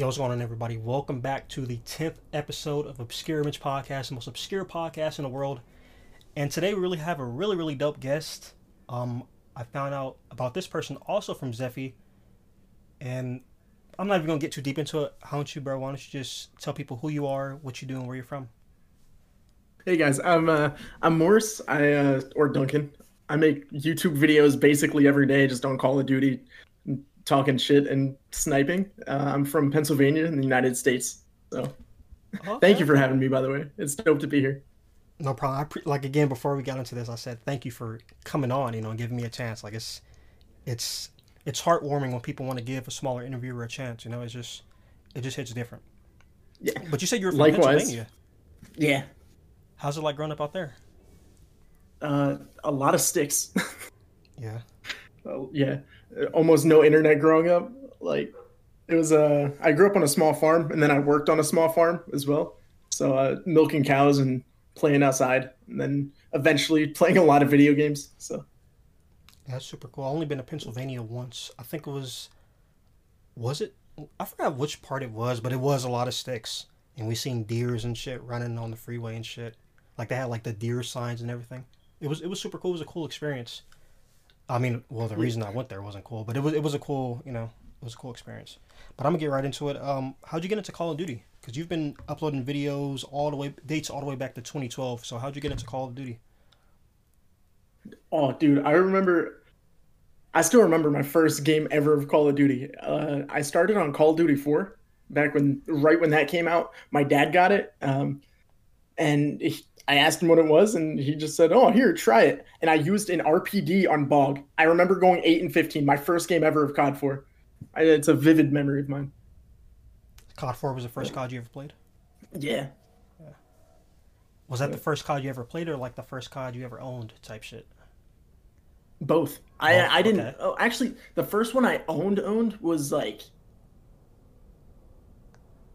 Yo, what's going on, everybody? Welcome back to the 10th episode of Obscure Image Podcast, the most obscure podcast in the world. And today we really have a really, really dope guest. Um, I found out about this person also from Zeffy. And I'm not even going to get too deep into it. How don't you, bro? Why don't you just tell people who you are, what you do, and where you're from? Hey guys, I'm uh, I'm Mors. I uh, or Duncan. I make YouTube videos basically every day, just on Call of Duty, talking shit and sniping. Uh, I'm from Pennsylvania in the United States. So Okay. thank you for having me, by the way. It's dope to be here. No problem. I pre- like again before we got into this, I said thank you for coming on. You know, and giving me a chance. Like it's, it's, it's heartwarming when people want to give a smaller interviewer a chance. You know, it's just, it just hits different. Yeah. But you said you're from Likewise. Pennsylvania. Yeah. How's it like growing up out there? Uh, a lot of sticks. Yeah. Oh, yeah. Almost no internet growing up. Like it was uh I grew up on a small farm and then I worked on a small farm as well. So uh milking cows and playing outside and then eventually playing a lot of video games. So That's super cool. I've only been to Pennsylvania once. I think it was, was it? I forgot which part it was, but it was a lot of sticks, and we seen deers and shit running on the freeway and shit. Like they had like the deer signs and everything. It was it was super cool. It was a cool experience. I mean, well, the reason I went there wasn't cool, but it was it was a cool, you know, it was a cool experience. But I'm gonna get right into it. Um, how'd you get into Call of Duty? Because you've been uploading videos all the way dates all the way back to 2012. So how'd you get into Call of Duty? oh dude, I remember I still remember my first game ever of Call of Duty. Uh I started on Call of Duty 4 back when right when that came out. My dad got it. Um and he, I asked him what it was, and he just said, "Oh, here, try it." And I used an RPD on Bog. I remember going eight and fifteen, my first game ever of COD Four. I, it's a vivid memory of mine. COD 4 was the first COD you ever played. Yeah, Was that the first COD you ever played, or like the first COD you ever owned, type shit? both. Oh, I Oh, I didn't. okay. Oh, actually, the first one I owned owned was like.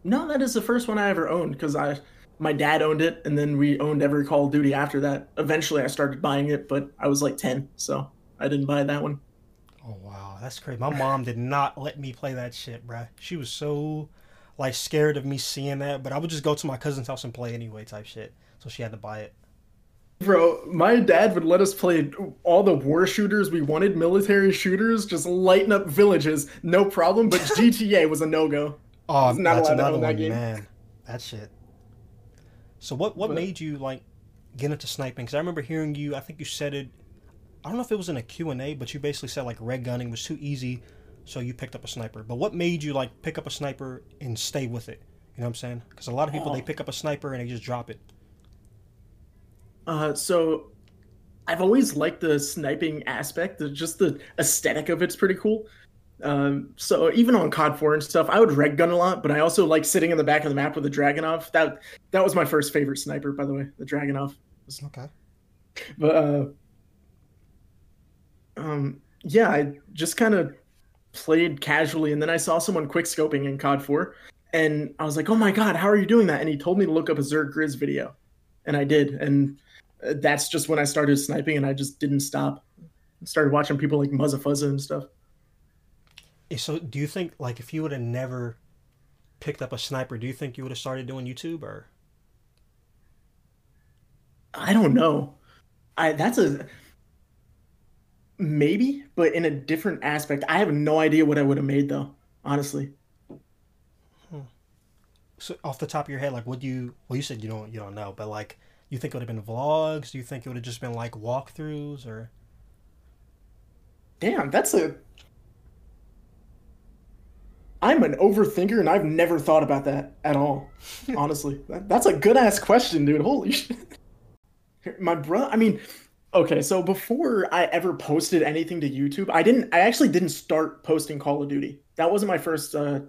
No, that is the first one I ever owned because I, my dad owned it, and then we owned every Call of Duty after that. Eventually, I started buying it, but I was like ten, so I didn't buy that one. Oh wow, that's crazy. My mom did not let me play that shit, bruh. She was so like scared of me seeing that, but I would just go to my cousin's house and play anyway, type shit. So she had to buy it. Bro, my dad would let us play all the war shooters we wanted, military shooters, just lighten up villages, no problem. But GTA was a no go. Oh, not that's allowed to another own that one, game. man. That shit. So what what But- made you like get into sniping? Because I remember hearing you. I think you said it. I don't know if it was in a Q and A, but you basically said like red gunning was too easy, so you picked up a sniper. But what made you like pick up a sniper and stay with it? You know what I'm saying? Because a lot of people they Oh. pick up a sniper and they just drop it. Uh, so I've always liked the sniping aspect. the- Just the aesthetic of it's pretty cool. Um, so even on COD 4 and stuff, I would red gun a lot, but I also like sitting in the back of the map with the Dragunov. That that was my first favorite sniper, by the way, the Dragunov. Okay. But uh, um, yeah, I just kind of played casually, and then I saw someone quick scoping in COD 4, and I was like, "Oh my god, how are you doing that?" And he told me to look up a Zerg Grizz video, and I did, and uh, that's just when I started sniping, and I just didn't stop. I started watching people like Muzza Fuzza and stuff. So do you think like if you would have never picked up a sniper, do you think you would have started doing YouTube or? I don't know. I that's a maybe, but in a different aspect. I have no idea what I would have made though. Honestly. Hmm. So off the top of your head, like, what do you? Well, you said you don't, you don't know, but like, you think it would have been vlogs? Do you think it would have just been like walkthroughs or? Damn, that's a. I'm an overthinker, and I've never thought about that at all. Honestly, that, that's a good ass question, dude. Holy shit. My bro, I mean, okay, so before I ever posted anything to YouTube, I didn't. I actually didn't start posting Call of Duty. That wasn't my first uh,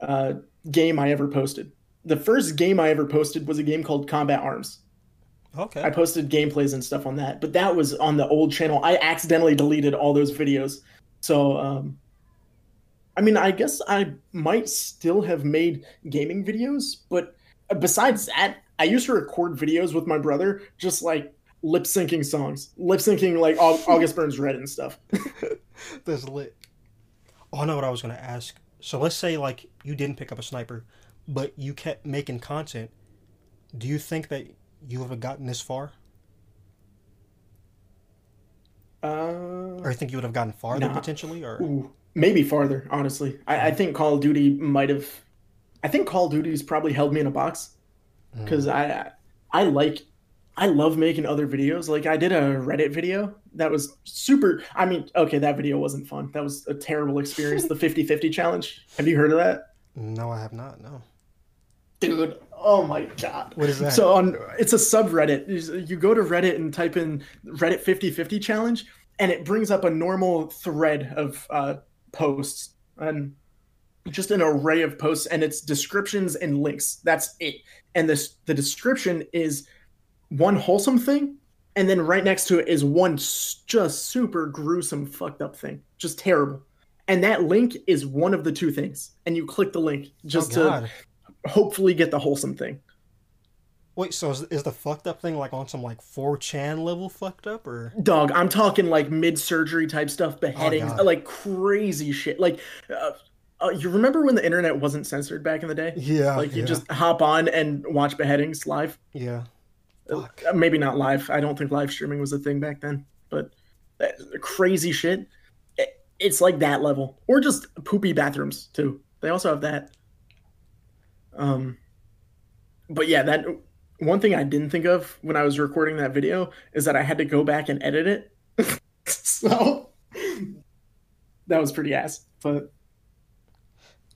uh, game I ever posted. The first game I ever posted was a game called Combat Arms. Okay. I posted gameplays and stuff on that, but that was on the old channel. I accidentally deleted all those videos. So, um, I mean, I guess I might still have made gaming videos, but besides that, I used to record videos with my brother, just like lip syncing songs, lip syncing like August Burns Red and stuff. That's lit. Oh, I know what I was gonna ask. So let's say like you didn't pick up a sniper, but you kept making content. Do you think that you would have gotten this far? Uh, Or you think you would have gotten farther Nah. potentially? Or ooh, maybe farther. Honestly, I, I think Call of Duty might have. I think Call of Duty's probably held me in a box Mm. because I I like I love making other videos. Like I did a Reddit video that was super. I mean, okay, that video wasn't fun. That was a terrible experience. the 50-50 challenge. Have you heard of that? no, I have not. No. dude oh my god What is that? so on it's a subreddit You- you go to reddit and type in reddit 5050 challenge and it brings up a normal thread of uh, posts and just an array of posts and it's descriptions and links. That's it. And this the description is one wholesome thing and then right next to it is one just super gruesome fucked up thing. Just terrible. And that link is one of the two things. And you click the link just oh, to hopefully get the wholesome thing. Wait, so is, is the fucked up thing like on some like 4chan level fucked up or? Dog, I'm talking like mid surgery type stuff, beheadings, God. like crazy shit. Like, uh, uh, you remember when the internet wasn't censored back in the day? Yeah. Like, you yeah, just hop on and watch beheadings live. Yeah. Fuck. Uh, Maybe not live. I don't think live streaming was a thing back then, but uh, crazy shit. It- It's like that level, or just poopy bathrooms too. They also have that. Um, but yeah, that one thing I didn't think of when I was recording that video is that I had to go back and edit it. so that was pretty ass. But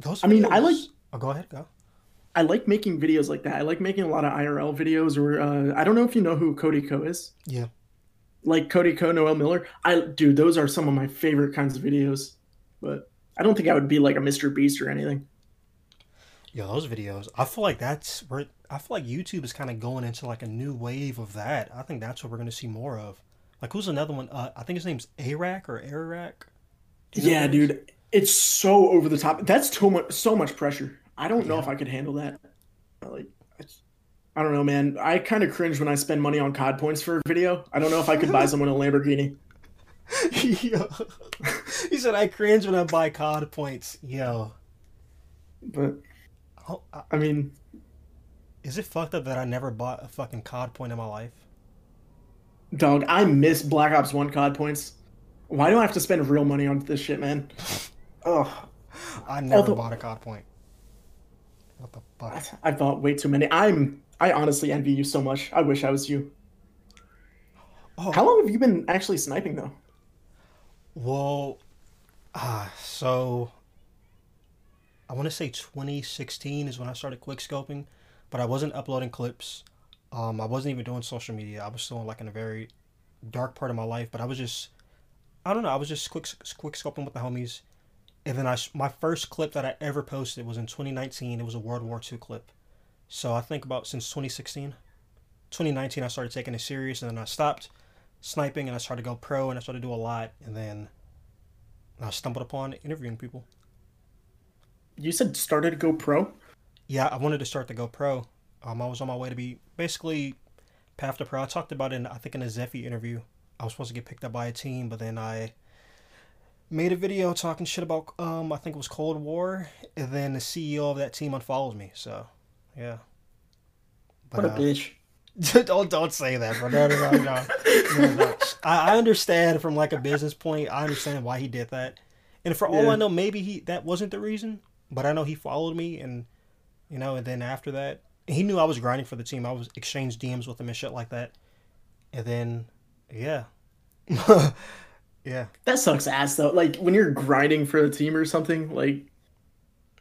Those I mean, I like- Oh, go ahead. Go. I like making videos like that. I like making a lot of IRL videos. Or uh, I don't know if you know who Cody Ko is. Yeah. like Cody Ko, Noel Miller. I dude, those are some of my favorite kinds of videos. But I don't think I would be like a Mr. Beast or anything. Yeah, those videos. I feel like that's where I feel like YouTube is kind of going into like a new wave of that. I think that's what we're gonna see more of. Like, who's another one? Uh, I think his name's Airrack or Airrack. Do you know Yeah, who that is? dude, it's so over the top. That's too much, so much pressure. I don't know if I could handle that. Like, I don't know, man. I kind of cringe when I spend money on COD points for a video. I don't know if I could buy someone a Lamborghini. Yo. he said I cringe when I buy COD points. Yo. But Oh, I mean, is it fucked up that I never bought a fucking COD point in my life? dog, I miss Black Ops One COD points. Why do I have to spend real money on this shit, man? Oh, I never Although- bought a COD point. What the fuck? I bought way too many. I'm I honestly envy you so much. I wish I was you. Oh, How long have you been actually sniping though? Well, ah, so I want to say 2016 is when I started quick scoping, but I wasn't uploading clips. Um, I wasn't even doing social media. I was still in, like in a very dark part of my life, but I was just, I don't know, I was just quick quick scoping with the homies. And then I my first clip that I ever posted was in 2019. It was a World War II clip. So I think about since 2016, 2019, I started taking it serious, and then I stopped sniping and I started to go pro and I started to do a lot and then I stumbled upon interviewing people. You said started to go pro. Yeah, I wanted to start the go pro. Um, I was on my way to be basically path to pro. I talked about it in I think in a Zephy interview. I was supposed to get picked up by a team, but then I made a video talking shit about um I think it was Cold War, and then the CEO of that team unfollows me. So, yeah. What a uh, bitch. don't don't say that, bro. No, no, no, no. No, no. I, I understand from like a business point. I understand why he did that, and for all Yeah. I know, maybe he that wasn't the reason. But I know he followed me, and you know, and then after that, he knew I was grinding for the team. I was exchange DMs with him and shit like that, and then yeah, yeah. That sucks ass though. Like when you're grinding for a team or something, like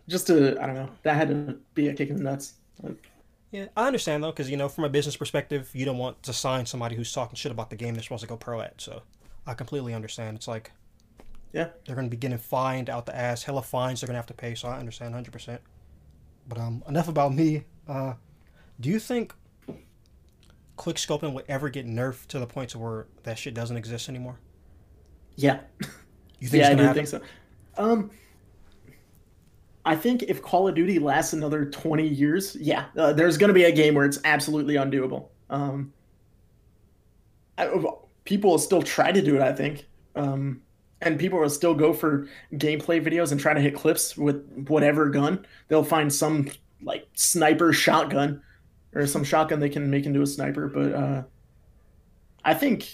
just to I don't know, that had to be a kick in the nuts. Like, Yeah, I understand though, because you know, from a business perspective, you don't want to sign somebody who's talking shit about the game they're supposed to go pro at. So, I completely understand. It's like, Yeah. they're going to be getting fined out the ass, hella fines they're going to have to pay. So I understand hundred percent. But um, enough about me. Uh, do you think quick scoping would ever get nerfed to the point to where that shit doesn't exist anymore? yeah. You think yeah, I do gonna think so. Um, I think if Call of Duty lasts another 20 years, yeah, uh, there's going to be a game where it's absolutely undoable. Um, I, people will still try to do it, I think. Um, and people will still go for gameplay videos and try to hit clips with whatever gun. They'll find some like sniper shotgun or some shotgun they can make into a sniper. But uh, I think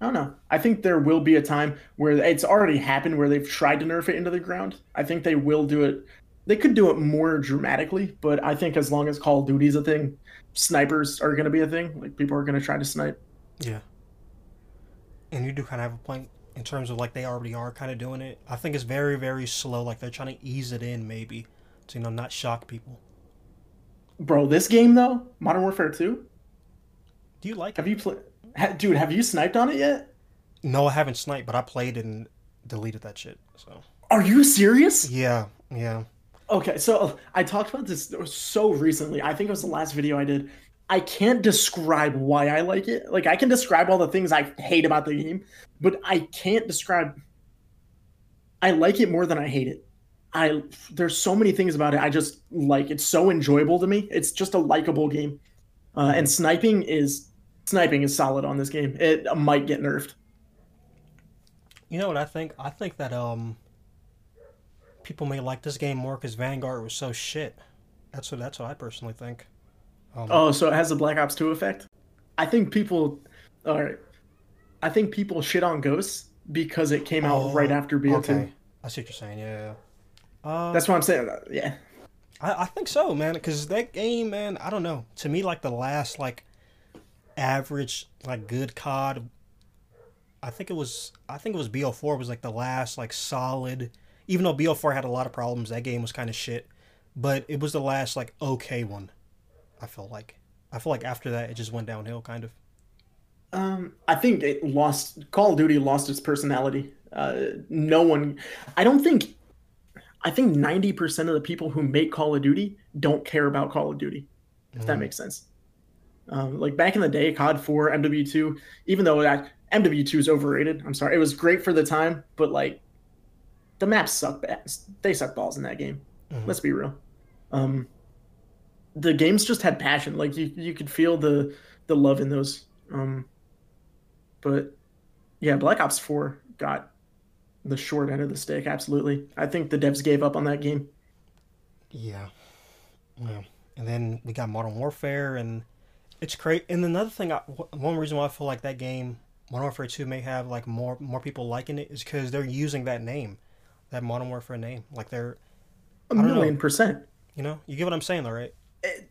I don't know. I think there will be a time where it's already happened where they've tried to nerf it into the ground. I think they will do it. They could do it more dramatically, but I think as long as Call of Duty's a thing, snipers are going to be a thing. Like people are going to try to snipe. Yeah. And you do kind of have a point in terms of like they already are kind of doing it. I think it's very very slow. Like they're trying to ease it in maybe to you know not shock people. Bro, this game though, Modern Warfare Two. Do you like it? Have it? you played? Ha- dude, have you sniped on it yet? No, I haven't sniped, but I played and deleted that shit. So Are you serious? yeah, yeah. Okay, so I talked about this so recently. I think it was the last video I did. I can't describe why I like it. Like I can describe all the things I hate about the game, but I can't describe I like it more than I hate it. I there's so many things about it I just like. It's so enjoyable to me. It's just a likable game. Uh, and sniping is sniping is solid on this game. It might get nerfed. You know what I think? I think that um people may like this game more because Vanguard was so shit. That's what that's what I personally think. Um, Oh, so it has the Black Ops 2 effect? I think people all right. I think people shit on Ghosts because it came out oh, right after BO2. Okay, I see what you're saying. Yeah. Uh, That's what I'm saying. Yeah. I, I think so, man. Because that game, man, I don't know. To me, like the last like average like good COD. I think it was. I think it was BO4 was like the last like solid. Even though BO4 had a lot of problems, that game was kind of shit. But it was the last like okay one. I felt like. I feel like after that it just went downhill, kind of. Um, I think it lost Call of Duty lost its personality. Uh, no one I don't think I think 90% of the people who make Call of Duty don't care about Call of Duty. If that Mhm. makes sense. Um, like back in the day, COD 4, MW2, even though that MW2 is overrated, I'm sorry, it was great for the time, but like the maps suck bad. They suck balls in that game. Mhm. Let's be real. Um, the games just had passion. Like you, you could feel the the love in those. Um, but yeah, Black Ops 4 got the short end of the stick. Absolutely, I think the devs gave up on that game. Yeah. Yeah. And then we got Modern Warfare, and it's great. And another thing, I, one reason why I feel like that game, Modern Warfare 2, may have like more more people liking it is because they're using that name, that Modern Warfare name. Like they're, A don't know. million percent. you know, you get what I'm saying, though, right?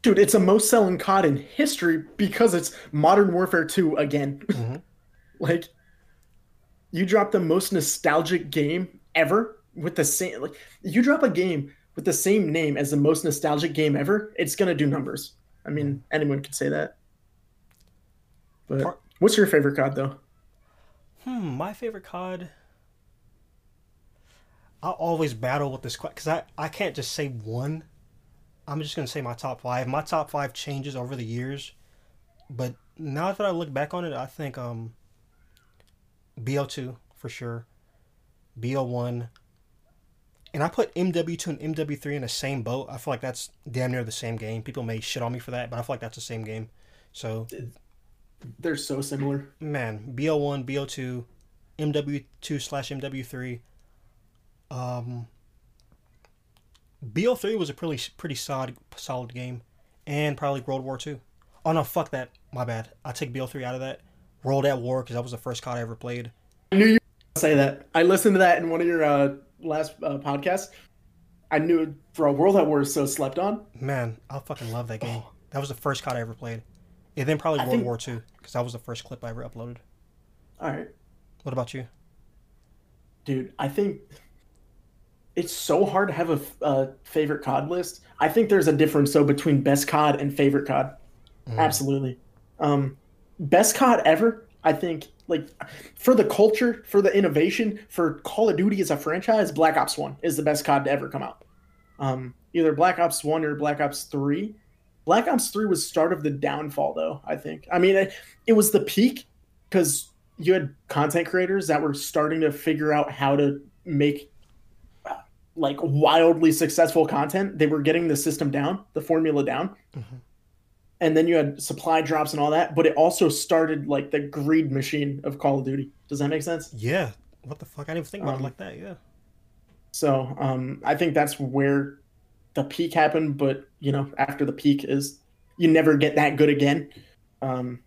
Dude, it's a most selling COD in history because it's Modern Warfare 2 again. Mhm. like, you drop the most nostalgic game ever with the same. Like, you drop a game with the same name as the most nostalgic game ever, it's gonna do numbers. I mean, anyone could say that. But what's your favorite COD though? Hmm, my favorite COD. I always battle with this question because I, I can't just say one. I'm just gonna say my top five. My top five changes over the years, but now that I look back on it, I think um. BO2 for sure, BO1, and I put MW2 and MW3 in the same boat. I feel like that's damn near the same game. People may shit on me for that, but I feel like that's the same game. So They're so similar. man, BO1, BO2, MW2 slash MW3. Um, BO3 was a pretty pretty solid solid game, and probably World War Two. Oh no, fuck that. My bad. I take BO3 out of that. World at War because that was the first COD I ever played. I knew you gonna say that. I listened to that in one of your uh, last uh, podcasts. I knew, bro, World at War is so slept on. Man, I fucking love that game. That was the first COD I ever played. And then probably I World think- War Two because that was the first clip I ever uploaded. All right, What about you? dude. I think it's so hard to have a, uh, favorite COD list. I think there's a difference though between best COD and favorite COD. Mm. Absolutely. Um, best COD ever. I think like for the culture, for the innovation, for Call of Duty as a franchise, Black Ops One is the best COD to ever come out. Um, either Black Ops One or Black Ops Three. Black Ops Three was start of the downfall, though. I think. I mean, it, it was the peak because you had content creators that were starting to figure out how to make like wildly successful content. They were getting the system down, the formula down. Mhm. and then you had supply drops and all that, but it also started like the greed machine of Call of Duty. Does that make sense? Yeah. What the fuck? I didn't even think about Um, it like that. Yeah. So um, I think that's where the peak happened. But you know, after the peak is you never get that good again. Um,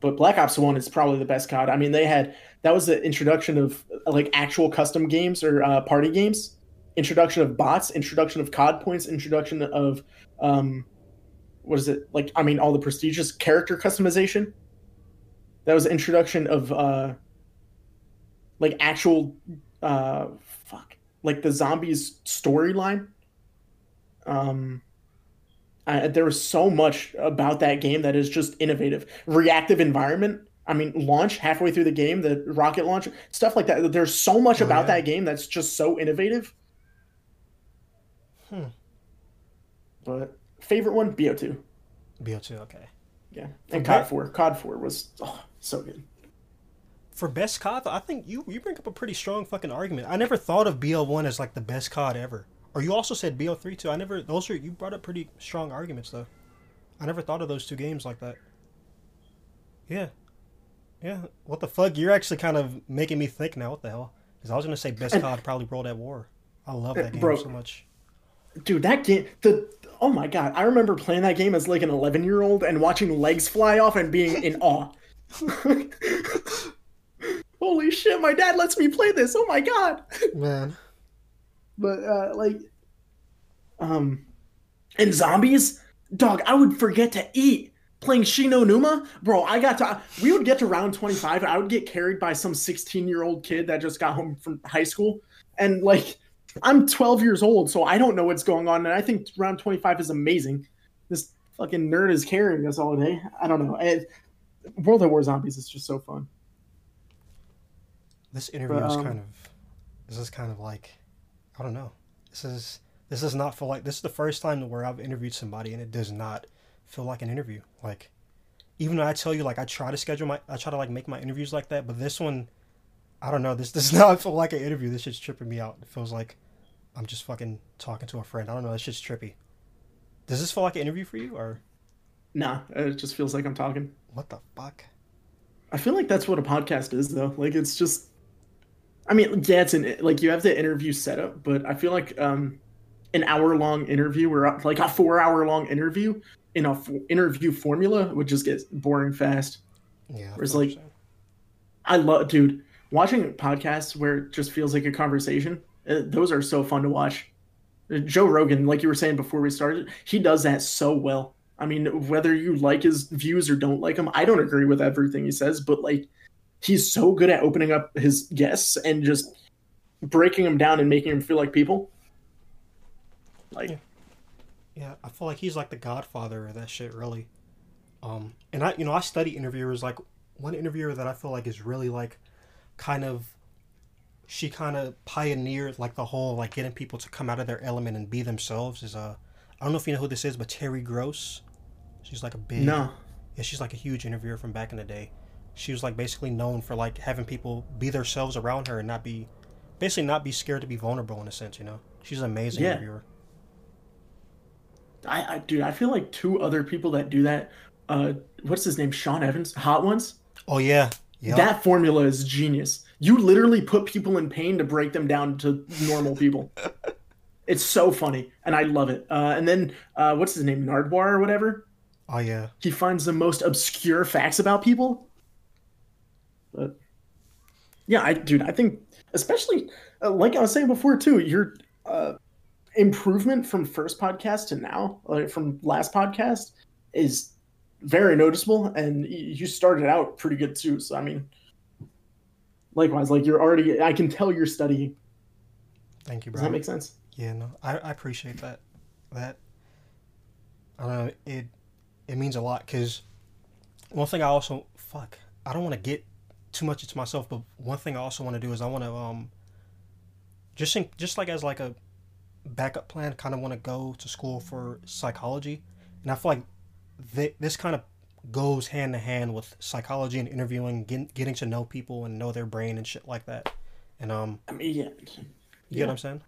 but Black Ops One is probably the best COD. I mean, they had that was the introduction of like actual custom games or uh, party games, introduction of bots, introduction of COD points, introduction of um, what is it like? I mean, all the prestigious character customization. That was introduction of uh, like actual uh, fuck like the zombies storyline. Um, I, there was so much about that game that is just innovative. Reactive environment. I mean, launch halfway through the game, the rocket launch, stuff like that. There's so much Oh, about yeah. that game that's just so innovative. Hmm. But favorite one, BO2. BO2. Okay. Yeah, and Okay. COD 4. COD 4 was oh, so good. For best COD, I think you you bring up a pretty strong fucking argument. I never thought of BO1 as like the best COD ever. Or you also said BO3 too. I never. Those are you brought up pretty strong arguments though. I never thought of those two games like that. Yeah. Yeah. What the fuck? You're actually kind of making me think now. What the hell? Because I was gonna say best COD probably World at War. I love that game Bro. so much. Dude, that game, the oh my god, I remember playing that game as like an 11 year old and watching legs fly off and being in awe. Holy shit, my dad lets me play this. Oh my god. Man. But uh like um and zombies, dog, I would forget to eat playing Shi No Numa. Bro, I got to we would get to round 25 and I would get carried by some 16-year-old kid that just got home from high school and like I'm 12 years old, so I don't know what's going on and I think round 25 is amazing. This fucking nerd is carrying us all day. I don't know. And World at War Zombies is just so fun. This interview But, is um, kind of this is kind of like I don't know. This is this does not feel like this is the first time where I've interviewed somebody and it does not feel like an interview. Like even though I tell you like I try to schedule my I try to like make my interviews like that, but this one I don't know, this does not feel like an interview. This shit's tripping me out. It feels like I'm just fucking talking to a friend. I don't know, this shit's trippy. Does this feel like an interview for you or Nah, it just feels like I'm talking. what the fuck? I feel like that's what a podcast is, though. Like it's just, I mean, yeah, it's an like you have the interview setup, but I feel like um, an hour long interview or like a four hour long interview in a f- interview formula would just get boring fast. Yeah. Whereas, like. I love, dude, watching podcasts where it just feels like a conversation. Uh, Those are so fun to watch. Uh, Joe Rogan, like you were saying before we started, he does that so well. I mean, whether you like his views or don't like him, I don't agree with everything he says, but like, he's so good at opening up his guests and just breaking them down and making them feel like people. Like, Yeah. Yeah, I feel like he's like the godfather of that shit, really. Um, and I, you know, I study interviewers. Like one interviewer that I feel like is really like, kind of, she kind of pioneered like the whole like getting people to come out of their element and be themselves. Is uh, I don't know if you know who this is, but Terry Gross. She's like a big, no. yeah, she's like a huge interviewer from back in the day. She was like basically known for like having people be themselves around her and not be, basically not be scared to be vulnerable in a sense. You know, she's an amazing Yeah. interviewer. I, I, dude, I feel like two other people that do that. Uh, what's his name? Sean Evans, Hot Ones. Oh yeah, yeah. That formula is genius. You literally put people in pain to break them down to normal people. it's so funny, and I love it. Uh, and then uh, what's his name? Nardwuar or whatever. Oh yeah. He finds the most obscure facts about people. But yeah, I dude, I think especially uh, like I was saying before too, your uh, improvement from first podcast to now, like from last podcast, is very noticeable, and y- you started out pretty good too. So I mean, likewise, like you're already, I can tell you're studying. Thank you, bro. Does that make sense? yeah, no, I, I appreciate that. That I don't know. It it means a lot because one thing I also fuck. I don't want to get too much into myself, but one thing I also want to do is I want to um just think just like as like a backup plan, kind of want to go to school for psychology, and I feel like th- this kind of goes hand to hand with psychology and interviewing, get, getting to know people and know their brain and shit like that. And um, I mean, yeah, you get what I'm saying?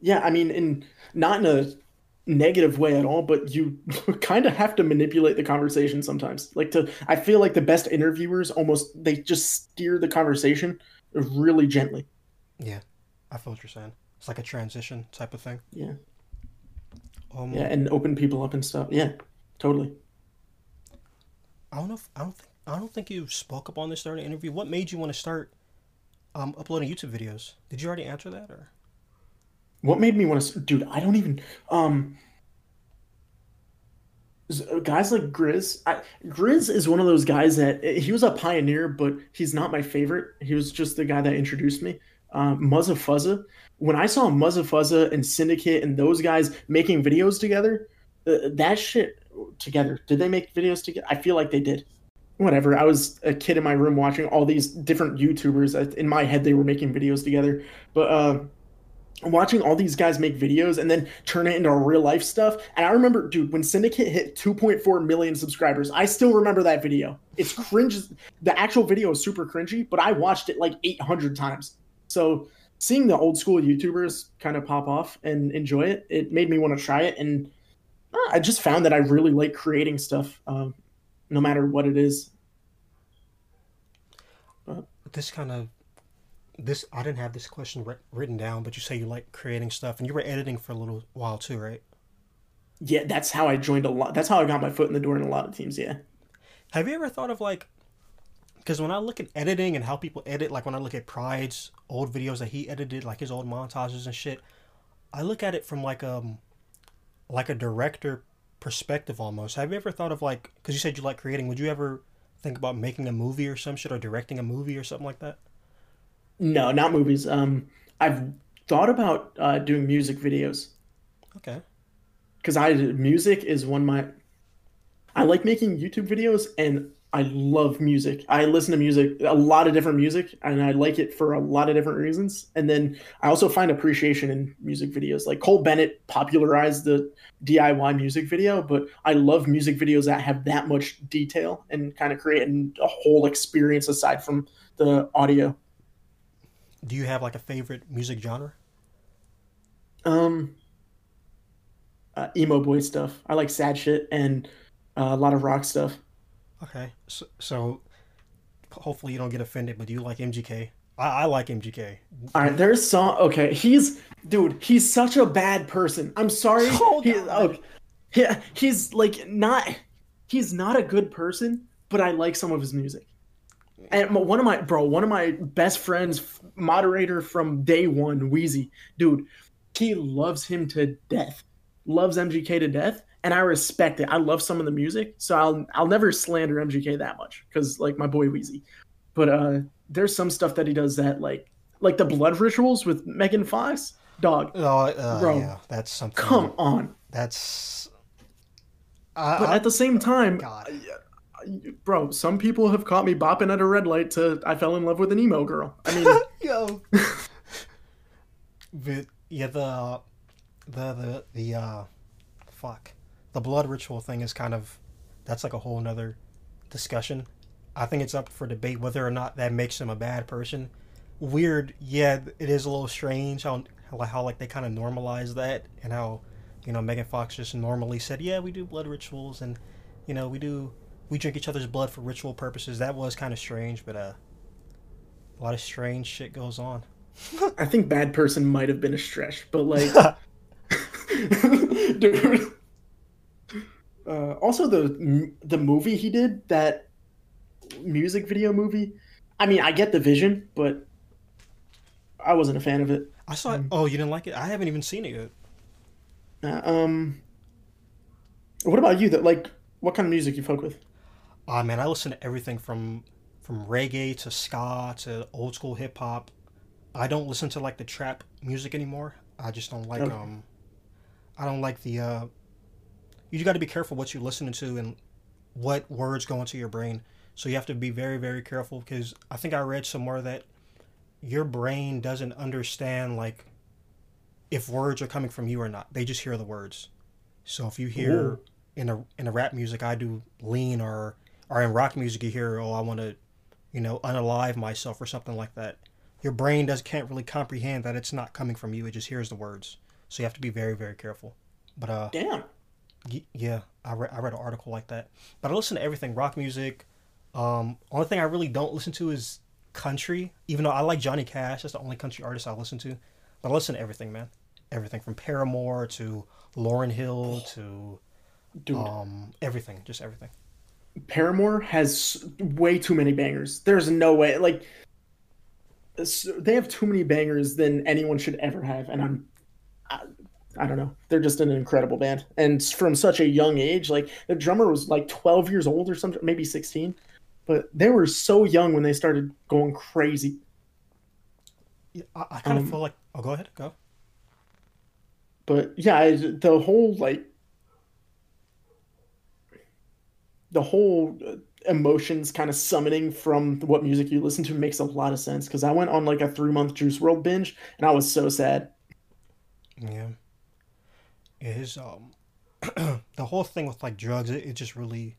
yeah. I mean, in not in a negative way at all, but you kind of have to manipulate the conversation sometimes. Like to, I feel like the best interviewers almost they just steer the conversation really gently. Yeah, I feel what you're saying. It's like a transition type of thing. Yeah. Um, Yeah, and open people up and stuff. Yeah, totally. I don't know. If, I don't think. I don't think you spoke up on this during the interview. What made you want to start um, uploading YouTube videos? Did you already answer that, or? What made me want to, dude? I don't even. Um, guys like Grizz. I, Grizz is one of those guys that he was a pioneer, but he's not my favorite. He was just the guy that introduced me. Um, Muzza Fuzza. When I saw Muzza Fuzza and Syndicate and those guys making videos together, uh, that shit together. Did they make videos together? I feel like they did. Whatever. I was a kid in my room watching all these different YouTubers. In my head, they were making videos together, but. Uh, watching all these guys make videos and then turn it into real life stuff. And I remember, dude, when Syndicate hit 2.4 million subscribers, I still remember that video. It's cringe. The actual video is super cringy, but I watched it like 800 times. So seeing the old school YouTubers kind of pop off and enjoy it, it made me want to try it. And I just found that I really like creating stuff, um, no matter what it is. This kind of. This I didn't have this question written down, but you say you like creating stuff, and you were editing for a little while too, right? Yeah, that's how I joined a lot. That's how I got my foot in the door in a lot of teams. Yeah. Have you ever thought of like, because when I look at editing and how people edit, like when I look at Pride's old videos that he edited, like his old montages and shit, I look at it from like um, like a director perspective almost. Have you ever thought of like, because you said you like creating, would you ever think about making a movie or some shit or directing a movie or something like that? No, not movies. Um, I've thought about uh, doing music videos Okay. because I music is one of my. I like making YouTube videos and I love music. I listen to music, a lot of different music, and I like it for a lot of different reasons. And then I also find appreciation in music videos. Like Cole Bennett popularized the DIY music video, but I love music videos that have that much detail and kind of create a whole experience aside from the audio. Do you have like a favorite music genre? Um, uh, emo boy stuff. I like sad shit and uh, a lot of rock stuff. Okay. So, so hopefully you don't get offended, but do you like MGK? I, I like MGK. All right, there's some. Okay, he's dude. He's such a bad person. I'm sorry. Hold he, on. okay, yeah, he's like not. He's not a good person, but I like some of his music. And one of my bro, one of my best friends, moderator from day one, Wheezy, dude, he loves him to death, loves MGK to death, and I respect it. I love some of the music, so I'll I'll never slander MGK that much because like my boy Wheezy, but uh, there's some stuff that he does that like like the blood rituals with Megan Fox, dog. Oh, uh, Bro, yeah, that's something. Come on, That's. But I- at the same time, God. bro, some people have caught me bopping at a red light to I fell in love with an emo girl. I mean, Yo. but yeah, the the the the uh, fuck, the blood ritual thing is kind of that's like a whole nother discussion. I think it's up for debate whether or not that makes him a bad person. Weird, yeah, it is a little strange how how, how like they kind of normalize that and how you know Megan Fox just normally said, yeah, we do blood rituals and you know we do we drink each other's blood for ritual purposes. That was kind of strange, but uh, a lot of strange shit goes on. I think bad person might have been a stretch, but like, dude. Uh, also, the the movie he did that music video movie. I mean, I get the vision, but I wasn't a fan of it. I saw it. Oh, you didn't like it? I haven't even seen it yet. Uh, um, what about you? That like, what kind of music you fuck with? Ah, man, I listen to everything from from reggae to ska to old school hip hop. I don't listen to like the trap music anymore. I just don't like Okay. um. I don't like the uh. You got to be careful what you're listening to and what words go into your brain. So you have to be very very careful because I think I read somewhere that your brain doesn't understand like if words are coming from you or not. They just hear the words. So if you hear Ooh. in a in a rap music I do lean or or in rock music you hear oh I want to you know unalive myself or something like that. Your brain does can't really comprehend that it's not coming from you. It just hears the words. So you have to be very very careful. But uh, Damn. Yeah, I read I read an article like that. But I listen to everything, rock music. Um, only thing I really don't listen to is country. Even though I like Johnny Cash, that's the only country artist I listen to. But I listen to everything, man. Everything from Paramore to Lauryn Hill to Dude, um everything, just everything. Paramore has way too many bangers. There's no way. Like, they have too many bangers than anyone should ever have. And I'm, I, don't know. They're just an incredible band. And from such a young age, like, the drummer was like 12 years old or something, maybe 16. But they were so young when they started going crazy. Yeah, I, I kind of Um, feel like. Oh, go ahead, go. but yeah I, the whole like the whole uh, emotions kind of summoning from what music you listen to makes a lot of sense because i went on like a three month Juice WRLD binge and i was so sad Yeah. It is um the whole thing with like drugs, it, it just really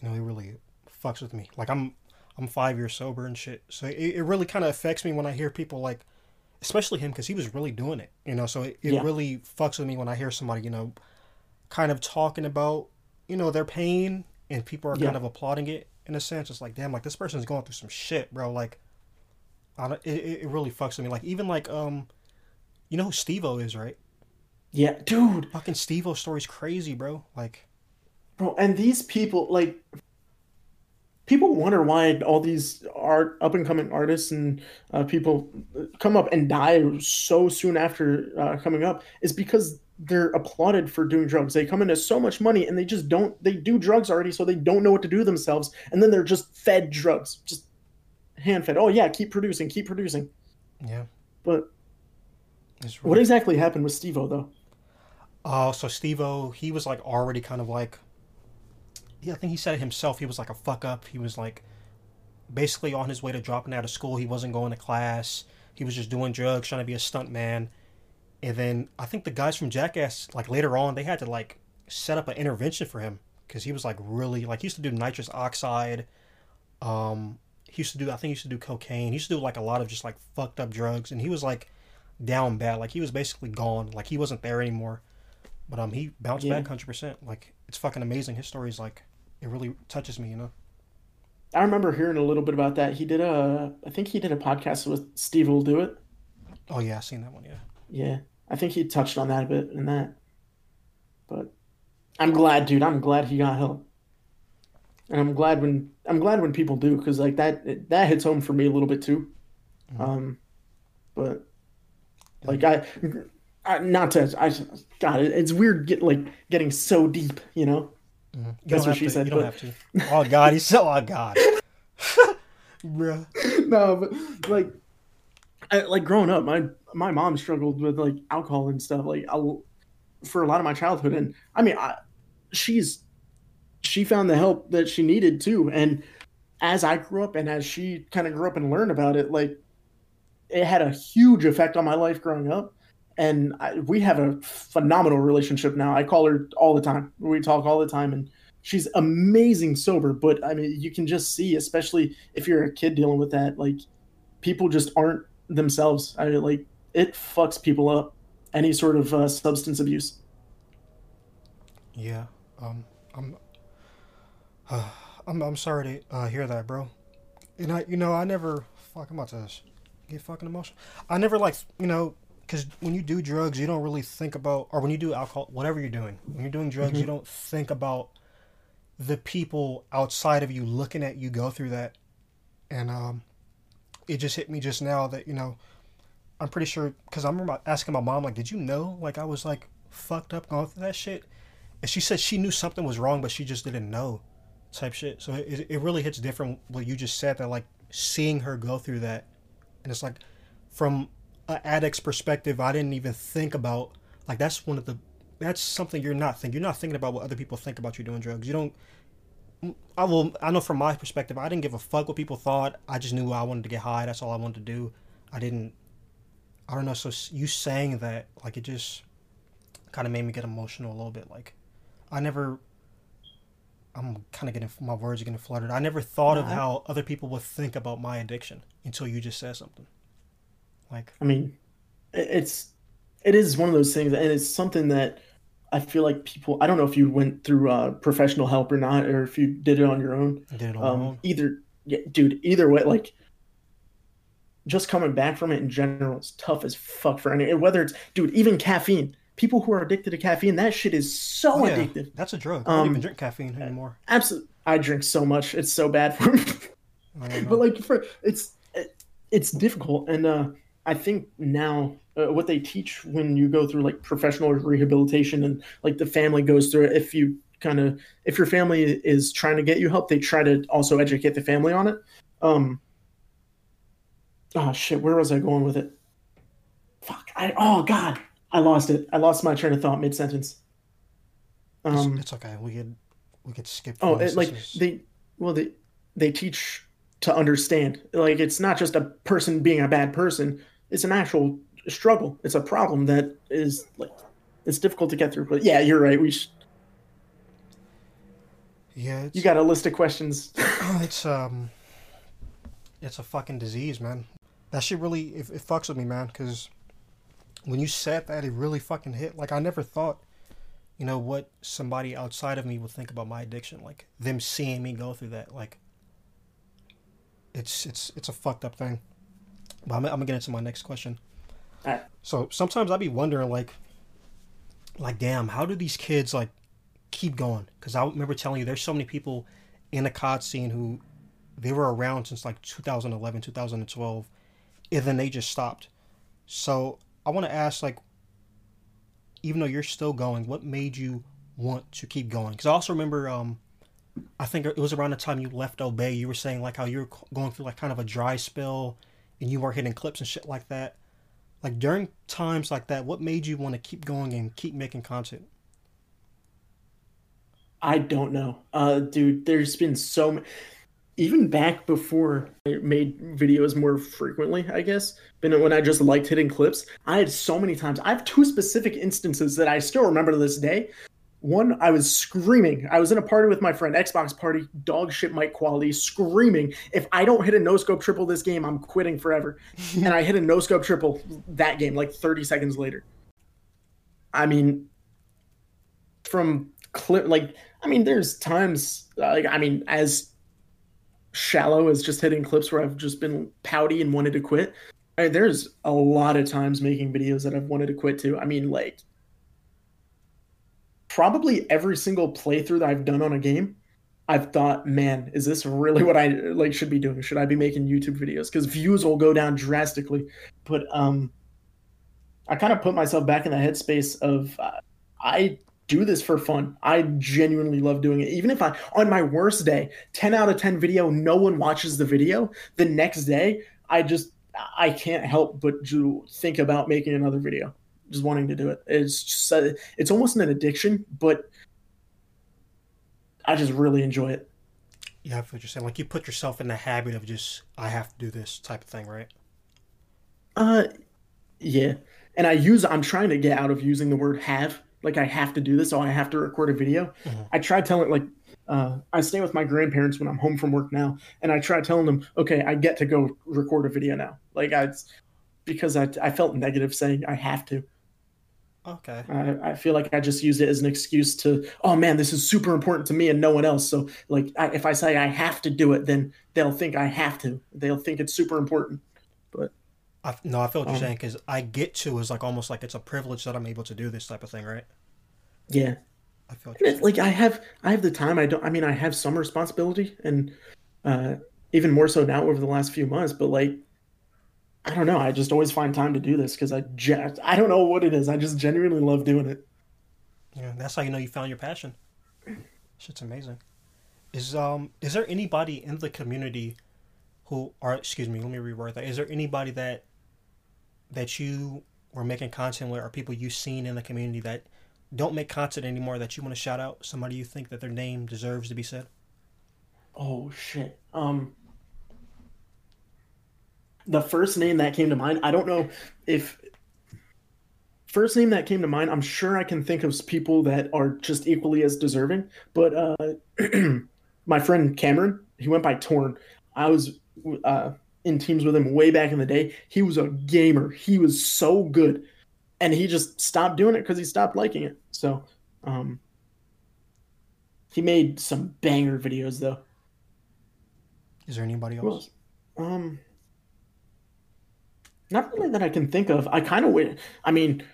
you know, it really fucks with me. Like I'm I'm five years sober and shit. So it, it really kind of affects me when I hear people like especially him because he was really doing it, you know. So it, it Yeah. really fucks with me when I hear somebody, you know, kind of talking about, you know, their pain and people are Yeah. kind of applauding it in a sense. It's like, damn, like this person's going through some shit, bro. Like I don't, it, it it really fucks with me. Like even like um you know who Steve-O is, right? Yeah dude. Fucking Steve-O story's crazy, bro. Like, bro and these people like people wonder why all these art up and coming artists and uh, people come up and die so soon after uh, coming up is because they're applauded for doing drugs. They come into so much money and they just don't they do drugs already so they don't know what to do themselves and then they're just fed drugs. Just hand fed oh yeah keep producing keep producing. Yeah, but it's what exactly happened with steve-o though Oh, so Steve-O, he was like already kind of like, yeah, I think he said it himself. He was like a fuck up. He was like basically on his way to dropping out of school. He wasn't going to class. He was just doing drugs, trying to be a stunt man. And then I think the guys from Jackass, like later on, they had to like set up an intervention for him because he was like really like he used to do nitrous oxide. Um, he used to do I think he used to do cocaine. He used to do like a lot of just like fucked up drugs, and he was like down bad. Like he was basically gone. Like he wasn't there anymore. But um, he bounced Yeah. back hundred percent. Like it's fucking amazing. His story is like it really touches me. You know. i remember hearing a little bit about that he did a i think he did a podcast with steve will do it Oh yeah, I seen that one. Yeah. Yeah, I think he touched on that a bit in that. But I'm glad, dude. I'm glad he got help, and I'm glad when I'm glad when people do because like that that hits home for me a little bit too. Um, but like I, I not to I God, it, it's weird get like getting so deep, you know. Mm-hmm. You That's what she to, said, You don't have to. Oh God, he's so. Oh God. Bruh. no, but like, I, like growing up, my my mom struggled with like alcohol and stuff. Like, I, for a lot of my childhood, and I mean, I, she's she found the help that she needed too. And as I grew up, and as she kind of grew up and learned about it, like, it had a huge effect on my life growing up. And I, we have a phenomenal relationship now. I call her all the time. We talk all the time, and she's amazing sober. But I mean, you can just see, especially if you're a kid dealing with that, like people just aren't themselves. I like it fucks people up. Any sort of uh, substance abuse. Yeah. Um. I'm. I'm. I'm sorry to uh, hear that, bro. And I, you know, I never. Fuck, I'm about to get fucking emotional. I never like, you know, because when you do drugs, you don't really think about, or when you do alcohol, whatever you're doing, when you're doing drugs, you don't think about the people outside of you looking at you go through that. And um, it just hit me just now that you know, I'm pretty sure because I remember asking my mom like, "Did you know like I was like fucked up going through that shit?" And she said she knew something was wrong, but she just didn't know, type shit. So it, it really hits different what you just said that like seeing her go through that, and it's like from an addict's perspective, I didn't even think about like that's one of the that's something you're not thinking. You're not thinking about what other people think about you doing drugs. You don't. I will. I know from my perspective, I didn't give a fuck what people thought. I just knew I wanted to get high. That's all I wanted to do. I didn't. I don't know. So you saying that, like, it just kind of made me get emotional a little bit. Like, I never. I'm kind of getting my words are getting fluttered. I never thought of I- how other people would think about my addiction until you just said something. Like, I mean, it's it is one of those things, and it's something that I feel like people. I don't know if you went through uh, professional help or not, or if you did it on your own. I did it on Um, own. either, yeah, dude. Either way, like just coming back from it in general is tough as fuck for any. Whether it's, dude, even caffeine. People who are addicted to caffeine, that shit is so Oh, yeah. addictive. That's a drug. I don't Um, even drink caffeine anymore. Absolutely, I drink so much. It's so bad for me. I don't know. but like for it's it's difficult and uh i think now uh, what they teach when you go through like professional rehabilitation and like the family goes through it if you kind of if your family is trying to get you help they try to also educate the family on it um oh shit where was i going with it fuck i oh god i lost it i lost my train of thought mid-sentence It's- um it's, okay. We could we could skip. Oh, it, like they well they they teach to understand. Like it's not just a person being a bad person. It's an actual struggle. It's a problem that is like it's difficult to get through. But yeah, you're right. We sh- yeah, you got a list of questions. it's um, it's a fucking disease, man. That shit really it, it fucks with me, man. Because when you said that, it really fucking hit. Like I never thought, you know, what somebody outside of me would think about my addiction. Like them seeing me go through that. Like it's it's it's a fucked up thing. But I'm, I'm gonna get into my next question. So sometimes I'd be wondering, like, like damn, how do these kids like keep going? Because I remember telling you, there's so many people in the COD scene who they were around since like 2011, 2012, and then they just stopped. So I want to ask, like, even though you're still going, what made you want to keep going? Because I also remember, um, I think it was around the time you left Obey, you were saying like how you were going through like kind of a dry spell, and you weren't hitting clips and shit like that. Like during times like that, what made you want to keep going and keep making content? I don't know, uh, dude. There's been so many. Even back before I made videos more frequently, I guess, been when I just liked hitting clips, I had so many times. I have two specific instances that I still remember to this day. One, I was screaming. I was in a party with my friend, Xbox party, dog shit mic quality, screaming. If I don't hit a no scope triple this game, I'm quitting forever. and I hit a no scope triple that game, like 30 seconds later. I mean, from clip, like, I mean, there's times, like, I mean, as shallow as just hitting clips where I've just been pouty and wanted to quit. I there's a lot of times making videos that I've wanted to quit too. I mean, like, probably every single playthrough that I've done on a game, I've thought, man, is this really what I like should be doing? Should I be making YouTube videos? Because views will go down drastically. But um, I kind of put myself back in the headspace of uh, I do this for fun. I genuinely love doing it. Even if I on my worst day, 10 out of 10 video, no one watches the video, the next day, I just I can't help but to think about making another video. Just wanting to do it. It's just uh, it's almost an addiction, but I just really enjoy it. Yeah, I feel what you're saying. Like you put yourself in the habit of just I have to do this type of thing, right? Uh yeah. And I use I'm trying to get out of using the word have. Like I have to do this, so I have to record a video. Mhm. I try telling like uh, I stay with my grandparents when I'm home from work now, and I try telling them, okay, I get to go record a video now. Like I, because I, I felt negative saying I have to. Okay. I, I feel like I just used it as an excuse to, oh man, this is super important to me and no one else. So like, I, if I say I have to do it, then they'll think I have to. They'll think it's super important. But I, no, I feel what you're Um, saying because I get to is like almost like it's a privilege that I'm able to do this type of thing, right? Yeah. I feel what And you're it's saying. like I have I have the time. I don't. I mean, I have some responsibility, and uh, even more so now over the last few months. But like, I don't know. I just always find time to do this because I just I don't know what it is. I just genuinely love doing it. Yeah, that's how you know you found your passion. Shit's amazing. Is um is there anybody in the community who are excuse me, let me reword that. Is there anybody that that you were making content with or people you've seen in the community that don't make content anymore that you want to shout out? Somebody you think that their name deserves to be said? Oh shit. Um, the first name that came to mind. I don't know if first name that came to mind. I'm sure I can think of people that are just equally as deserving. But uh, my friend Cameron, he went by Torn. I was uh, in teams with him way back in the day. He was a gamer. He was so good, and he just stopped doing it because he stopped liking it. So Um, he made some banger videos though. Is there anybody else? else? Um, not really that I can think of. I kind of wish. I mean,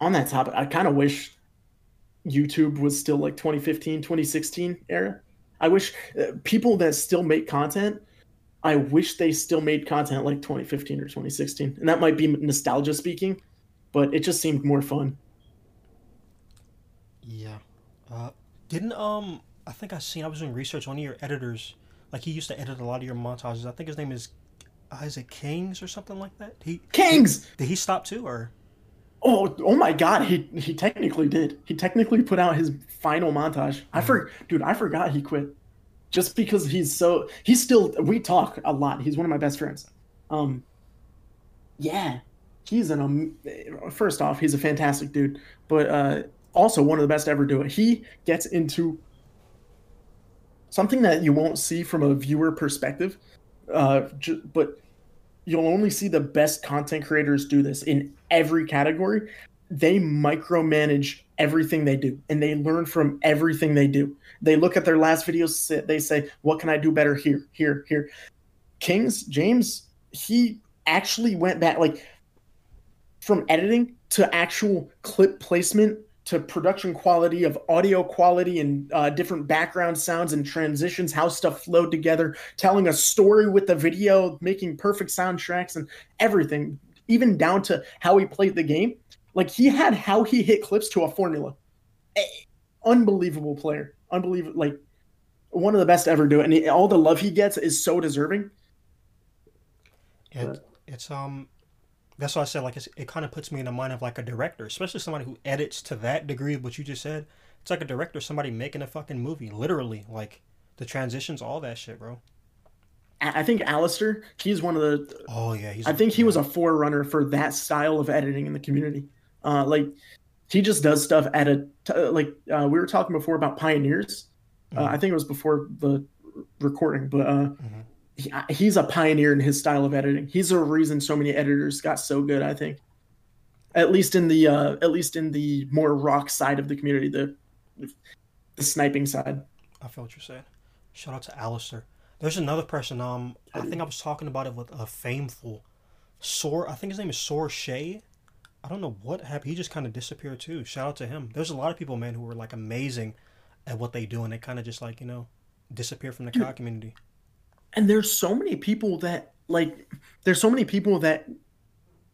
on that topic, I kind of wish YouTube was still like 2015, 2016 era. I wish uh, people that still make content. I wish they still made content like 2015 or 2016, and that might be nostalgia speaking, but it just seemed more fun. Yeah. Uh, didn't um I think I seen I was doing research. One of your editors, like he used to edit a lot of your montages. I think his name is Isaac Kings or something like that. He Kings. did he stop too or? Oh, oh my God! He he technically did. He technically put out his final montage. I for dude, I forgot he quit, just because he's so he's still. We talk a lot. He's one of my best friends. Um, yeah, he's an um. First off, he's a fantastic dude, but uh, also one of the best to ever do it. He gets into something that you won't see from a viewer perspective, uh, but you'll only see the best content creators do this in every category. They micromanage everything they do and they learn from everything they do. They look at their last videos, they say, What can I do better here, here, here? Kings, James, he actually went back, like from editing to actual clip placement to production quality of audio quality and uh, different background sounds and transitions, how stuff flowed together, telling a story with the video, making perfect soundtracks and everything, even down to how he played the game. Like he had how he hit clips to a formula. Unbelievable player, unbelievable, like one of the best ever do it. And all the love he gets is so deserving. It, it's um that's why I said like it's, it kind of puts me in the mind of like a director, especially somebody who edits to that degree of what you just said. It's like a director, somebody making a fucking movie, literally, like the transitions, all that shit, bro. I think Alistair, he's one of the Oh yeah, he's. I think he was a forerunner for that style of editing in the community. Uh, like he just does stuff at a t- like uh, we were talking before about pioneers. Uh, Mhm. I think it was before the recording, but uh, Mhm. He, he's a pioneer in his style of editing. He's a reason so many editors got so good. I think, at least in the uh, at least in the more rock side of the community, the the sniping side. I feel what you're saying. Shout out to Alistair. There's another person. Um, I think I was talking about it with a fameful Sor. I think his name is Sor Shay. I don't know what happened. He just kind of disappeared too. Shout out to him. There's a lot of people, man, who were like amazing at what they do, and they kind of just like you know disappear from the. COD community. And there's so many people that like there's so many people that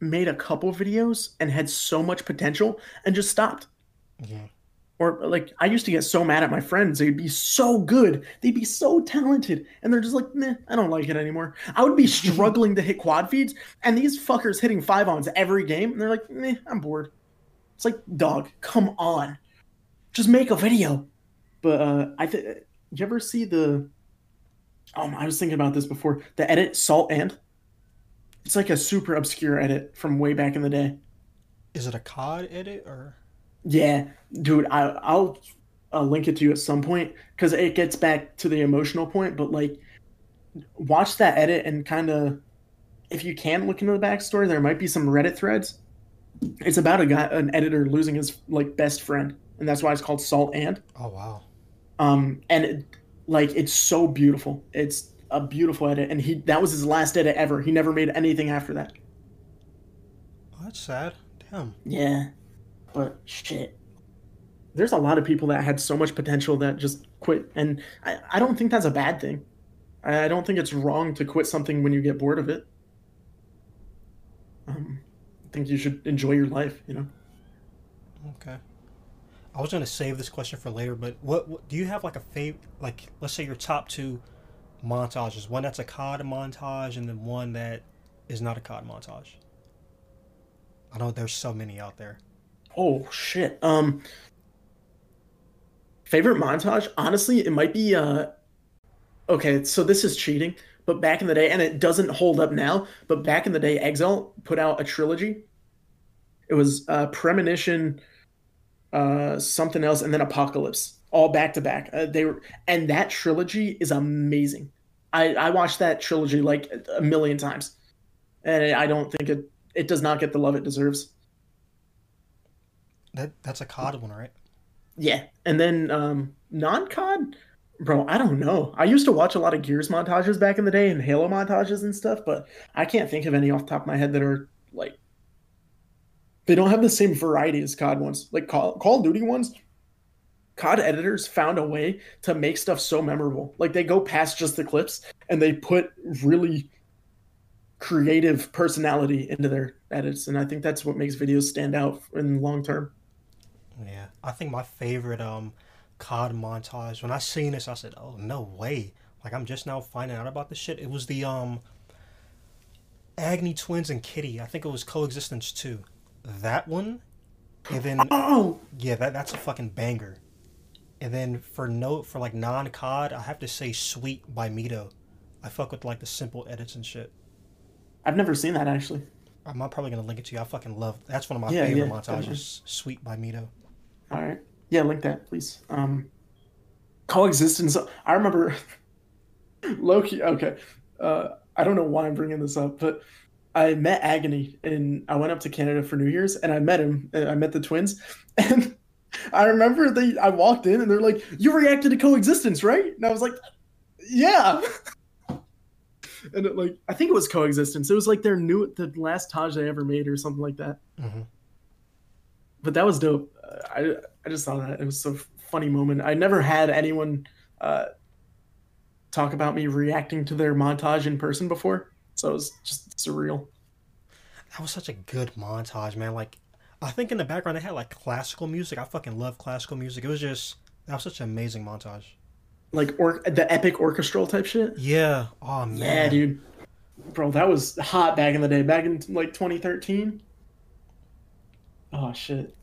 made a couple videos and had so much potential and just stopped. Yeah. or like i used to get so mad at my friends. They'd be so good. They'd be so talented. And they're just like nah i don't like it anymore. I would be struggling to hit quad feeds and these fuckers hitting five ons every game and they're like nah i'm bored. It's like dog come on. Just make a video. But uh i think you ever see the um i was thinking about this before the edit salt and it's like a super obscure edit from way back in the day Is it a COD edit or? yeah, dude, I, I'll uh, link it to you at some point because it gets back to the emotional point. But like, watch that edit and kind of, if you can look into the backstory, there might be some Reddit threads. It's about a guy, an editor losing his like best friend, and that's why it's called Salt and. Oh wow. Um, and it, like it's so beautiful. It's a beautiful edit, and he that was his last edit ever. He never made anything after that. Oh, that's sad. Damn. Yeah, but shit. There's a lot of people that had so much potential that just quit, and I, I don't think that's a bad thing. I, I don't think it's wrong to quit something when you get bored of it. Um, I think you should enjoy your life, you know. Okay. I was gonna save this question for later, but what, what do you have like a favorite? like let's say your top two montages, one that's a COD montage and then one that is not a COD montage. I know there's so many out there. Oh shit. Um, favorite montage? Honestly, it might be. Uh, okay, so this is cheating, but back in the day, and it doesn't hold up now. But back in the day, Exile put out a trilogy. It was uh, Premonition, uh, something else, and then Apocalypse, all back to back. Uh, They were, and that trilogy is amazing. I I watched that trilogy like a million times, and I don't think it it does not get the love it deserves. That that's a COD one, right? yeah, and then um, non COD, bro. I don't know. I used to watch a lot of Gears montages back in the day and Halo montages and stuff, but I can't think of any off the top of my head that are like. They don't have the same variety as COD ones. Like Call, Call of Duty ones, COD editors found a way to make stuff so memorable. Like they go past just the clips and they put really creative personality into their edits, and I think that's what makes videos stand out in the long term. Yeah, I think my favorite um COD montage. When I seen this, I said, "Oh no way!" Like I'm just now finding out about this shit. It was the um Agni twins and Kitty. I think it was Coexistence two. That one, and then Oh, yeah, that that's a fucking banger. And then for note for like non COD, I have to say "Sweet" by Mito. I fuck with like the simple edits and shit. I've never seen that actually. I'm not probably gonna link it to you. I fucking love. That's one of my Yeah, favorite yeah, montages. "Sweet" by Mito. All right, yeah, link that please. Um, coexistence. I remember Loki. Okay, uh, I don't know why I'm bringing this up, but I met Agony and I went up to Canada for New Year's and I met him. uh, I met the twins and. I remember they. I walked in and they're like, "You reacted to coexistence, right?" And I was like, "Yeah." and it, like, I think it was coexistence. It was like their new, the last Taj they ever made or something like that. hmm but that was dope. I I just thought that it was a funny moment. I never had anyone uh, talk about me reacting to their montage in person before, so it was just surreal. That was such a good montage, man. Like, I think in the background they had like classical music. I fucking love classical music. It was just that was such an amazing montage. Like or the epic orchestral type shit. Yeah. Oh man. Yeah, dude, bro, that was hot back in the day. Back in like 2013. Oh shit.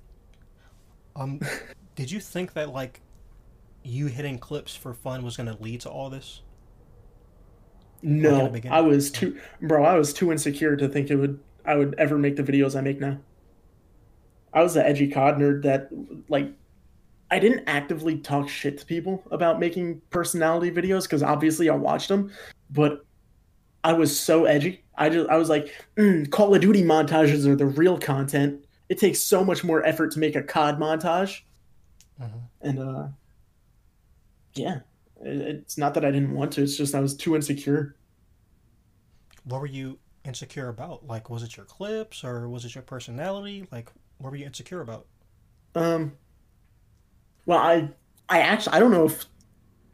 Um, did you think that like you hitting clips for fun was gonna lead to all this? Like in the No? I was too, bro. I was too insecure to think it would. I would ever make the videos I make now. I was the edgy cod nerd that, like, I didn't actively talk shit to people about making personality videos because obviously I watched them, but I was so edgy. I just I was like, mm, Call of Duty montages are the real content. It takes so much more effort to make a COD montage, Mhm. and uh, yeah, it's not that I didn't want to. It's just I was too insecure. What were you insecure about? Like, was it your clips or was it your personality? Like, what were you insecure about? Um. Well, I I actually I don't know if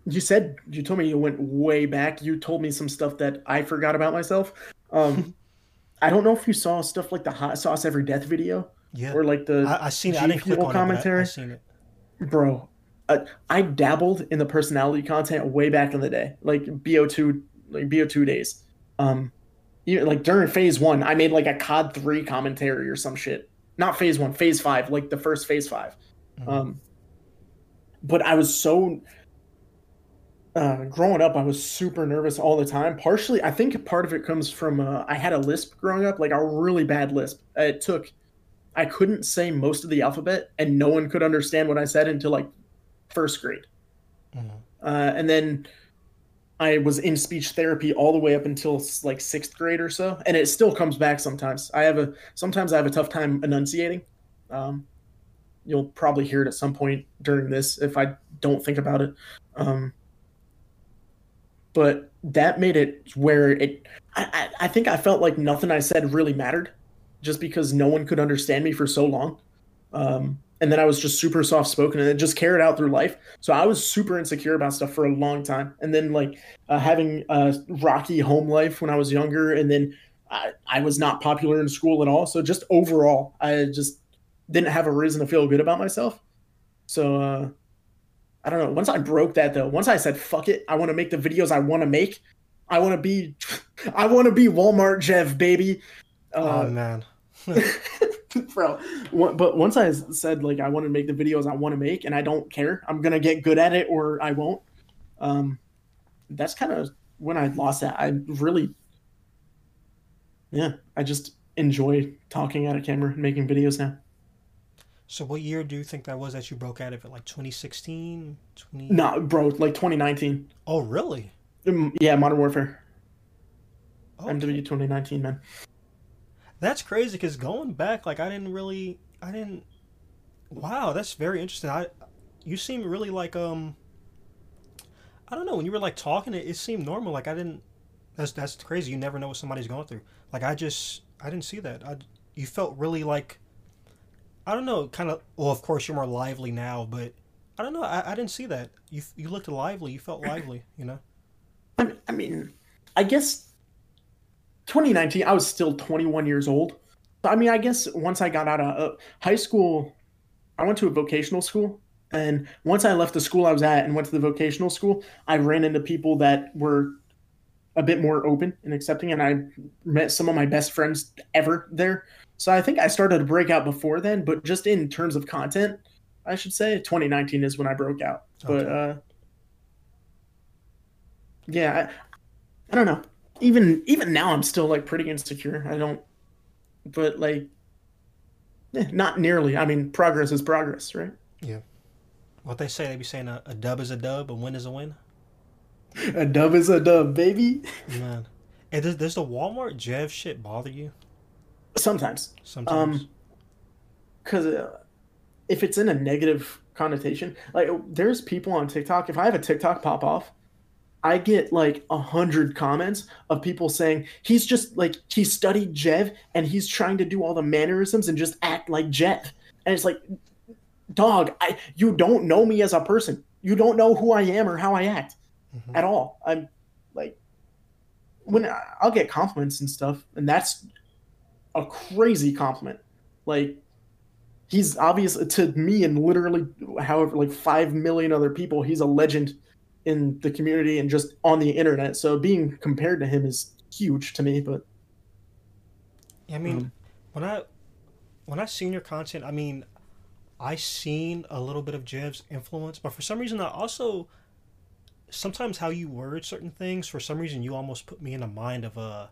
you said you told me you went way back. You told me some stuff that I forgot about myself. Um, I don't know if you saw stuff like the hot sauce every death video Yeah. or like the I, I seen it. I didn't click on it. I, I seen it. bro. Uh, I dabbled in the personality content way back in the day, like Bo2, like Bo2 days. Um, even like during FaZe One, I made like a COD three commentary or some shit. Not FaZe One, FaZe Five, like the first FaZe 5 Mhm. Um, but I was so uh, growing up, I was super nervous all the time. Partially, I think part of it comes from uh, I had a lisp growing up, like a really bad lisp. It took, I couldn't say most of the alphabet, and no one could understand what I said until like first grade. Mhm. Uh, and then I was in speech therapy all the way up until like sixth grade or so, and it still comes back sometimes. I have a sometimes I have a tough time enunciating. Um, you'll probably hear it at some point during this if I don't think about it. Um, but that made it where it. I, I, I think I felt like nothing I said really mattered, just because no one could understand me for so long. Um, and then I was just super soft spoken, and it just carried out through life. So I was super insecure about stuff for a long time. And then like uh, having a rocky home life when I was younger, and then I, I was not popular in school at all. So just overall, I just didn't have a reason to feel good about myself. So uh, I don't know. Once I broke that though, once I said fuck it, I want to make the videos I want to make. I want to be, I want to be Walmart Jev, baby. oh Uh, man. bro. But once I said like I want to make the videos I want to make, and I don't care, I'm gonna get good at it or I won't. Um, that's kind of when I lost that. I really, yeah, I just enjoy talking at a camera and making videos now. So what year do you think that was that you broke out of it? Like 2016, 20? No, bro, like 2019. Oh really? Um, yeah, Modern Warfare. Okay. MW 2019, man. That's crazy because going back, like I didn't really, I didn't. Wow, that's very interesting. I you seem really like um. I don't know. When you were like talking, it, it seemed normal. Like I didn't. That's that's crazy. You never know what somebody's going through. Like I just I didn't see that. I you felt really like. I don't know. Kind of. Well, of course you're more lively now, but I don't know. I, I didn't see that. You you looked lively. You felt lively. You know. I mean, I mean, I guess 2019. I was still 21 years old. I mean, I guess once I got out of uh, high school, I went to a vocational school. And once I left the school I was at and went to the vocational school, I ran into people that were a bit more open and accepting. And I met some of my best friends ever there. So I think I started to break out before then, but just in terms of content, I should say 2019 is when I broke out. Okay. But uh, yeah, I, I don't know. Even even now, I'm still like pretty insecure. I don't, but like, eh, not nearly. I mean, progress is progress, right? Yeah. What they say, they be saying a, a dub is a dub, a win is a win. A dub is a dub, baby. Man, and does, does the Walmart Jev shit bother you? Sometimes. Sometimes. Um, because uh, if it's in a negative connotation, like there's people on TikTok. If I have a TikTok pop off, I get like a hundred comments of people saying he's just like he studied Jev and he's trying to do all the mannerisms and just act like Jev. And it's like, dog, I you don't know me as a person. You don't know who I am or how I act mm-hmm. at all. I'm like when I, I'll get compliments and stuff, and that's a crazy compliment. Like he's obvious to me and literally however like five million other people. He's a legend in the community and just on the internet. So being compared to him is huge to me. But I mean, um, when I when I seen your content, I mean, I seen a little bit of Jev's influence, but for some reason, I also sometimes how you word certain things. For some reason, you almost put me in the mind of uh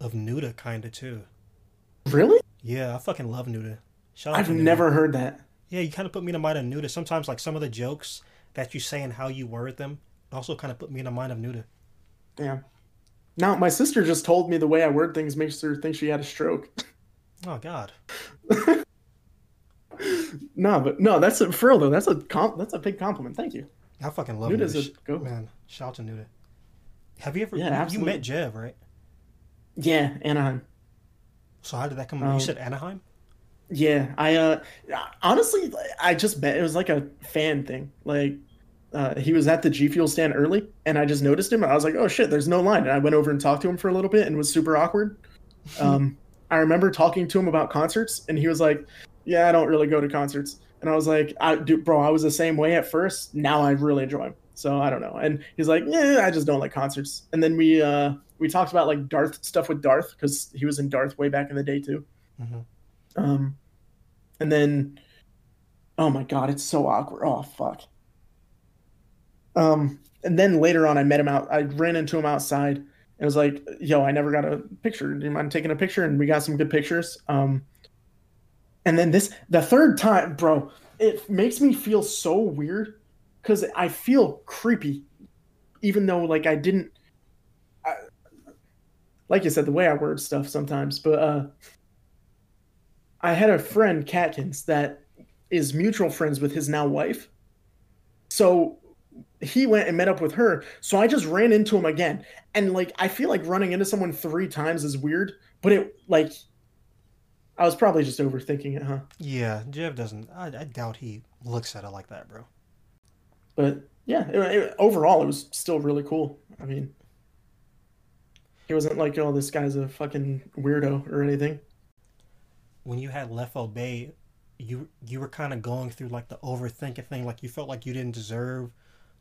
of Nuda kind of too. Really? Yeah, I fucking love Nuda. Shout I've never heard that. Yeah, you kind of put me in the mind of Nuda. Sometimes, like some of the jokes that you say and how you word them, also kind of put me in the mind of Nuda. Yeah. Now, my sister just told me the way I word things makes her think she had a stroke. Oh God. no, but no, that's a, for real though. That's a comp. That's a big compliment. Thank you. I fucking love Nuda's Nuda. A, go man. Shout out to Nuda. Have you ever? Yeah, you, absolutely. you met Jev, right? Yeah, Anaheim. So how did that come? Um, you said Anaheim. Yeah, I uh honestly I just bet it was like a fan thing. Like uh, he was at the G Fuel stand early, and I just noticed him. I was like, "Oh shit, there's no line." And I went over and talked to him for a little bit, and was super awkward. Um, I remember talking to him about concerts, and he was like, "Yeah, I don't really go to concerts." And I was like, "I do, bro. I was the same way at first. Now I really enjoy them. So I don't know." And he's like, "Yeah, I just don't like concerts." And then we uh, we talked about like Darth stuff with Darth because he was in Darth way back in the day too. Mm-hmm. Um, and then, oh my god, it's so awkward. Oh fuck. Um, and then later on, I met him out. I ran into him outside and was like, "Yo, I never got a picture. Do you mind taking a picture?" And we got some good pictures. Um, and then this, the third time, bro, it makes me feel so weird because I feel creepy, even though like I didn't. I, like you said, the way I word stuff sometimes, but uh, I had a friend, Catkins, that is mutual friends with his now wife. So he went and met up with her. So I just ran into him again. And like I feel like running into someone three times is weird, but it like I was probably just overthinking it, huh? Yeah, Jev doesn't. I, I doubt he looks at it like that, bro. But yeah, it, it, overall, it was still really cool. I mean, he wasn't like, oh, this guy's a fucking weirdo or anything when you had left Obey, you you were kind of going through like the overthinking thing. Like you felt like you didn't deserve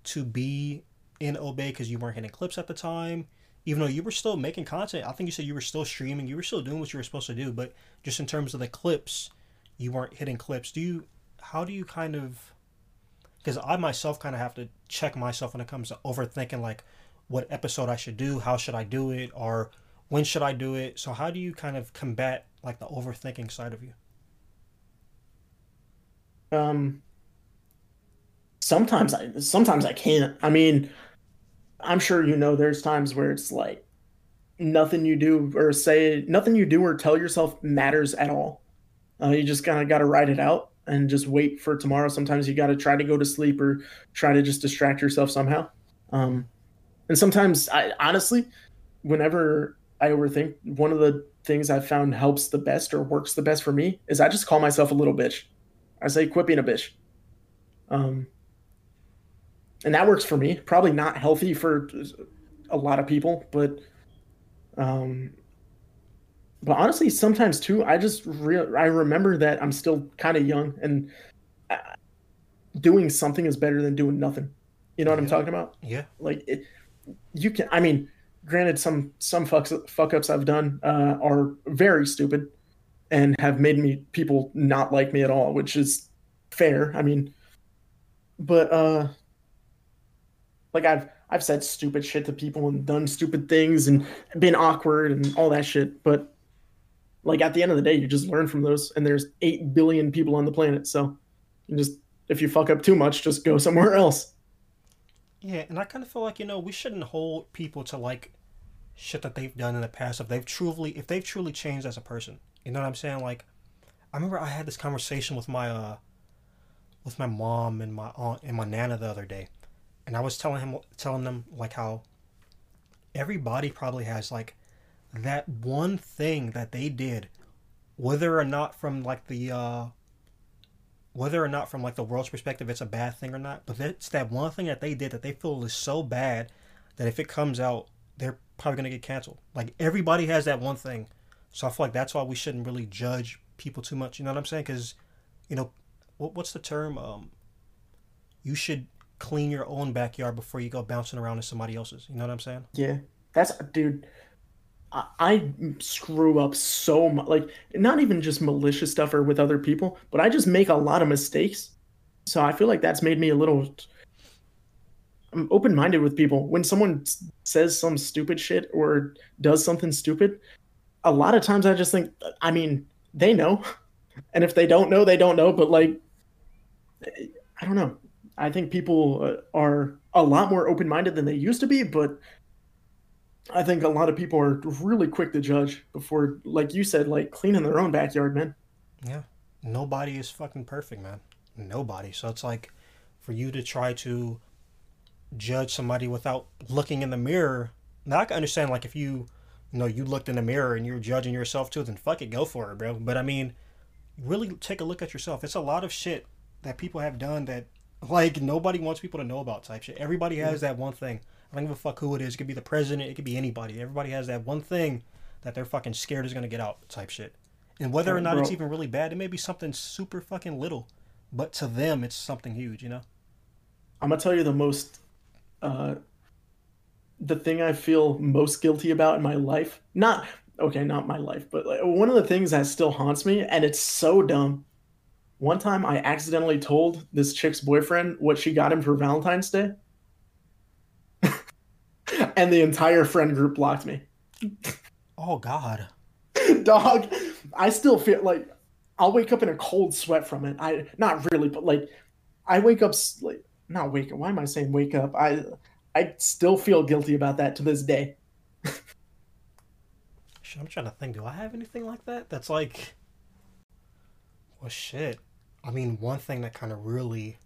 to be in Obey because you weren't hitting clips at the time. Even though you were still making content, I think you said you were still streaming, you were still doing what you were supposed to do. But just in terms of the clips, you weren't hitting clips. Do you? How do you kind of? Because I myself kind of have to check myself when it comes to overthinking, like what episode I should do, how should I do it, or when should I do it. So how do you kind of combat like the overthinking side of you? Um sometimes I sometimes I can't. I mean, I'm sure you know there's times where it's like nothing you do or say nothing you do or tell yourself matters at all. Uh, you just kind of got to write it out. and just wait for tomorrow. Sometimes you got to try to go to sleep or try to just distract yourself somehow. Um, and sometimes, I honestly, whenever I overthink, one of the things I've found helps the best or works the best for me is I just call myself a little bitch. I say, quit being a bitch. Um, and that works for me. Probably not healthy for a lot of people, but um, but honestly, sometimes too, I just re- I remember that I'm still kind of young and uh, doing something is better than doing nothing. You know what Yeah. I'm talking about? Yeah. Like it, you can. I mean, granted, some some fucks fuck ups I've done uh, are very stupid and have made me people not like me at all, which is fair. I mean, but uh, like I've I've said stupid shit to people and done stupid things and been awkward and all that shit, but like at the end of the day, you just learn from those. And there's eight billion people on the planet, so you just if you fuck up too much, just go somewhere else. Yeah, and I kind of feel like you know we shouldn't hold people to like shit that they've done in the past if they've truly if they've truly changed as a person. You know what I'm saying? Like, I remember I had this conversation with my uh with my mom and my aunt and my nana the other day, and I was telling him telling them like how everybody probably has like that one thing that they did, whether or not from like the uh whether or not from like the world's perspective it's a bad thing or not but it's that one thing that they did that they feel is so bad that if it comes out they're probably going to get canceled. Like everybody has that one thing. So i feel like that's why we shouldn't really judge people too much you know what i'm saying? Because you know what, what's the term? Um you should clean your own backyard before you go bouncing around in somebody else's you know what i'm saying? Yeah, that's dude. I, screw up so much. Like not even just malicious stuff or with other people, but I just make a lot of mistakes. So I feel like that's made me a little. I'm open minded with people. When someone says some stupid shit or does something stupid, a lot of times I just think, I mean, they know, and if they don't know, they don't know. But like, I don't know. I think people uh, are a lot more open minded than they used to be, but I think a lot of people are really quick to judge before, like you said, like cleaning their own backyard, man. Yeah. Nobody is fucking perfect, man. Nobody. So it's like for you to try to judge somebody without looking in the mirror. Now I can understand like if you you know you looked in the mirror and you're judging yourself too, then fuck it, go for it, bro. But I mean, really take a look at yourself. It's a lot of shit that people have done that like nobody wants people to know about type shit. Everybody has that one thing. I don't give a fuck who it is. It could be the president. It could be anybody. Everybody has that one thing that they're fucking scared is gonna get out type shit. And whether or not it's even really bad, it may be something super fucking little, but to them it's something huge. You know? I'm gonna tell you the most, uh, the thing I feel most guilty about in my life. Not okay, not my life, but like, one of the things that still haunts me, and it's so dumb. One time, I accidentally told this chick's boyfriend what she got him for Valentine's Day, and the entire friend group blocked me. Oh God. dog i still feel like i'll wake up in a cold sweat from it i not really but like i wake up like not wake up why am i saying wake up i i still feel guilty about that to this day Shit, I'm trying to think. Do I have anything like that? That's like, well, shit. I mean, one thing that kind of really,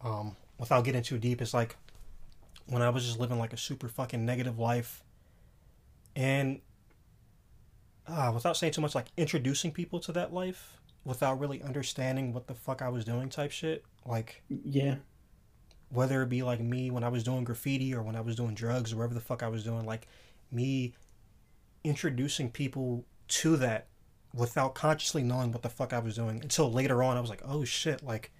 um, without getting too deep, is like when I was just living like a super fucking negative life, and uh, without saying too much, like introducing people to that life without really understanding what the fuck I was doing, type shit. Like yeah whether it be like me when I was doing graffiti or when I was doing drugs or whatever the fuck I was doing, like me introducing people to that without consciously knowing what the fuck I was doing until later on I was like, oh shit, like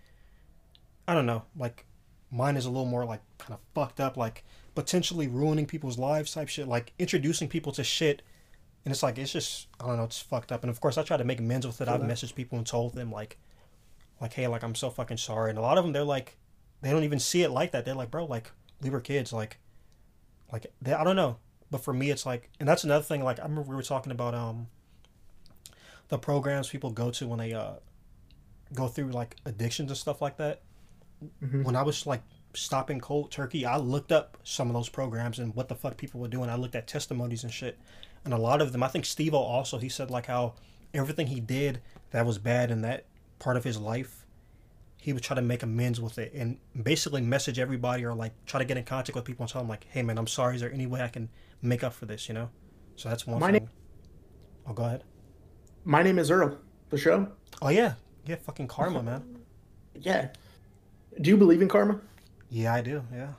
I don't know, like mine is a little more like kind of fucked up, like potentially ruining people's lives type shit, like introducing people to shit and it's like it's just I don't know, it's fucked up. And of course I try to make amends with it. I've messaged people and told them like like, hey, like I'm so fucking sorry. And a lot of them they're like they don't even see it like that. They're like, bro, like we were kids, like, like they, I don't know. But for me, it's like, and that's another thing. Like I remember we were talking about um the programs people go to when they uh go through like addictions and stuff like that. Mhm. When I was like stopping cold turkey, I looked up some of those programs and what the fuck people were doing. I looked at testimonies and shit, and a lot of them. I think Steve-O also he said like how everything he did that was bad in that part of his life, he would try to make amends with it and basically message everybody or like try to get in contact with people and tell them like, "Hey man, I'm sorry. Is there any way I can make up for this?" You know. So that's one My thing. name- oh, go ahead. My name is Earl. The show. Oh yeah, yeah. Fucking karma, man. Yeah. Do you believe in karma? Yeah, I do. Yeah.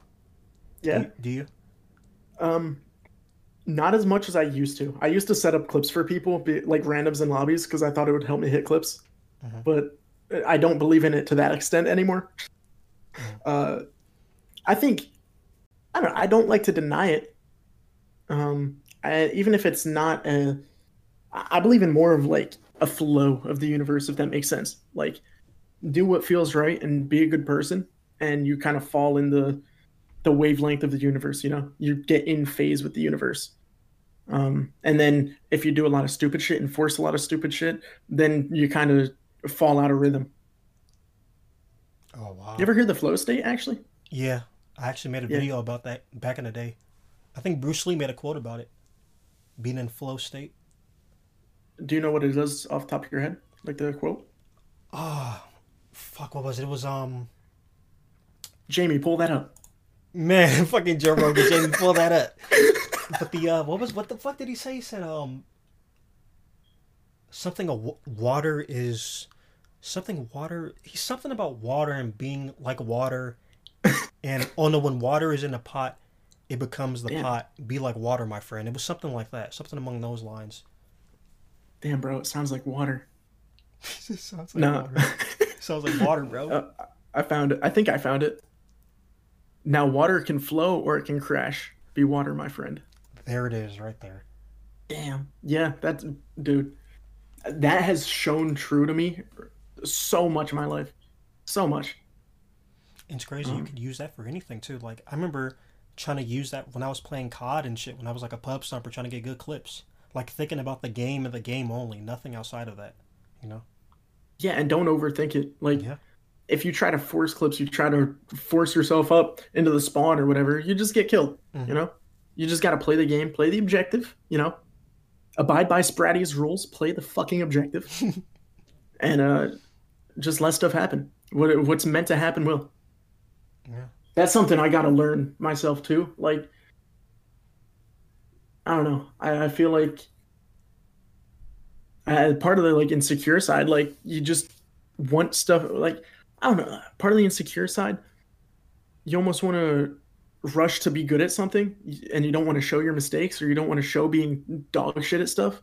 Yeah. Do, do you? Um, not as much as I used to. I used to set up clips for people, be, like randoms in lobbies, because I thought it would help me hit clips. Mhm. But I don't believe in it to that extent anymore. Uh, I think I don't. I don't like to deny it. Um, I, even if it's not a, I believe in more of like a flow of the universe, if that makes sense. Like, do what feels right and be a good person, and you kind of fall in the the wavelength of the universe you know you get in phase with the universe um, and then if you do a lot of stupid shit and force a lot of stupid shit then you kind of fall out of rhythm Oh wow. you ever hear the flow state actually Yeah, I actually made a Yeah. video about that back in the day. I think Bruce Lee made a quote about it, being in flow state. do you know what it is off the top of your head like the quote Ah, fuck, what was it? It was um, jamie pull that up man, fucking Joe Rogan, Jamie, pull that up. But the uh, what was what the fuck did he say? He said um, something wa- water is something water. He's something about water and being like water, and oh no, when water is in a pot, it becomes the Damn. pot. Be like water, my friend. It was something like that, something along those lines. damn bro it sounds like water sounds like no water. Sounds like water, bro. Uh, i found it i think i found it now water can flow or it can crash be water my friend there it is, right there. Damn. Yeah, that's dude. That has shown true to me so much in my life. So much. It's crazy. you Um, could use that for anything too. Like I remember trying to use that when I was playing COD and shit. When I was like a pub stomper trying to get good clips. Like thinking about the game and the game only, nothing outside of that. You know? Yeah, and don't overthink it. Like Yeah. if you try to force clips, you try to force yourself up into the spawn or whatever, you just get killed. Mhm. You know? You just gotta play the game, play the objective, you know? Abide by Spratty's rules, play the fucking objective. and uh just let stuff happen. What what's meant to happen will. Yeah. that's something I gotta learn myself too. Like, I don't know. I, I feel like uh, part of the like insecure side, like you just want stuff. Like I don't know. Part of the insecure side, you almost want to rush to be good at something, and you don't want to show your mistakes, or you don't want to show being dog shit at stuff.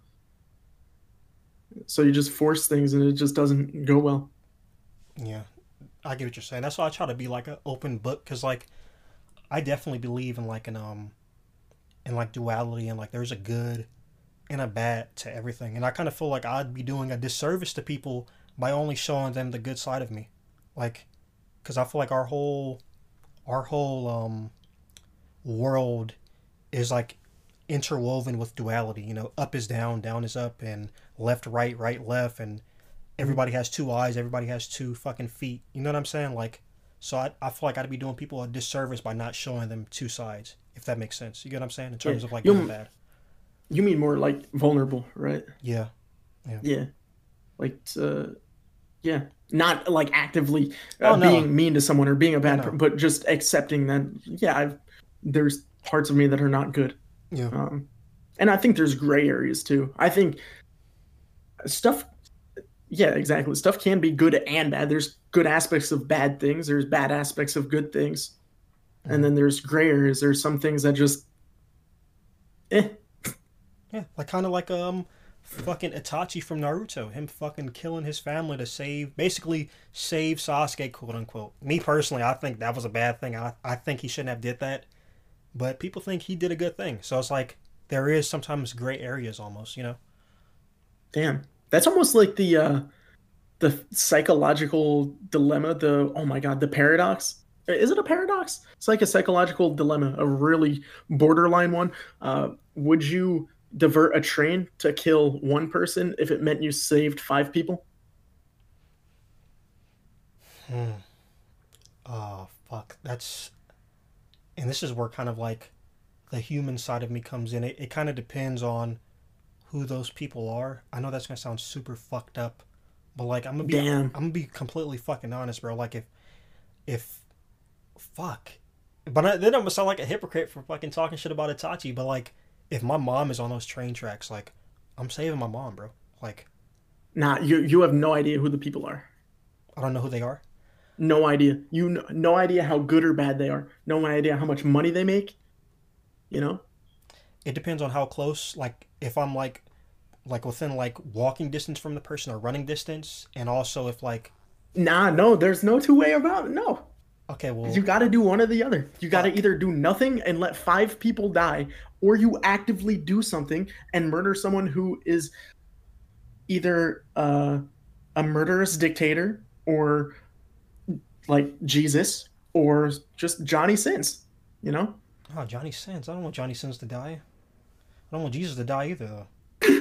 So you just force things, and it just doesn't go well. Yeah. I get what you're saying. That's why I try to be like an open book because like I definitely believe in like an um in like duality and like there's a good and a bad to everything. And I kind of feel like I'd be doing a disservice to people by only showing them the good side of me. Like cuz I feel like our whole our whole um world is like interwoven with duality, you know, up is down, down is up and left right, right left and everybody has two eyes, everybody has two fucking feet. You know what I'm saying? Like, so I, I feel like I'd be doing people a disservice by not showing them two sides, if that makes sense. You get what I'm saying? In terms Yeah. of like and bad. You mean more like vulnerable, right? Yeah. Yeah. Like, uh, yeah. Not like actively uh, Oh, no. being mean to someone or being a bad, No. per- but just accepting that, yeah, I've, there's parts of me that are not good. Yeah. Um, and I think there's gray areas too. I think stuff, yeah, exactly. Stuff can be good and bad. There's good aspects of bad things, there's bad aspects of good things. And then there's gray areas. There's some things that just, eh, Yeah. Like, kind of like, um, fucking Itachi from Naruto. Him fucking killing his family to save, basically save Sasuke, quote unquote. Me personally, I think that was a bad thing. I, I think he shouldn't have did that. But people think he did a good thing. So it's like, there is sometimes gray areas almost, you know? Damn. That's almost like the uh the psychological dilemma, the oh my god, the paradox. Is it a paradox? It's like a psychological dilemma, a really borderline one. Uh would you divert a train to kill one person if it meant you saved five people? Hmm. Oh fuck. That's and this is where kind of like the human side of me comes in. It it kind of depends on who those people are. I know that's gonna sound super fucked up, But like I'm gonna be Damn. I'm gonna be completely fucking honest, bro. Like if if fuck, but I, then I'm gonna sound like a hypocrite for fucking talking shit about Itachi. But like if my mom is on those train tracks, like I'm saving my mom, bro. Like Nah, you you have no idea who the people are. I don't know who they are. No idea. You no, no idea how good or bad they are. No idea how much money they make. You know? It depends on how close. Like if I'm like like within like walking distance from the person or running distance, and also if like Nah, no, there's no two way about it. No. okay, well You got to do one or the other. You got to either do nothing and let five people die, or you actively do something and murder someone who is either uh, a murderous dictator or like Jesus or just Johnny Sins. You know? oh Johnny Sins. I don't want Johnny Sins to die. I don't want Jesus to die either though.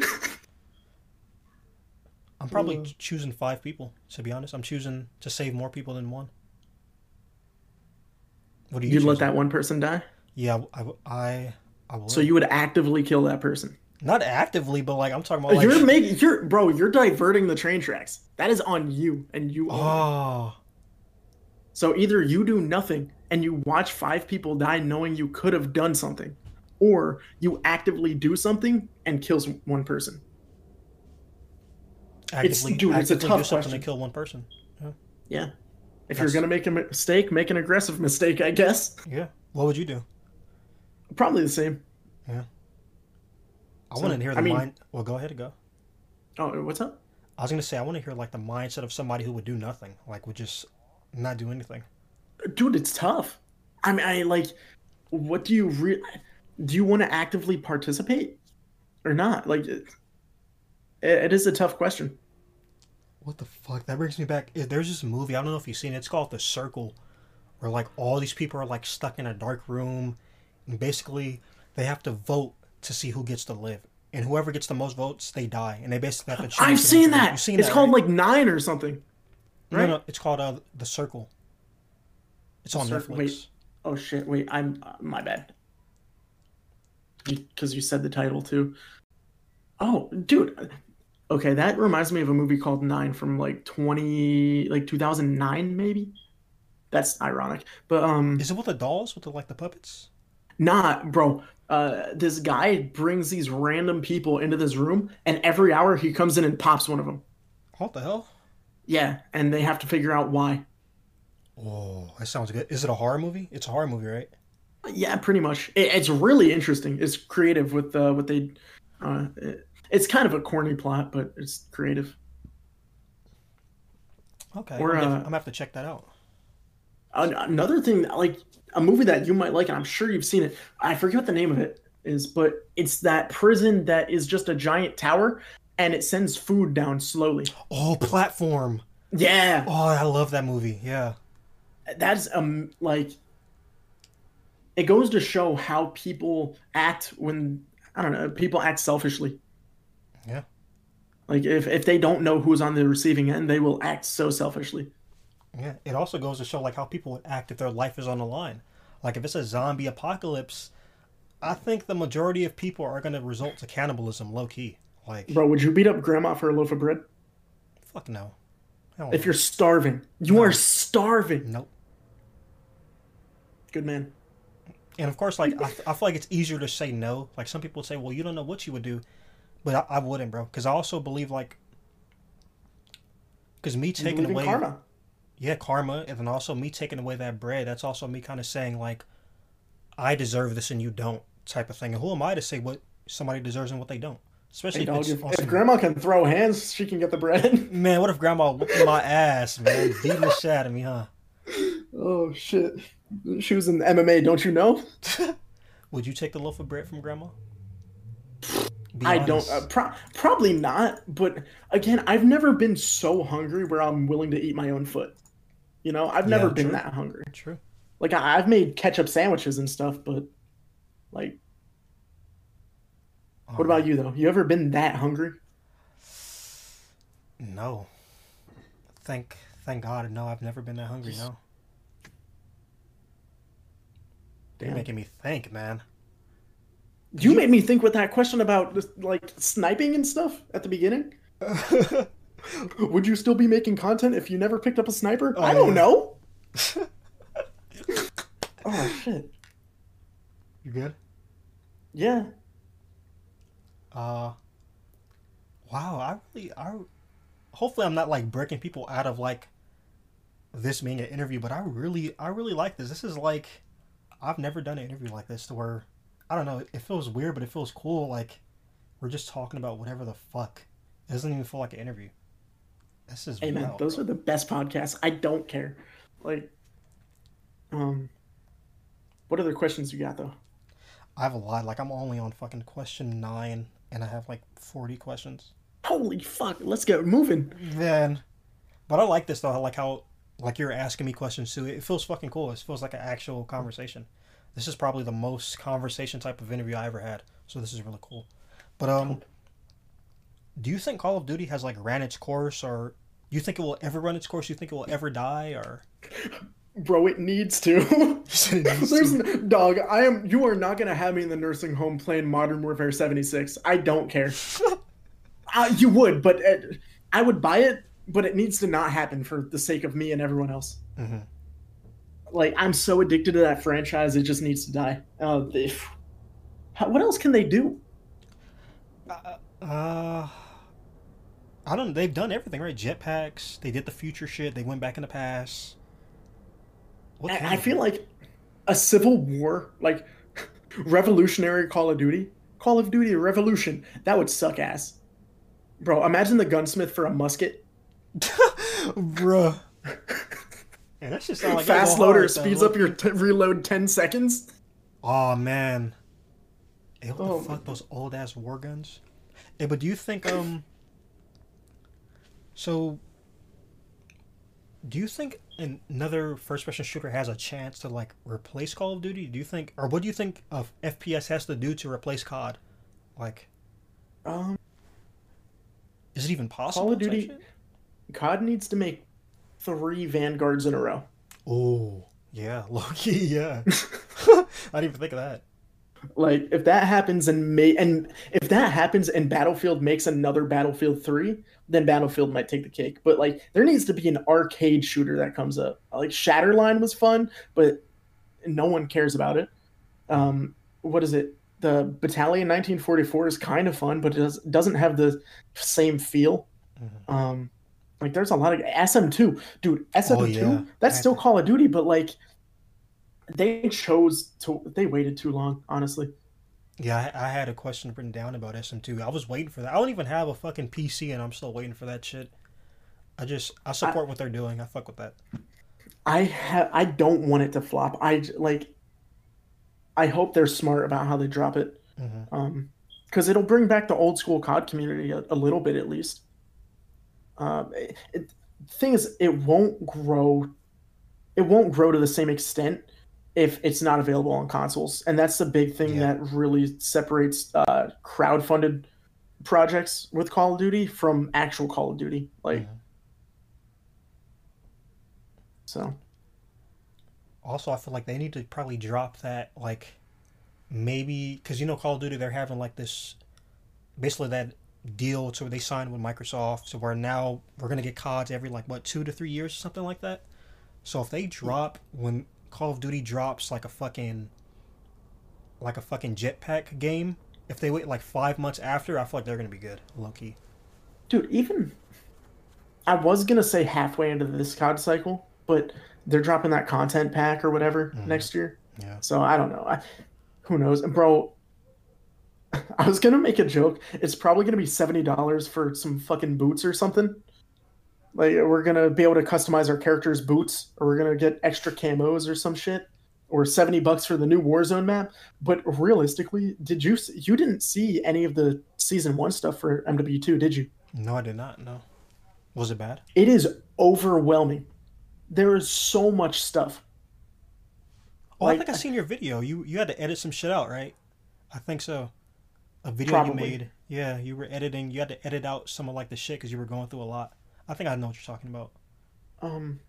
I'm probably Uh. choosing five people. To be honest, I'm choosing to save more people than one. What do you? You'd let that one person die, Yeah, I, I. so you would actively kill that person. not actively, but like I'm talking about. Like, you're making, you're bro, you're diverting the train tracks. That is on you, and you. oh, So either you do nothing and you watch five people die knowing you could have done something, or you actively do something and kills one person. actively, dude, it's a tough do something question. to kill one person. Yeah. If That's- you're gonna make a mistake, make an aggressive mistake, I guess. Yeah. What would you do? Probably the same. Yeah. I So, want to hear the I mean- mind. Well, go ahead and go. Oh, what's up? I was gonna say I want to hear like the mindset of somebody who would do nothing, like would just not do anything. Dude, it's tough. I mean, I like. What do you re- Do you want to actively participate, or not? Like, it, it is a tough question. What the fuck? That brings me back. eh, There's this movie. I don't know if you've seen it. It's called The Circle, where like all these people are like stuck in a dark room, and basically they have to vote to see who gets to live, and whoever gets the most votes, they die, and they basically have to. choose I've seen that. You've seen it's that, called right? like Nine or something. right? no. no, It's called uh, The Circle. It's on Circle- Netflix. wait. Oh shit! Wait, I'm uh, my bad. Because you said the title too. Oh, dude. Okay, that reminds me of a movie called Nine from like twenty, like two thousand nine, maybe. That's ironic, but um, Is it with the dolls with the like the puppets? Nah, bro. Uh, this guy brings these random people into this room, and every hour he comes in and pops one of them. What the hell? Yeah, and they have to figure out why. Oh, that sounds good. Is it a horror movie? It's a horror movie, right? Yeah, pretty much. It, it's really interesting. It's creative with uh, what they. Uh, it- it's kind of a corny plot, but it's creative. Okay, Or, I'm, def- uh, I'm gonna have to check that out. Another thing, like a movie that you might like, and I'm sure you've seen it. I forget what the name of it is, but it's that prison that is just a giant tower, and it sends food down slowly. Oh, platform. Yeah, Oh, I love that movie. Yeah. that's um like. It goes to show how people act when I don't know people act selfishly. Yeah. Like if if they don't know who's on the receiving end, they will act so selfishly. Yeah. It also goes to show like how people would act if their life is on the line. Like if it's a zombie apocalypse, I think the majority of people are gonna result to cannibalism, low key. Like, Bro, would you beat up grandma for a loaf of bread? fuck no. If you're starving, you No. are starving. Nope. Good man. And of course, like I, I feel like it's easier to say no. Like some people say, well, you don't know what you would do, but I, I wouldn't, bro. Because I also believe like, because me taking away, karma. Yeah, karma, and then also me taking away that bread. That's also me kind of saying like, I deserve this and you don't, type of thing. And who am I to say what somebody deserves and what they don't? Especially Hey, dog, if if, grandma can throw hands, she can get the bread. man. What if grandma whooped my ass, man, beating the shit out of me, huh? oh shit. She was in MMA, don't you know? Would you take the loaf of bread from grandma? I don't. Uh, pro- probably not. But again, I've never been so hungry where I'm willing to eat my own foot. You know, I've never Yeah, been true. that hungry. True. Like I- I've made ketchup sandwiches and stuff, but like, what about oh. you though? You ever been that hungry? No. Thank thank God, no, I've never been that hungry, no. You're making me think, man. You made me think with that question about like sniping and stuff at the beginning. Would you still be making content if you never picked up a sniper? Oh, I don't yeah. know. oh shit. You good? Yeah. Uh, wow. I really, I hopefully I'm not like breaking people out of like this being an interview, but I really, I really like this. This is like I've never done an interview like this to where I don't know. It feels weird, but it feels cool. Like we're just talking about whatever the fuck. It doesn't even feel like an interview. This is Hey man, wild, those are the best podcasts. I don't care. Like, um, what other questions you got though? I have a lot. Like I'm only on fucking question nine, and I have like forty questions. Holy fuck! Let's get moving. Then, but I like this though. I like how like you're asking me questions too. It feels fucking cool. It feels like an actual conversation. This is probably the most conversation type of interview I ever had. So this is really cool. But um, do you think Call of Duty has like ran its course, or you think it will ever run its course? You think it will ever die, or Bro, it needs to. There's n- dog. I am. You are not gonna have me in the nursing home playing Modern Warfare 76. I don't care. uh, you would, but uh, I would buy it. But it needs to not happen for the sake of me and everyone else. Mhm. Like I'm so addicted to that franchise, it just needs to die. Uh, they, what else can they do? Uh, I don't. They've done everything right. Jetpacks. They did the future shit. They went back in the past. What I, I feel like a civil war, like revolutionary Call of Duty, Call of Duty Revolution, that would suck ass. Bro, imagine the gunsmith for a musket. Bruh. Man, that shit sound like Fast loader hard, though. speeds up your t- reload 10 seconds. Oh man. Hey, what Oh, the fuck? Those old ass war guns. Hey, but do you think um? So. Do you think another first-person shooter has a chance to like replace Call of Duty? Do you think, or what do you think of FPS has to do to replace COD? Like, Um, is it even possible? Call of Duty- COD needs to make three Vanguards in a row. Oh, yeah, low key, yeah. I didn't even think of that. Like if that happens and may and if that happens and Battlefield makes another Battlefield 3, then Battlefield might take the cake. But like there needs to be an arcade shooter that comes up. Like Shatterline was fun, but no one cares about it. Um what is it? The Battalion 1944 is kind of fun, but it does, doesn't have the same feel. Mhm. Um like there's a lot of SM2. Dude, SM2, Oh, yeah. that's still Call of Duty, but like they chose to they waited too long, honestly. Yeah, I, I had a question written down about SM2. I was waiting for that. I don't even have a fucking PC, and I'm still waiting for that shit. I just I support what they're doing. I fuck with that. I have I don't want it to flop. I like I hope they're smart about how they drop it. Mhm. Um cuz it'll bring back the old school COD community a, a little bit at least. Um it, it, thing is it won't grow it won't grow to the same extent if it's not available on consoles. And that's the big thing Yeah. that really separates uh crowd-funded projects with Call of Duty from actual Call of Duty. Like Mhm. so Also, I feel like they need to probably drop that like maybe because you know Call of Duty they're having like this basically that deal to where they signed with Microsoft so where now we're gonna get CODs every like what two to three years or something like that. So if they drop when Call of Duty drops like a fucking like a fucking jetpack game, if they wait like five months after, I feel like they're gonna be good, low key. Dude, even I was gonna say halfway into this COD cycle, but they're dropping that content pack or whatever Mhm. next year. Yeah. So I don't know. I, who knows, And bro? I was gonna make a joke. It's probably gonna be seventy dollars for some fucking boots or something. Like we're gonna be able to customize our characters' boots, or we're gonna get extra camos or some shit, or seventy bucks for the new Warzone map. But realistically, did you you didn't see any of the season one stuff for MW two, did you? No, I did not. No. Was it bad? It is overwhelming. There is so much stuff. Oh, Like- I think I seen your video. You you had to edit some shit out, right? I think so. A video Probably. you made. Yeah, you were editing. You had to edit out some of like the shit because you were going through a lot. I think I know what you're talking about. Um,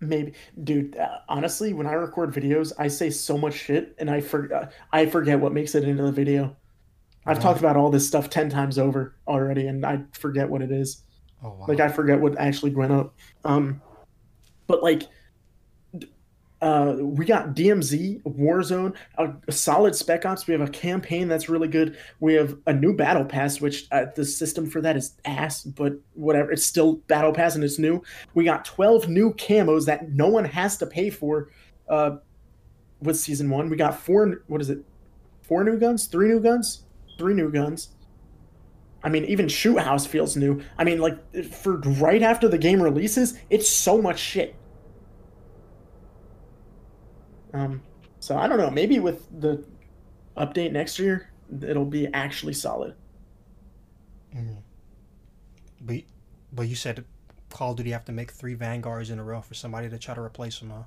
maybe, dude. Uh, honestly, when I record videos, I say so much shit, and I for, uh, I forget what makes it into the video. I've talked about all this stuff ten times over already, and I forget what it is. Oh wow. Like I forget what actually went up. Um, but like, uh, we got DMZ, Warzone, a, a solid Spec Ops. We have a campaign that's really good. We have a new Battle Pass, which uh, the system for that is ass, but whatever. It's still Battle Pass and it's new. We got 12 new camos that no one has to pay for. Uh, with season one, we got four. What is it? Four new guns? Three new guns? Three new guns. I mean, even Shoot House feels new. I mean, like for right after the game releases, it's so much shit. Um, so I don't know. Maybe with the update next year, it'll be actually solid. Mhm. But but you said Call of Duty have to make three Vanguards in a row for somebody to try to replace them, huh?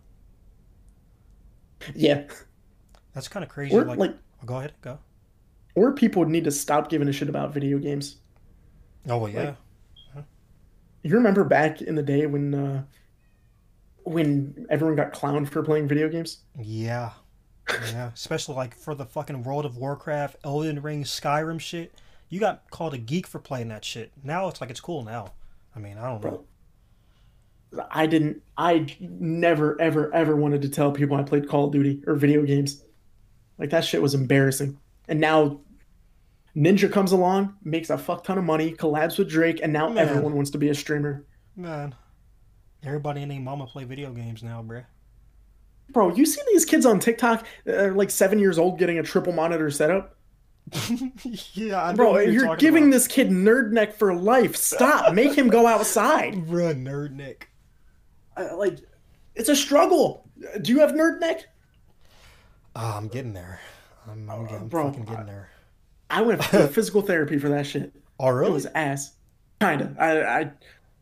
Yeah, That's kind of crazy. or like, like, oh, go ahead, go. or people would need to stop giving a shit about video games. Oh well, yeah. You remember back in the day when, uh, when everyone got clowned for playing video games? Yeah. Yeah. Especially like for the fucking World of Warcraft, Elden Ring, Skyrim shit. You got called a geek for playing that shit. Now it's like it's cool now. I mean, I don't know. I didn't. I never, ever, ever wanted to tell people I played Call of Duty or video games. Like that shit was embarrassing. And now Ninja comes along, makes a fuck ton of money, collabs with Drake, and now Man. everyone wants to be a streamer. Man. Everybody and their mama play video games now, bruh. Bro, you see these kids on TikTok, uh, like seven years old, getting a triple monitor setup? yeah, I know Bro, what you're, talking giving about. this kid nerd neck for life. Stop. Make him go outside. Bro, nerd neck. Uh, like, it's a struggle. Do you have nerd neck? Ah, I'm getting there. I'm, I'm getting bro, fucking getting there. I went to physical therapy for that shit. Oh, It was ass. Kinda. I, I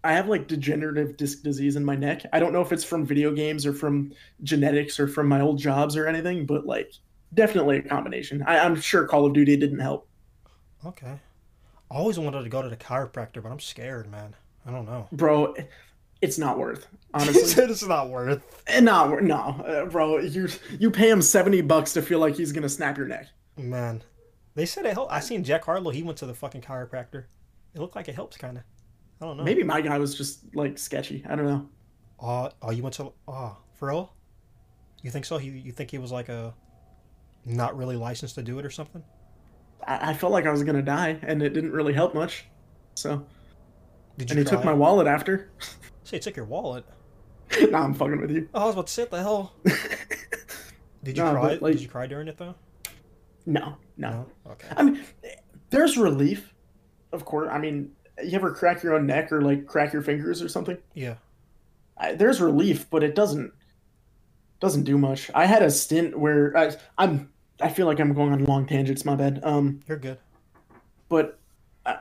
I have like degenerative disc disease in my neck. I don't know if it's from video games or from genetics or from my old jobs or anything, but like definitely a combination. I, I'm sure Call of Duty didn't help. Okay. I always wanted to go to the chiropractor, but I'm scared, man. I don't know. Bro, it's not worth. Honestly. it's not worth. Eh, not wor- no, uh, bro. You you pay him 70 bucks to feel like he's going to snap your neck. Man, they said it helped. I seen Jack Harlow. He went to the fucking chiropractor. It looked like it helps, kind of. I don't know. Maybe my guy was just like sketchy. I don't know. Oh, oh, you went to. Uh, oh, for real? You think so? He, you think he was like a, not really licensed to do it or something? I, I felt like I was going to die and it didn't really help much. So, Did you? and he took cry? my wallet after. Say, he took your wallet. nah, I'm fucking with you. Oh, I was about to say, the hell? Did you Nah, cry? but, like- Did you cry during it though? no, no. Okay. I mean, there's relief, of course. I mean, you ever crack your own neck or like crack your fingers or something? Yeah. I, there's relief, but it doesn't doesn't do much. I had a stint where I, I'm. I feel like I'm going on long tangents. My bad. Um, You're good. but uh,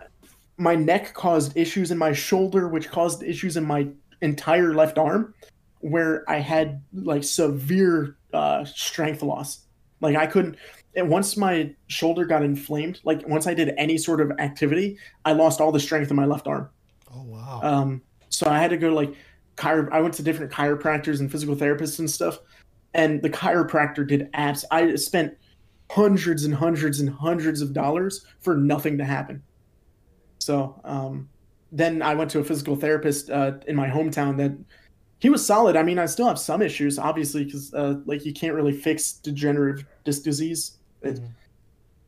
my neck caused issues in my shoulder, which caused issues in my entire left arm, where I had like severe uh, strength loss. Like I couldn't. And once my shoulder got inflamed, like once I did any sort of activity, I lost all the strength in my left arm. Oh wow. Um, so I had to go to like chiro. I went to different chiropractors and physical therapists and stuff, and the chiropractor did abs. I spent hundreds and hundreds and hundreds of dollars for nothing to happen. So um, then I went to a physical therapist uh, in my hometown that he was solid. I mean, I still have some issues, obviously, because uh, like you can't really fix degenerative disc disease, Mhm.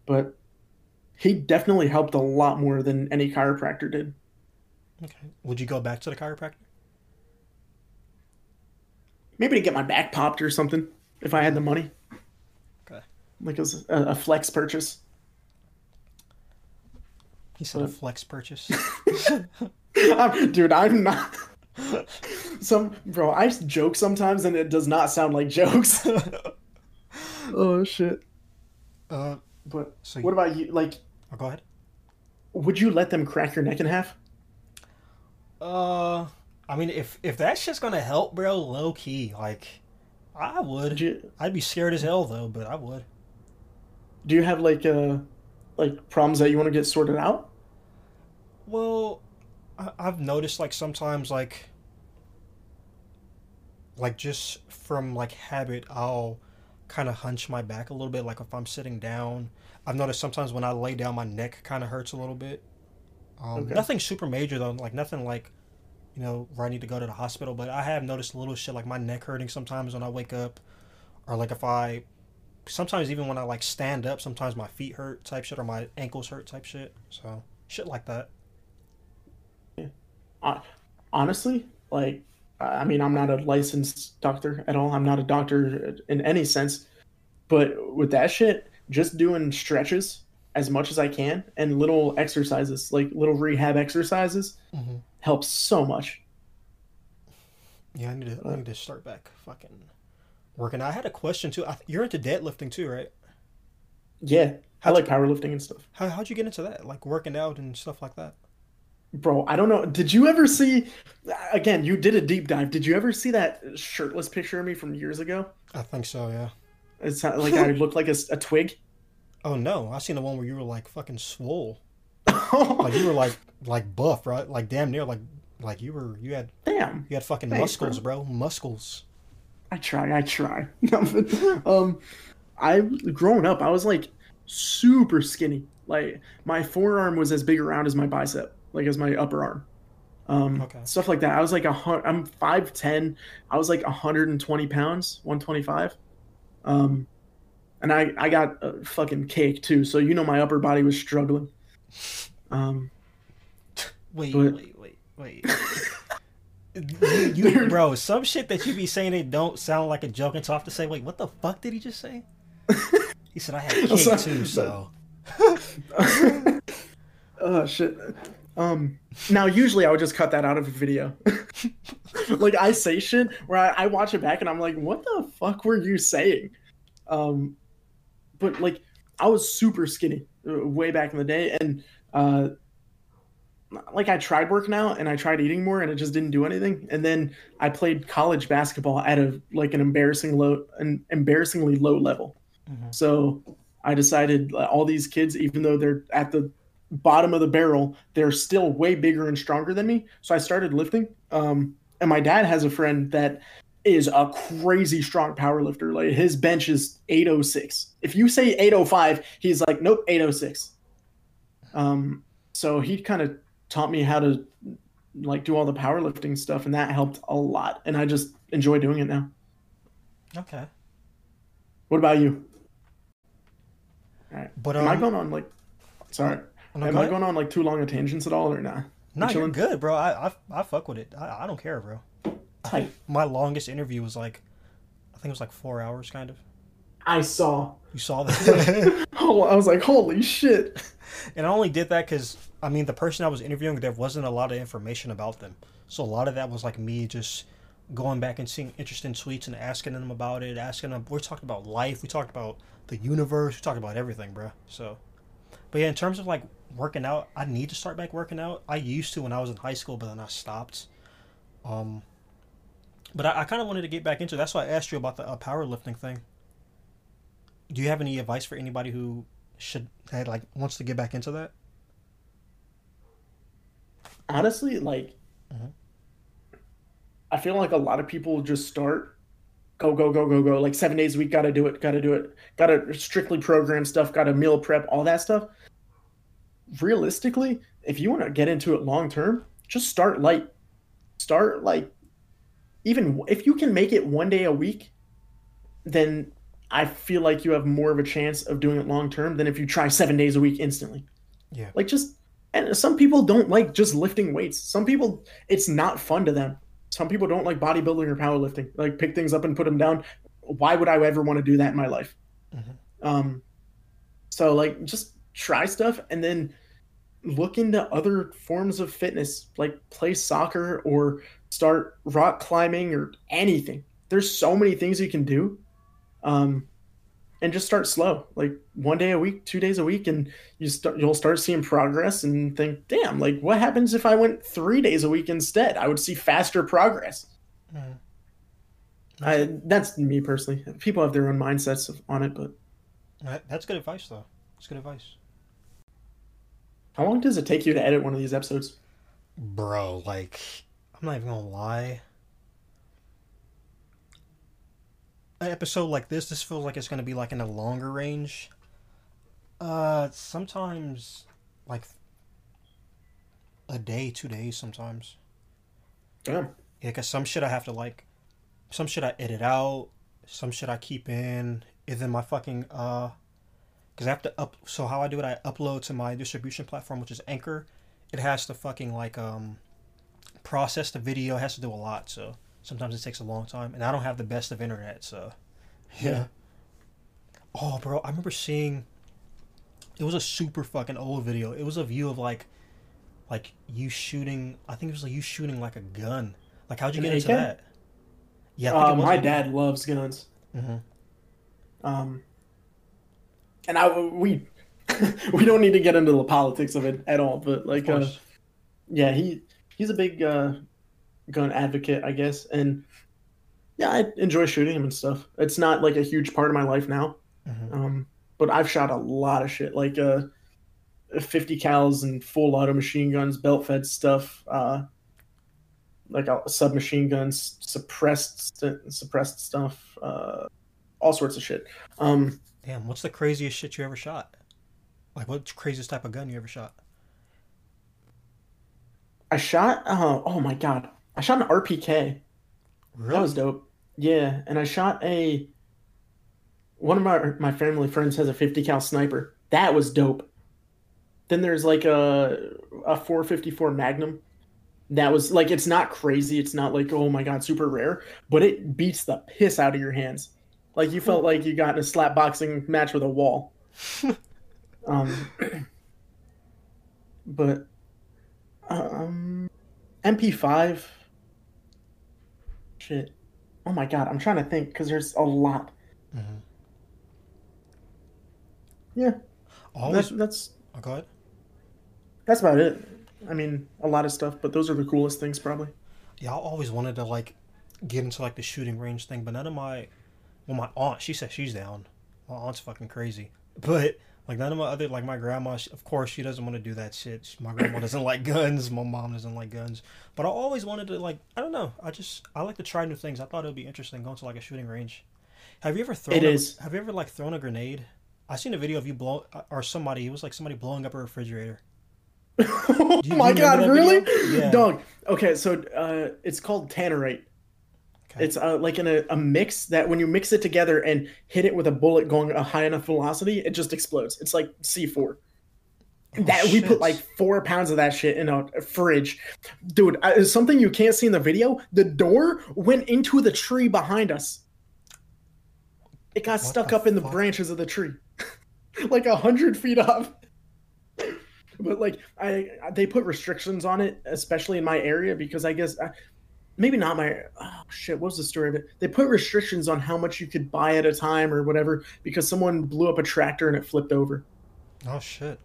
but he definitely helped a lot more than any chiropractor did. Okay. Would you go back to the chiropractor? maybe to get my back popped or something if I had the money. Okay. Like it was a, a flex purchase. He said a flex purchase. I'm- Dude, I'm not. Some bro, I joke sometimes and it does not sound like jokes. oh shit! Uh, But so what about you? Like, oh, go ahead. would you let them crack your neck in half? Uh, I mean, if if that's just gonna help, bro, low key, like, I Would would. you? I'd be scared as hell though, but I would. Do you have like uh like problems that you want to get sorted out? Well, I, I've noticed like sometimes like, like just from like habit, I'll kind of hunch my back a little bit. Like if I'm sitting down, I've noticed sometimes when I lay down, my neck kind of hurts a little bit. Um, Okay. Nothing super major though. Like nothing like, you know, where I need to go to the hospital. But I have noticed little shit like my neck hurting sometimes when I wake up, or like if I, sometimes even when I like stand up, sometimes my feet hurt type shit or my ankles hurt type shit. So shit like that. honestly, like, I mean, I'm not a licensed doctor at all. I'm not a doctor in any sense. But with that shit, just doing stretches as much as I can and little exercises, like little rehab exercises, Mm-hmm. helps so much. Yeah, I need to. I need to start back fucking working. I had a question too. I, you're into deadlifting too, right? Yeah, I like powerlifting and stuff. How how'd you get into that? Like working out and stuff like that. Bro, I don't know. Did you ever see, again, you did a deep dive. Did you ever see that shirtless picture of me from years ago? I think so. Yeah. It's not like I looked like a twig. Oh no, I seen the one where you were like fucking swole. Like you were like like buff, right? Like damn near like like you were you had Damn. you had fucking Thanks, muscles, bro. Muscles. I try, I try. um, I growing up, I was like super skinny. Like my forearm was as big around as my bicep, like as my upper arm. Um, Okay. stuff like that. I was like a hun- I'm five ten. I was like 120 pounds, 125. Um, and I I got a fucking cake too. So you know my upper body was struggling. Um, Wait, But- wait, wait, wait. you, you, bro, some shit that you be saying it don't sound like a joke until I have to say, wait, what the fuck did he just say? He said I had cake too, so oh shit. Um, now usually I would just cut that out of a video. like I say shit where I, I watch it back and I'm like, what the fuck were you saying? Um, but like I was super skinny uh, way back in the day, and uh, like I tried working out and I tried eating more, and it just didn't do anything. And then I played college basketball at a like an embarrassing low, an embarrassingly low level. Mhm. So I decided uh, all these kids, even though they're at the bottom of the barrel, they're still way bigger and stronger than me. So I started lifting. Um, and my dad has a friend that is a crazy strong power lifter. Like his bench is 806. If you say 805, he's like, nope, 806. Um, so he kind of taught me how to like do all the powerlifting stuff, and that helped a lot. And I just enjoy doing it now. okay. What about you? All right. But Am I um, going on like? Sorry. No, Am I going on like too long a tangents at all or not? No, you're good, bro. I, I I fuck with it. I, I don't care, bro. Tight. My longest interview was like, I think it was like four hours, kind of. I saw. You saw that, Oh, I was like, holy shit. and I only did that because I mean the person I was interviewing, there wasn't a lot of information about them, so a lot of that was like me just going back and seeing interesting tweets and asking them about it, asking them. We talked about life, we talked about the universe, we talked about everything, bro. So, but yeah, in terms of like working out, I need to start back working out. I used to when I was in high school, but then I stopped. Um, but I, I kind of wanted to get back into. That's why I asked you about the uh, powerlifting thing. Do you have any advice for anybody who should that like wants to get back into that? Honestly, like, Mhm. I feel like a lot of people just start, go, go, go, go, go. Like seven days a week, gotta do it, gotta do it, gotta strictly program stuff, gotta meal prep, all that stuff. Realistically, if you want to get into it long term, just start light. Start like, even if you can make it one day a week, then I feel like you have more of a chance of doing it long term than if you try seven days a week instantly. Yeah. Like just and some people don't like just lifting weights. Some people it's not fun to them. Some people don't like bodybuilding or powerlifting. Like pick things up and put them down. Why would I ever want to do that in my life? Mhm. Um so like just try stuff and then look into other forms of fitness like play soccer or start rock climbing or anything. There's so many things you can do. Um and just start slow like one day a week two days a week and you start you'll start seeing progress and think damn like what happens if i went three days a week instead i would see faster progress Mhm. I, that's me personally people have their own mindsets of- on it but That's good advice, though. That's good advice, how long does it take you to edit one of these episodes bro. Like, I'm not even gonna lie. An episode like this, this feels like it's gonna be like in a longer range. Uh, sometimes, like a day, two days sometimes. Damn. Yeah, cause some shit I have to like, some shit I edit out, some shit I keep in. And then my fucking uh, cause I have to up. So how I do it, I upload to my distribution platform, which is Anchor. It has to fucking like um, process the video. It has to do a lot. So sometimes it takes a long time, and I don't have the best of internet. So yeah. Oh, bro, I remember seeing. It was a super fucking old video. It was a view of like, like you shooting. I think it was like you shooting like a gun. Like how'd you An get into AK? that? Yeah, I think Uh, my dad loves guns. Mhm. Um, and I we we don't need to get into the politics of it at all, but like, uh, yeah, he he's a big uh, gun advocate, I guess, and yeah, I enjoy shooting him and stuff. It's not like a huge part of my life now, Mhm. um, but I've shot a lot of shit, like uh, 50 cals and full auto machine guns, belt fed stuff, uh, like uh, submachine guns, suppressed suppressed stuff, uh, all sorts of shit. Um, Damn, what's the craziest shit you ever shot? Like, what's the craziest type of gun you ever shot? I shot. Uh, oh my god, I shot an RPK. Really? That was dope. Yeah, and I shot a. One of my my family friends has a 50 cal sniper. That was dope. Then there's like a a 454 Magnum. That was like it's not crazy. It's not like oh my god, super rare, but it beats the piss out of your hands. Like you felt like you got in a slap boxing match with a wall. um, but um, MP5. Shit. Oh my god, I'm trying to think because there's a lot. Mhm. Yeah, Always. that's that's Oh, go ahead. that's about it. I mean, a lot of stuff, but those are the coolest things probably. Yeah, I always wanted to like get into like the shooting range thing, but none of my, well, my aunt, she said she's down. My aunt's fucking crazy, but like none of my other, like my grandma, she, of course, she doesn't want to do that shit. She- My grandma doesn't like guns. My mom doesn't like guns. But I always wanted to like, I don't know. I just I like to try new things. I thought it would be interesting going to like a shooting range. Have you ever thrown? It a, is. Have you ever like thrown a grenade? I seen a video of you blow or somebody. It was like somebody blowing up a refrigerator. oh my god, really? Yeah. Dog. Okay, so uh, it's called Tannerite. Okay. It's uh, like in a, a mix that when you mix it together and hit it with a bullet going a high enough velocity, it just explodes. It's like C4. that we put like four pounds of that shit in a, fridge, dude. Uh, something you can't see in the video. The door went into the tree behind us. It got What stuck up in the branches of the tree, like a hundred feet up. But like I, they put restrictions on it, especially in my area, because I guess uh, maybe not my. Oh shit, what was the story of it? They put restrictions on how much you could buy at a time or whatever because someone blew up a tractor and it flipped over Oh shit.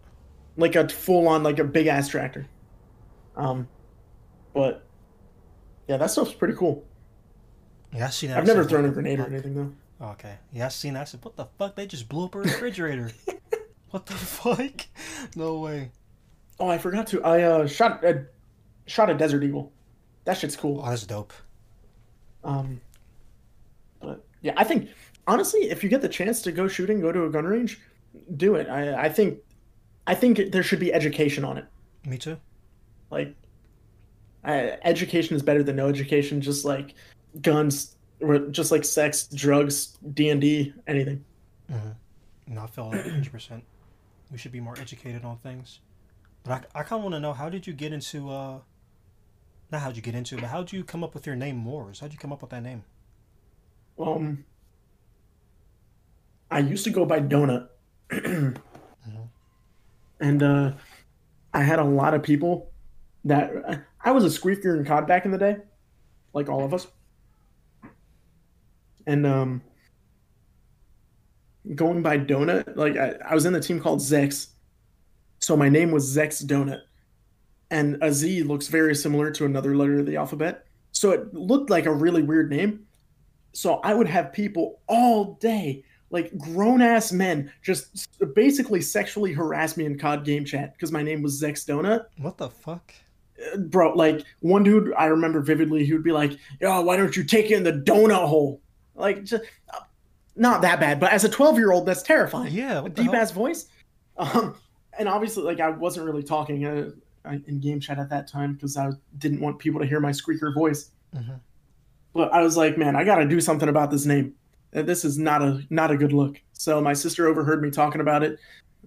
like a full on like a big ass tractor. Um, but yeah, that stuff's pretty cool. Yeah, I seen that. I've never thrown a grenade or anything though. Okay. Yeah, I seen that. I said, what the fuck? They just blew up a refrigerator. what the fuck? No way. Oh, I forgot to. I uh shot a shot a desert eagle. That shit's cool. Oh, that's dope. Um, but yeah, I think honestly, if you get the chance to go shooting, go to a gun range, do it. I I think I think there should be education on it. Me too. Like, uh, education is better than no education. Just like guns, or just like sex, drugs, D and D, anything. Mm-hmm. No, I feel that 100%. We should be more educated on things. But I, I kind of want to know how did you get into, uh, not how'd you get into it, but how'd you come up with your name, Mors? How'd you come up with that name? Um, I used to go by Donut, and uh, I had a lot of people that I was a squeaker in COD back in the day, like all of us, and um, going by Donut, like I, I was in the team called Zex, so my name was Zex Donut, and a Z looks very similar to another letter of the alphabet, so it looked like a really weird name so I would have people all day, like grown ass men, just basically sexually harass me in COD game chat because my name was Zex Donut. What the fuck? Uh, Bro, like one dude I remember vividly, he would be like, "Yo, why don't you take it in the donut hole?" Like, just uh, not that bad, but as a twelve year old, that's terrifying. Yeah, deep ass voice. Um, and obviously, like I wasn't really talking. Uh, in game chat at that time because I didn't want people to hear my squeaker voice. hmm But I was like, man, I got to do something about this name. Uh, This is not a not a good look. So my sister overheard me talking about it,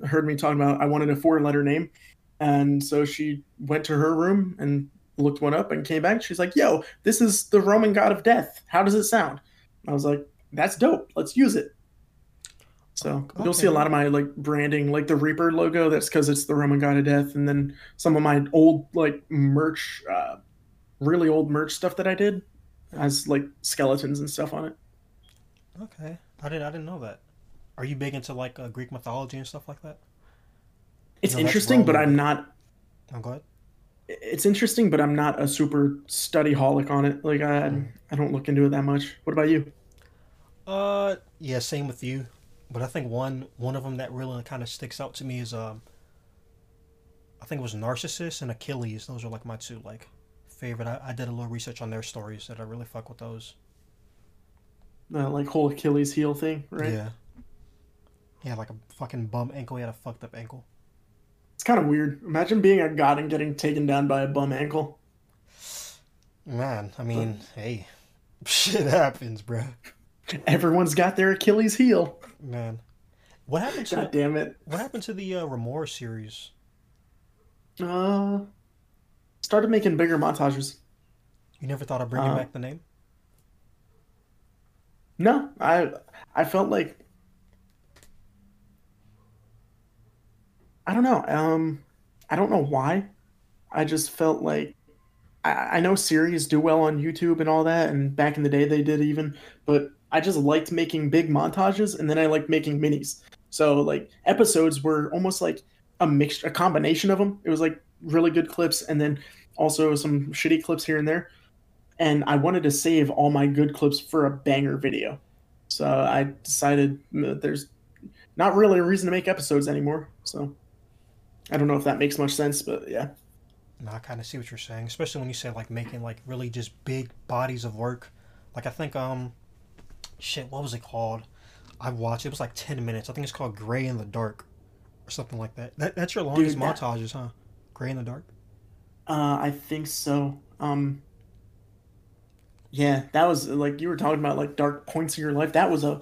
heard me talking about I wanted a four letter name, and so she went to her room and looked one up and came back. She's like, "Yo, this is the Roman god of death. How does it sound?" I was like, "That's dope. Let's use it." So you'll see a lot of my like branding, like the Reaper logo. That's because it's the Roman god of death, and then some of my old like merch, uh, really old merch stuff that I did has like skeletons and stuff on it. Okay, I didn't I didn't know that. Are you big into like uh, Greek mythology and stuff like that? It's interesting, but I'm not. Oh, go ahead. It's interesting, but I'm not a super study holic on it. Like I, Hmm. I don't look into it that much. What about you? Uh, yeah, same with you. But I think one one of them that really kind of sticks out to me is um, I think it was Narcissus and Achilles. Those are like my two like favorite. I, I did a little research on their stories that I really fuck with those. The like whole Achilles heel thing, right? Yeah. Yeah, like a fucking bum ankle. He had a fucked up ankle. It's kind of weird. Imagine being a god and getting taken down by a bum ankle. Man, I mean, hey, shit happens, bruh. Everyone's got their Achilles heel. Man, what happened to God damn it. what happened to the uh, Remorse series? Uh, started making bigger montages. You never thought of bringing Uh, back the name? No, I I felt like I don't know. Um, I don't know why. I just felt like I, I know series do well on YouTube and all that, and back in the day they did even, but I just liked making big montages, and then I liked making minis. So like episodes were almost like a mixture, a combination of them. It was like really good clips, and then also some shitty clips here and there. And I wanted to save all my good clips for a banger video. So I decided there's not really a reason to make episodes anymore. So I don't know if that makes much sense, but yeah. No, I kind of see what you're saying, especially when you say like making like really just big bodies of work. Like I think um, shit, what was it called? I watched it was like ten minutes. I think it's called Gray in the Dark, or something like that. that that's your longest that- montages, huh? Gray in the Dark. Uh, I think so. Um, yeah, that was like you were talking about like dark points in your life. That was a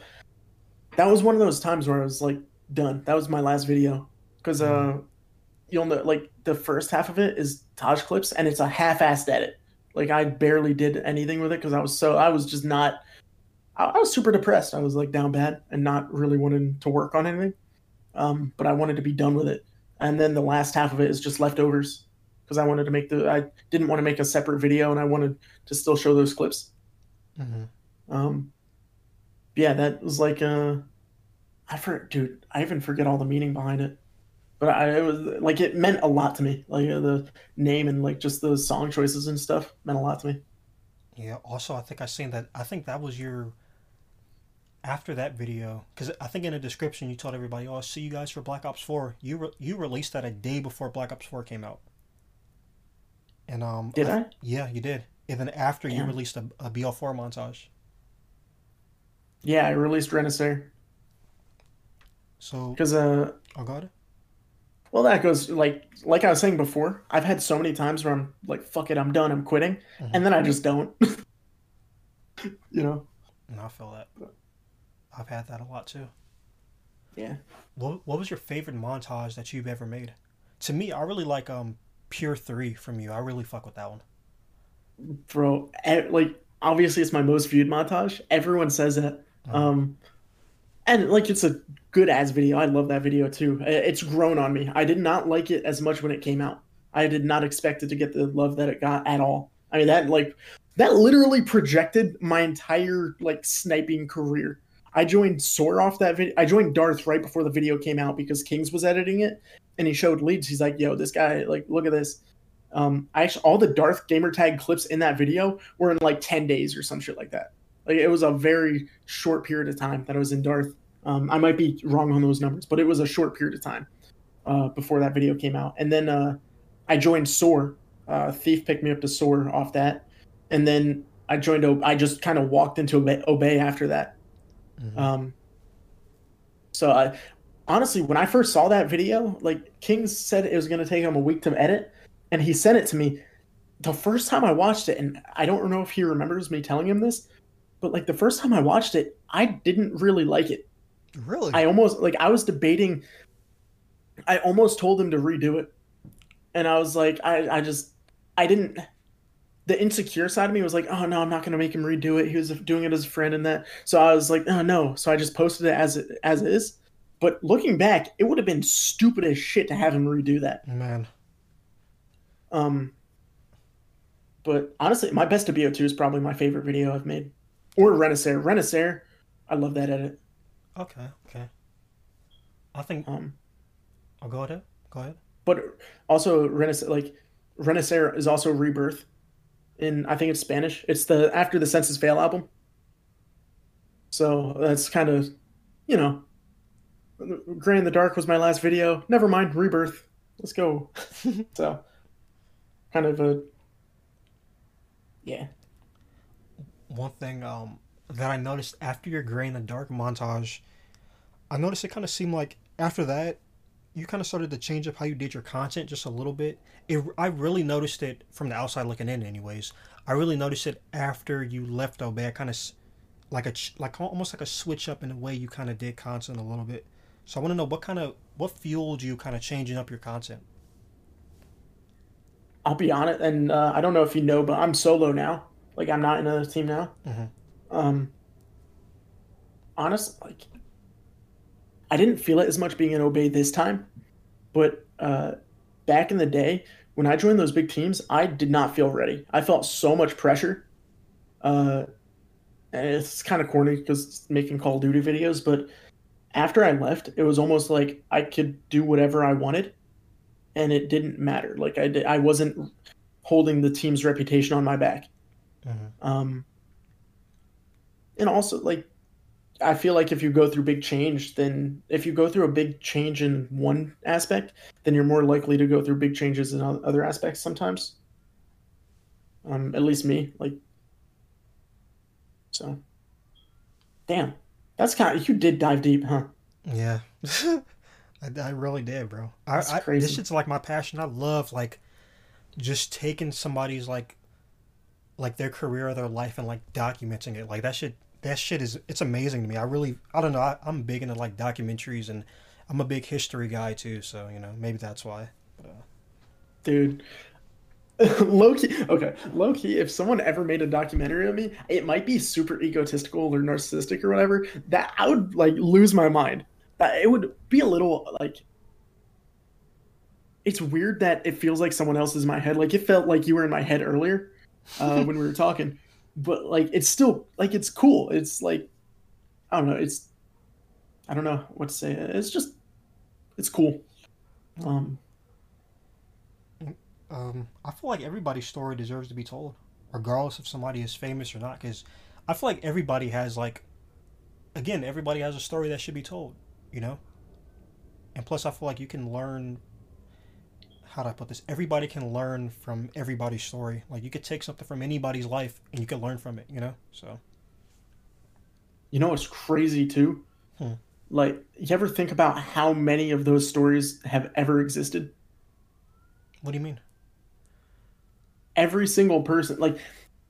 that was one of those times where I was like done. That was my last video because uh, you'll know like the first half of it is Taj clips and it's a half-assed edit. Like I barely did anything with it because I was so I was just not. I, was super depressed. I was like down bad and not really wanting to work on anything. Um, but I wanted to be done with it. And then the last half of it is just leftovers because I wanted to make the I didn't want to make a separate video and I wanted to still show those clips. Mm-hmm. Um, yeah, that was like uh, I for dude, I even forget all the meaning behind it, but I it was like it meant a lot to me. Like uh, the name and like just the song choices and stuff meant a lot to me. Yeah. Also, I think I seen that. I think that was your. After that video, because I think in the description you told everybody, "Oh, I'll see you guys for Black Ops 4." You re- you released that a day before Black Ops 4 came out. And um, Did I? Yeah, you did. And then after you released a, a BL4 montage. Yeah, I released Renaissance So, because uh, oh god. well that goes like like I was saying before. I've had so many times where I'm like, fuck it, I'm done, I'm quitting, Mhm. and then I just don't. you know? No, I feel that. I've had that a lot too. Yeah. What What was your favorite montage that you've ever made? To me, I really like um Pure Three from you. I really fuck with that one. bro like obviously it's my most viewed montage everyone says that Mhm. um and like it's a good ass video i love that video too it's grown on me i did not like it as much when it came out i did not expect it to get the love that it got at all i mean that like that literally projected my entire like sniping career i joined soar off that video i joined darth right before the video came out because kings was editing it and he showed leads he's like yo this guy like look at this um, I actually all the Darth gamertag clips in that video were in like ten days or some shit like that. Like it was a very short period of time that I was in Darth. Um, I might be wrong on those numbers, but it was a short period of time uh, before that video came out. And then uh, I joined Soar. Uh, Thief picked me up to Soar off that, and then I joined. O- I just kind of walked into Obey, Obey after that. Mhm. Um, so I honestly, when I first saw that video, like King said it was going to take him a week to edit, and he sent it to me. The first time I watched it, and I don't know if he remembers me telling him this, but like the first time I watched it, I didn't really like it. Really? I almost like I was debating. I almost told him to redo it, and I was like, I I just I didn't. The insecure side of me was like, oh no, I'm not gonna make him redo it. He was doing it as a friend and that, so I was like, oh no. So I just posted it as it as is. But looking back, it would have been stupid as shit to have him redo that. Man. Um. But honestly, my best of BO2 is probably my favorite video I've made. Or Renaissance. Renaissance, I love that edit. Okay. Okay. I think. Um, I'll go ahead. Go ahead. but also Renaissance, like Renaissance is also Rebirth. In I think it's Spanish. It's the after the Census Fail album. So that's kind of, you know, Gray in the Dark was my last video. Never mind, Rebirth. Let's go. so, kind of a, yeah. One thing um, that I noticed after your Gray in the Dark montage, I noticed it kind of seemed like after that, you kind of started to change up how you did your content just a little bit. It, I really noticed it from the outside looking in, anyways. I really noticed it after you left Obey. I kind of like a like almost like a switch up in the way you kind of did content a little bit. So I want to know what kind of what fueled you kind of changing up your content. I'll be honest, and uh, I don't know if you know, but I'm solo now. Like I'm not in another team now. Mhm. Um, honest, like I didn't feel it as much being in obey this time, but uh, back in the day when I joined those big teams, I did not feel ready. I felt so much pressure. Uh, and it's kind of corny because making Call of Duty videos, but after I left, it was almost like I could do whatever I wanted, and it didn't matter. Like I did, I wasn't holding the team's reputation on my back. Mhm. Um, and also, like, I feel like if you go through big change, then if you go through a big change in one aspect, then you're more likely to go through big changes in other aspects sometimes. Um, at least me, like, so. Damn, that's kind of you did dive deep, huh? Yeah, I, I really did, bro. I, That's I this shit's like my passion. I love like just taking somebody's like like their career or their life and like documenting it. Like that shit. That shit is it's amazing to me. I really I don't know. I, I'm big into like documentaries and I'm a big history guy too. So you know maybe that's why. But, uh, Dude. low key, okay. Low key, if someone ever made a documentary of me, it might be super egotistical or narcissistic or whatever. That I would like lose my mind. That it would be a little like. It's weird that it feels like someone else is in my head. Like it felt like you were in my head earlier, uh, when we were talking. But like, it's still like it's cool. It's like, I don't know. It's, I don't know what to say. It's just, it's cool. Um, um, I feel like everybody's story deserves to be told, regardless if somebody is famous or not. Because I feel like everybody has like, again, everybody has a story that should be told. You know. And plus, I feel like you can learn. How do I put this? Everybody can learn from everybody's story. Like you could take something from anybody's life and you can learn from it. You know. So. You know what's crazy too? Hmm. Like, you ever think about how many of those stories have ever existed? What do you mean? Every single person, like,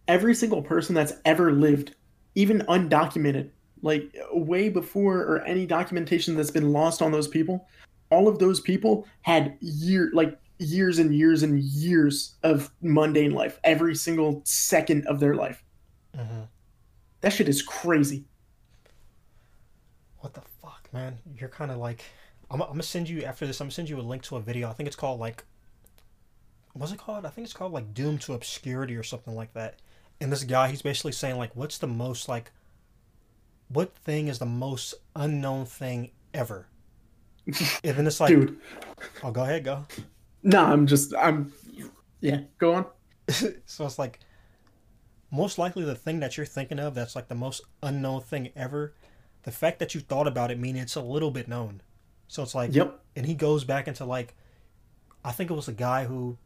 every single person that's ever lived, even undocumented, like, way before or any documentation that's been lost on those people, all of those people had year, like, years and years and years of mundane life, every single second of their life. Mm-hmm. That shit is crazy. What the fuck, man? You're kind of like. I'm, I'm gonna send you after this. I'm gonna send you a link to a video. I think it's called like. What's it called? I think it's called like Doom to Obscurity or something like that. And this guy, he's basically saying like, what's the most like. What thing is the most unknown thing ever? And then it's like, Dude, oh, go ahead, go. No, I'm just, I'm, yeah, go on. so it's like, most likely the thing that you're thinking of that's like the most unknown thing ever. The fact that you thought about it mean it's a little bit known. So it's like, Yep. and he goes back into like I think it was a guy who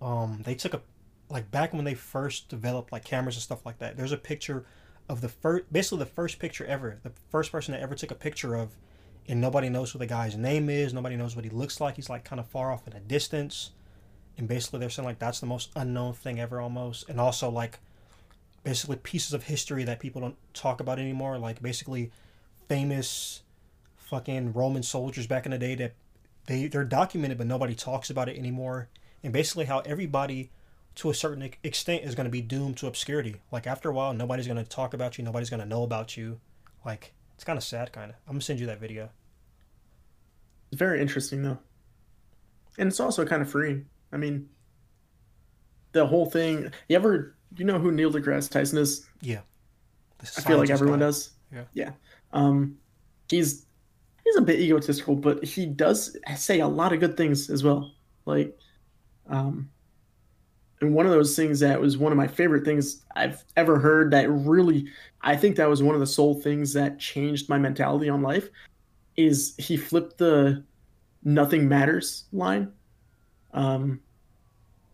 um they took a like back when they first developed like cameras and stuff like that. There's a picture of the first basically the first picture ever. The first person that ever took a picture of and nobody knows who the guy's name is, nobody knows what he looks like. He's like kind of far off in a distance. and basically they're saying like that's the most unknown thing ever almost, and also like basically pieces of history that people don't talk about anymore, like basically famous fucking Roman soldiers back in the day that they they're documented but nobody talks about it anymore, and basically how everybody to a certain extent is going to be doomed to obscurity. Like after a while, nobody's going to talk about you, nobody's going to know about you. Like it's kind of sad, kind of. I'm gonna send you that video. It's very interesting though, and it's also kind of freeing. I mean, the whole thing. You ever you know who Neil deGrasse Tyson is? Yeah. I feel like everyone guy. does. Yeah. Yeah. Um, he's he's a bit egotistical, but he does say a lot of good things as well. Like, um, and one of those things that was one of my favorite things I've ever heard that really, I think that was one of the sole things that changed my mentality on life is he flipped the nothing matters line. Um,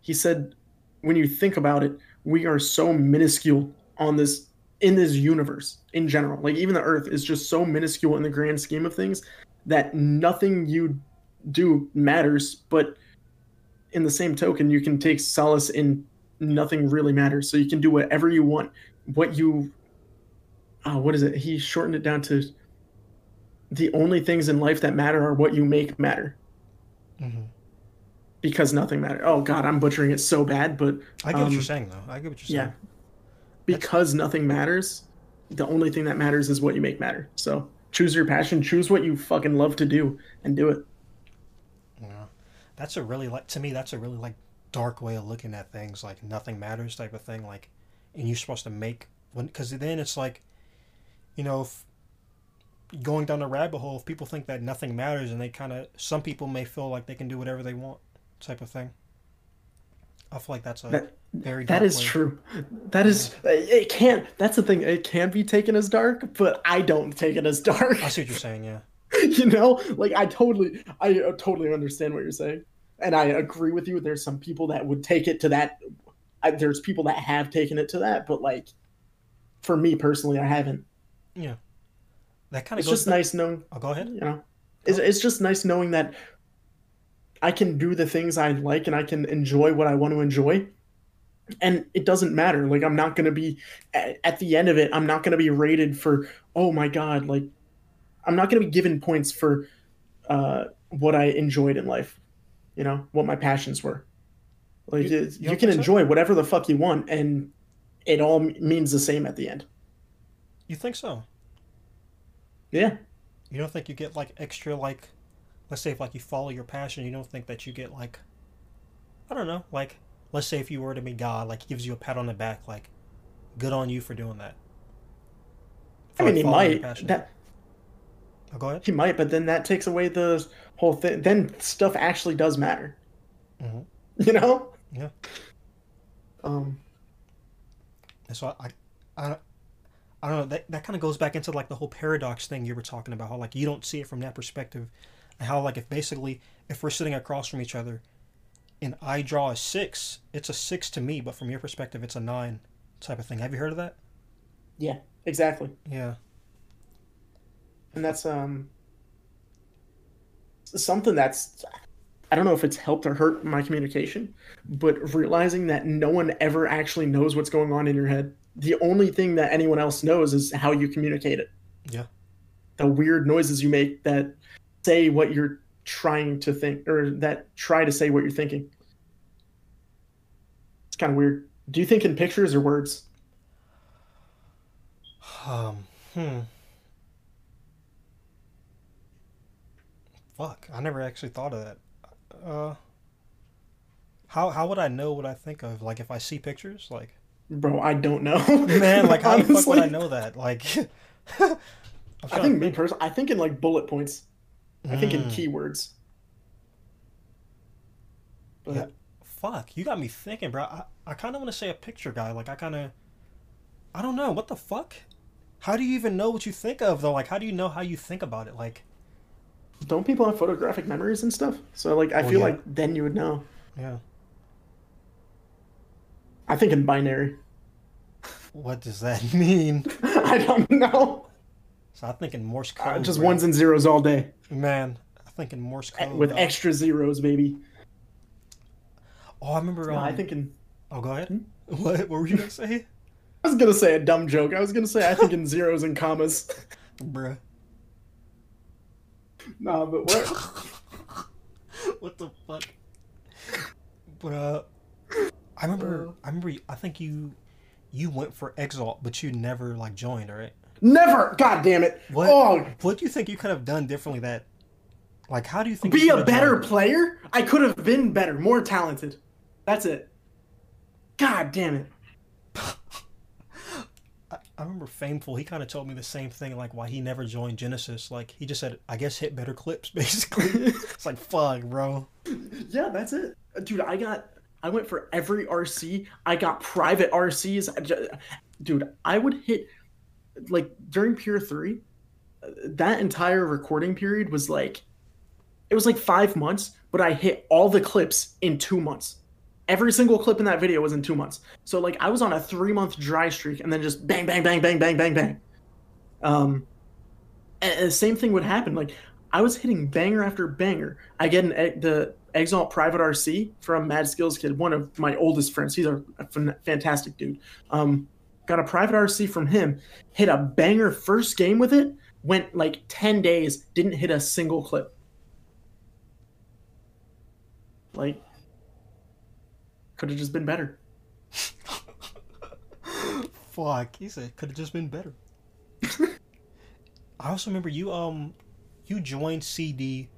he said, when you think about it, we are so minuscule on this in this universe in general. Like even the Earth is just so minuscule in the grand scheme of things that nothing you do matters. But in the same token, you can take solace in nothing really matters. So you can do whatever you want. What you, uh, what is it? He shortened it down to the only things in life that matter are what you make matter. Mhm. Because nothing matters. Oh God, I'm butchering it so bad, but I get what Um, you're saying though. I get what you're saying. yeah because nothing matters the only thing that matters is what you make matter so choose your passion choose what you fucking love to do and do it. That's a really like to me. That's a really like dark way of looking at things. Like nothing matters type of thing. Like, and you're supposed to make when because then it's like, you know, if, going down the rabbit hole. If people think that nothing matters, and they kind of some people may feel like they can do whatever they want, type of thing. I feel like that's a That- very that is way. true that is it can't that's the thing it can be taken as dark but i don't take it as dark I see what you're saying. Yeah. you know like i totally i uh, totally understand what you're saying and i agree with you there's some people that would take it to that I, there's people that have taken it to that but like for me personally i haven't. Yeah, That kind of it's just back- nice knowing I'll go ahead. you know. It's, it's just nice knowing that i can do the things i like and i can enjoy what i want to enjoy. And it doesn't matter like i'm not going to be at, at the end of it i'm not going to be rated for oh my god like i'm not going to be given points for uh what i enjoyed in life you know what my passions were like You- you, you can think so? enjoy whatever the fuck you want and it all means the same at the end You think so? yeah You don't think you get like extra like, let's say if like you follow your passion, you don't think that you get like, I don't know, like let's say if you were to meet God, like he gives you a pat on the back, like, good on you for doing that. i mean like, he might that Oh, go ahead. He might, but then that takes away the whole thing. Then stuff actually does matter. Mhm. You know? Yeah. Um. And so I, I, I don't know. That that kind of goes back into like the whole paradox thing you were talking about. How like you don't see it from that perspective, and how like if basically if we're sitting across from each other, and I draw a six, it's a six to me, but from your perspective, it's a nine, type of thing. Have you heard of that? Yeah. Exactly. Yeah. And that's um. Something that's. I don't know if it's helped or hurt my communication, but realizing that no one ever actually knows what's going on in your head. The only thing that anyone else knows is how you communicate it. Yeah. The weird noises you make that say what you're trying to think, or that try to say what you're thinking. It's kind of weird. Do you think in pictures or words? Um. Hmm. Fuck. I never actually thought of that. Uh. How how would I know what I think of? Like if I see pictures, like Bro, I don't know. man, like how the fuck would I know that? Like. I'm think me personally, I think in like bullet points. I think in Mm. keywords. But Yeah. Fuck, you got me thinking, bro. I, I kind of want to say a picture guy. Like, I kind of. I don't know. What the fuck? How do you even know what you think of, though? Like, how do you know how you think about it? Like, don't people have photographic memories and stuff? So like, I Well, feel yeah. like then you would know. yeah. I think in binary. What does that mean? I don't know. So I'm thinking Morse code. Uh, just bro. ones and zeros all day Man, I'm thinking Morse code. with dog. extra zeros, baby. Oh, I remember. No, Um, I think in Oh, go ahead. Hmm? What? What were you gonna say, I was gonna say a dumb joke. I was gonna say I think in zeros and commas. bruh? nah, but what? what the fuck? But uh, I remember. Uh. I remember. you- I think you you went for Exalt, but you never like joined, right? Never. God damn it. What? Oh, What do you think you could have done differently? That like, how do you think? be you a better joined? player. I could have been better, more talented. That's it. God damn it. I, remember Fameful. He kind of told me the same thing, like why he never joined Genesis. Like he just said, I guess hit better clips, basically. it's like fuck, bro. Yeah, that's it. Dude, I got I went for every RC. I got private RCs. Dude, I would hit like during Pure 3, uh, that entire recording period was like it was like 5 months, but I hit all the clips in 2 months. Every single clip in that video was in 2 months. So like I was on a 3 month dry streak and then just bang bang bang bang bang bang bang. Um and the same thing would happen like I was hitting banger after banger. I get an the Exalt Private RC from Mad Skills Kid, one of my oldest friends. He's a, a fantastic dude. Um, got a private RC from him. Hit a banger first game with it. Went like ten days. Didn't hit a single clip. Like, could have just been better. Fuck, he said could have just been better. I also remember you um you joined CD,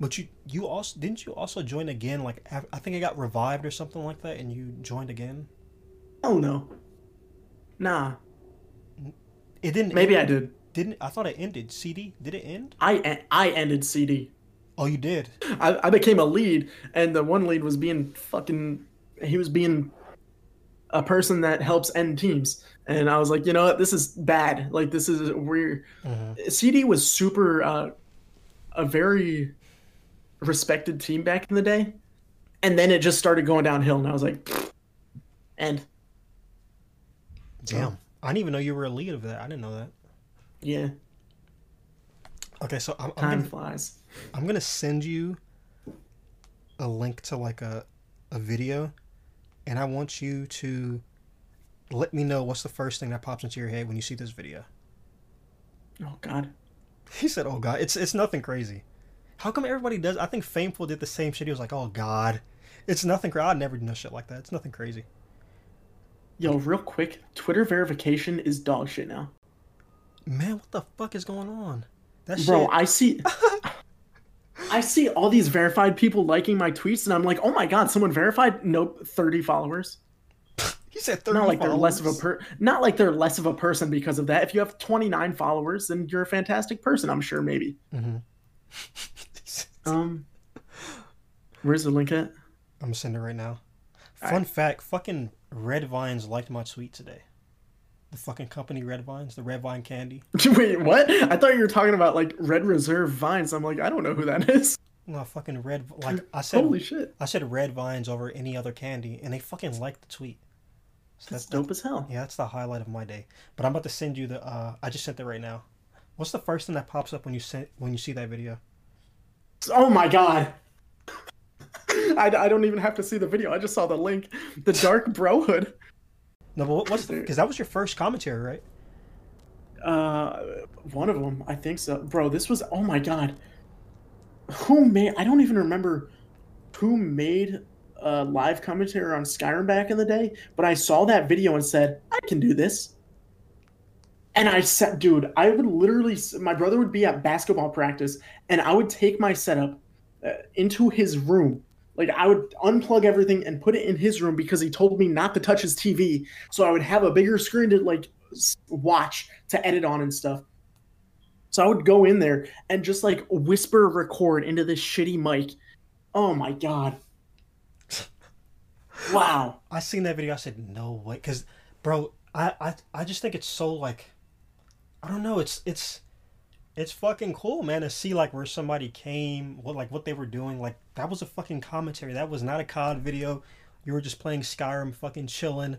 but you you also didn't you also join again like I think it got revived or something like that and you joined again. Oh no. Nah. It didn't. Maybe I did. Didn't I thought it ended? CD did it end? I I ended CD. Oh, you did. I, I became a lead, and the one lead was being fucking. He was being a person that helps end teams, and I was like, you know what, this is bad. Like this is weird. Mhm. CD was super, uh, a very respected team back in the day, and then it just started going downhill, and I was like, and Damn, I didn't even know you were a lead of that. I didn't know that. yeah, Okay, so I'm, I'm time gonna flies. I'm gonna send you a link to like a a video, and I want you to let me know what's the first thing that pops into your head when you see this video. Oh God. He said, "Oh God, it's it's nothing crazy." How come everybody does? I think Fameful did the same shit. He was like, "Oh God, it's nothing crazy." I'd never do no shit like that. It's nothing crazy. Yo, real quick, Twitter verification is dog shit now. Man, what the fuck is going on? That Bro, shit. I see I see all these verified people liking my tweets and I'm like, "Oh my god, someone verified?" Nope, 30 followers. he said thirty. Not like they're less of a per not like they're less of a person because of that. If you have 29 followers, then you're a fantastic person, I'm sure maybe. Mhm. Um Where's the link at? I'm gonna send it right now. Fun fact: fucking Red Vines liked my tweet today. The fucking company Red Vines, the Red Vine candy. Wait, what? I thought you were talking about like Red Reserve Vines. I'm like, I don't know who that is. No, fucking red. Like I said, Holy shit. I said Red Vines over any other candy, and they fucking liked the tweet. So That's that's dope as hell. Yeah, that's the highlight of my day. But I'm about to send you the. uh I just sent it right now. What's the first thing that pops up when you sent when you see that video? Oh my god. I, I don't even have to see the video. I just saw the link. The Dark Brohood. No, but what's the? Because that was your first commentary, right? Uh, one of them, I think so. Bro, this was oh my god. Who made? I don't even remember who made a live commentary on Skyrim back in the day, but I saw that video and said, I can do this. And I said, dude, I would literally, my brother would be at basketball practice, and I would take my setup uh, into his room. Like I would unplug everything and put it in his room because he told me not to touch his TV, so I would have a bigger screen to like watch to edit on and stuff. So I would go in there and just like whisper record into this shitty mic. Oh my god. Wow. I seen that video. I said, no way, because, bro, I, I I just think it's so like, I don't know. It's it's it's fucking cool, man, to see like where somebody came, what like what they were doing. Like that was a fucking commentary. That was not a COD video. You were just playing Skyrim, fucking chilling.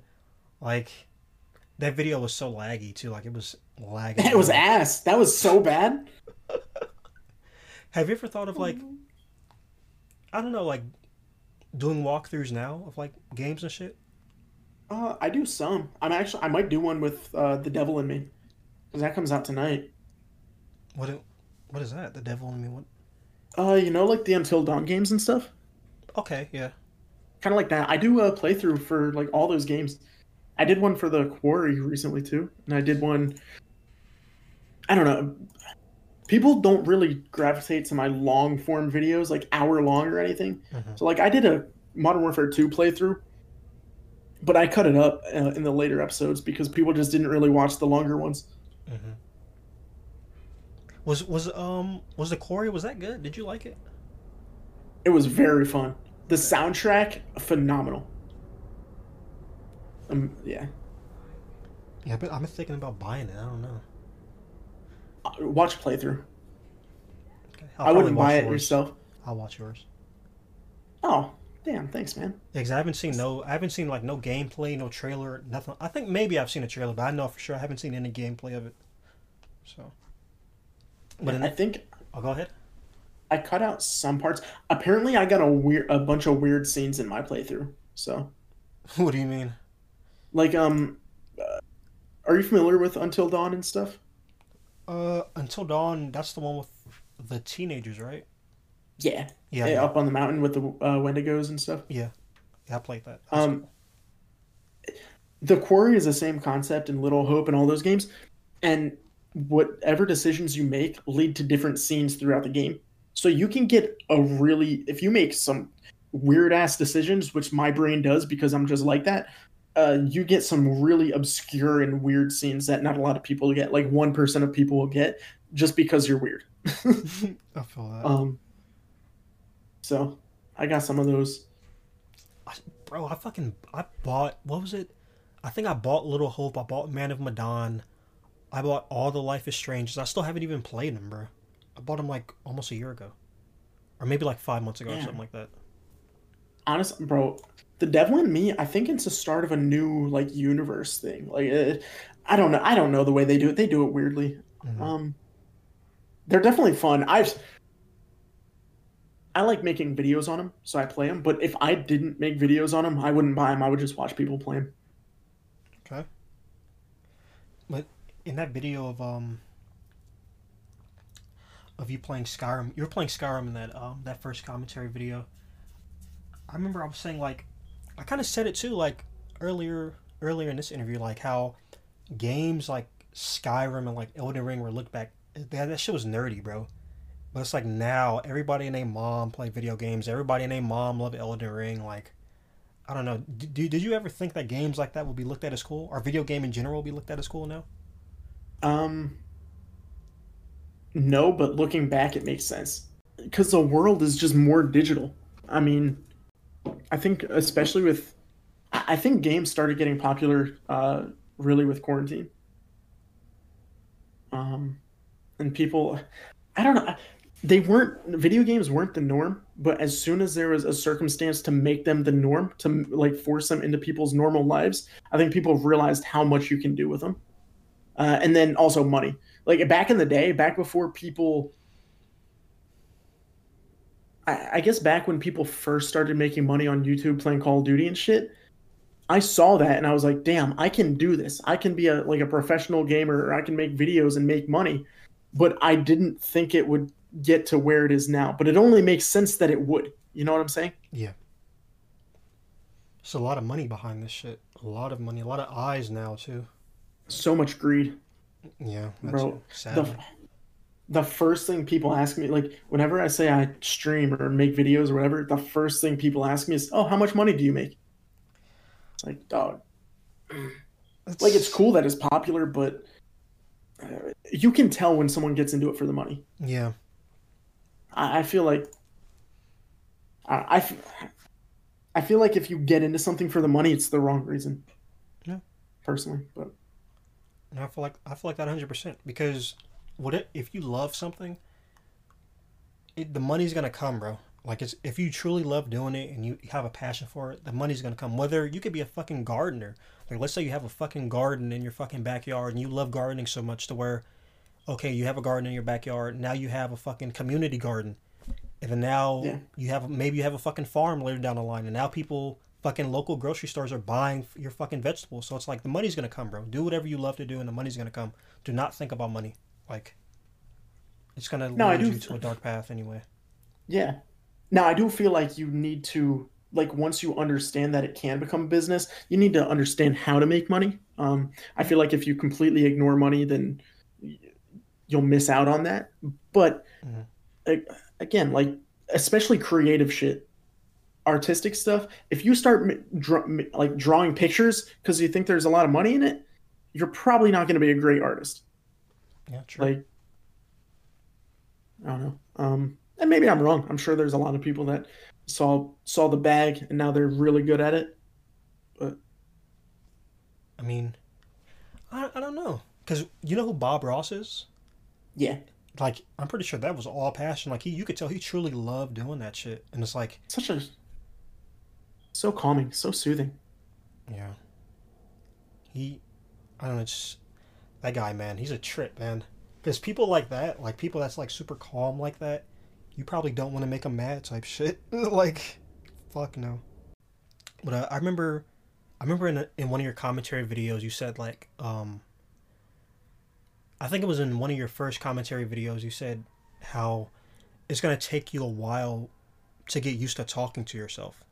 Like that video was so laggy too. Like it was lagging. It was ass. That was so bad. Have you ever thought of like, I don't know, like doing walkthroughs now of like games and shit? Uh, I do some. I'm actually I might do one with uh, the Devil in Me, because that comes out tonight. What? It, what is that? The devil in me? What? Uh, you know, like the Until Dawn games and stuff. Okay, yeah. Kind of like that. I do a playthrough for like all those games. I did one for the Quarry recently too, and I did one. I don't know. People don't really gravitate to my long form videos, like hour long or anything. Mhm. So, like, I did a Modern Warfare 2 playthrough, but I cut it up uh, in the later episodes because people just didn't really watch the longer ones. hmm Was was um was the quarry was that good? Did you like it? It was very fun. The soundtrack, phenomenal. Um, yeah. Yeah, but I'm thinking about buying it. I don't know. Uh, Watch playthrough. Okay. I wouldn't buy it yours. yourself. I'll watch yours. Oh, damn! Thanks, man. Yeah, 'cause I haven't seen no, I haven't seen like no gameplay, no trailer, nothing. I think maybe I've seen a trailer, but I know for sure I haven't seen any gameplay of it. So, but in I think I'll go ahead. I cut out some parts. Apparently, I got a weird, a bunch of weird scenes in my playthrough. So, what do you mean? like, um, uh, are you familiar with Until Dawn and stuff? Uh, Until Dawn. That's the one with the teenagers, right? Yeah, Yeah, yeah, yeah, up on the mountain with the uh, Wendigos and stuff. yeah. Yeah, I played that. That's Um, the quarry is the same concept in Little Hope and all those games, and whatever decisions you make lead to different scenes throughout the game. So you can get a really if you make some weird ass decisions, which my brain does because I'm just like that. Uh, you get some really obscure and weird scenes that not a lot of people get. Like one percent of people will get just because you're weird. I feel that. um, so I got some of those. bro i fucking i bought what was it i think i bought little hope i bought man of medan i bought all the life is strange. I still haven't even played them bro. I bought them like almost a year ago. Or maybe like five months ago or something like that. Honest bro the devil in me i think it's the start of a new like universe thing. Like uh, i don't know i don't know the way they do it. They do it weirdly. Mhm. um they're definitely fun. I've i like making videos on them so i play them but if i didn't make videos on them i wouldn't buy them i would just watch people play them okay in that video of um of you playing skyrim you were playing skyrim in that um that first commentary video i remember i was saying like i kind of said it too like earlier earlier in this interview like how games like Skyrim and like Elden Ring were looked back that, that shit was nerdy, bro. But it's like now everybody and their mom play video games. Everybody and their mom love Elden Ring. Like, I don't know. Did, did you ever think that games like that would be looked at as cool, or video game in general be looked at as cool now? Um no but looking back it makes sense. Because the world is just more digital. I mean i think especially with i think games started getting popular uh really with quarantine. Um and people i don't know they weren't video games weren't the norm but as soon as there was a circumstance to make them the norm to like force them into people's normal lives i think people realized how much you can do with them uh, and then also money like back in the day back before people I, I guess back when people first started making money on youtube playing call of duty and shit i saw that and i was like damn i can do this i can be a like a professional gamer or i can make videos and make money but i didn't think it would get to where it is now but it only makes sense that it would you know what i'm saying Yeah. It's a lot of money behind this shit. A lot of money. A lot of eyes now too. So much greed. Yeah, that's Bro, the the first thing people ask me like whenever i say i stream or make videos or whatever the first thing people ask me is oh how much money do you make? It's like dog. Like it's cool that it's popular but uh, you can tell when someone gets into it for the money. Yeah. i, I feel like I, I f- I feel like if you get into something for the money it's the wrong reason. Yeah. personally but And I feel like I feel like that hundred percent because what it, if you love something, it, the money's gonna come, bro. Like it's if you truly love doing it and you have a passion for it, the money's gonna come. Whether you could be a fucking gardener, like let's say you have a fucking garden in your fucking backyard and you love gardening so much to where, okay, you have a garden in your backyard. Now you have a fucking community garden. and then now Yeah. you have maybe you have a fucking farm later down the line, and now people fucking local grocery stores are buying your fucking vegetables. So it's like the money's gonna come, bro. Do whatever you love to do, and the money's gonna come. Do not think about money. Like it's gonna No, lead you to a dark path anyway. Yeah. Now I do feel like you need to like once you understand that it can become a business, you need to understand how to make money. Um, I feel like if you completely ignore money, then you'll miss out on that. But Mhm. again, like especially creative shit, artistic stuff. If you start draw, like drawing pictures because you think there's a lot of money in it, you're probably not going to be a great artist. Yeah, true. Like, I don't know. Um, and maybe I'm wrong. I'm sure there's a lot of people that saw saw the bag and now they're really good at it. But I mean, I, I don't know. Because you know who Bob Ross is? Yeah, Like, I'm pretty sure that was all passion. Like, he, you could tell he truly loved doing that shit. And it's like, such a so calming, so soothing. yeah. He, I don't know, just that guy, man, he's a trip, man. Because people like that, like people that's like super calm like that, you probably don't want to make them mad type shit. like, fuck no. But uh, I remember, I remember in, a, in one of your commentary videos, you said like, um, I think it was in one of your first commentary videos, you said how it's to take you a while to get used to talking to yourself.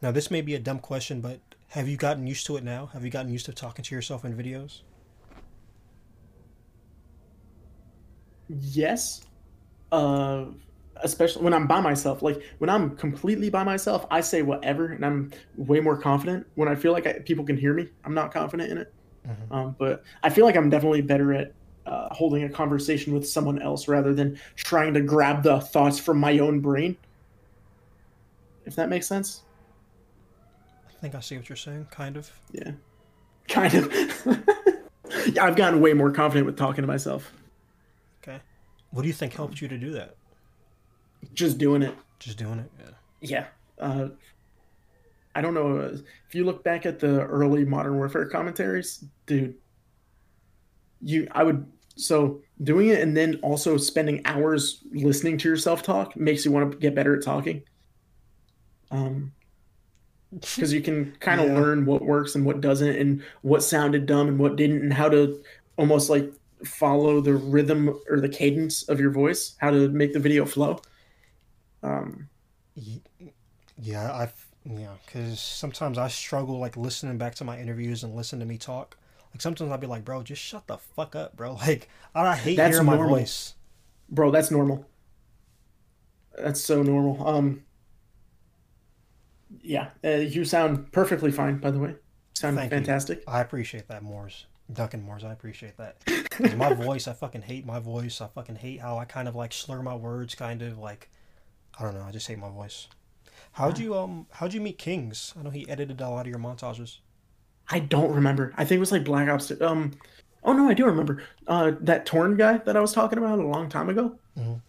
Now, this may be a dumb question, but have you gotten used to it now? Have you gotten used to talking to yourself in videos? Yes. Uh especially when I'm by myself. Like when I'm completely by myself, I say whatever and I'm way more confident. When I feel like I, people can hear me, I'm not confident in it. Mhm. Um, but I feel like I'm definitely better at uh, holding a conversation with someone else rather than trying to grab the thoughts from my own brain. If that makes sense. I think I see what you're saying, kind of. Yeah. Kind of. yeah, I've gotten way more confident with talking to myself. Okay. What do you think helped you to do that? Just doing it. Just doing it? Yeah. Yeah. Uh, I don't know. uh, If you look back at the early Modern Warfare commentaries, dude, you, I would, so doing it and then also spending hours listening to yourself talk makes you want to get better at talking. Um, because you can kind of Yeah. learn what works and what doesn't, and what sounded dumb and what didn't, and how to almost like follow the rhythm or the cadence of your voice, how to make the video flow. Um, Yeah, I yeah, because sometimes I struggle like listening back to my interviews and listen to me talk. Like sometimes I'll be like, bro, just shut the fuck up, bro. Like I, I hate That's hearing my normal. voice. bro that's normal that's so normal um yeah uh, you sound perfectly fine by the way you sound Thank you. fantastic I appreciate that, Mors. Duncan Mors, I appreciate that. my voice, I fucking hate my voice. I fucking hate how I kind of like slur my words, kind of like I don't know. I just hate my voice. How'd you um How'd you meet Kings? I know he edited a lot of your montages. i don't remember i think it was like black ops um oh no i do remember uh that torn guy that i was talking about a long time ago Mhm.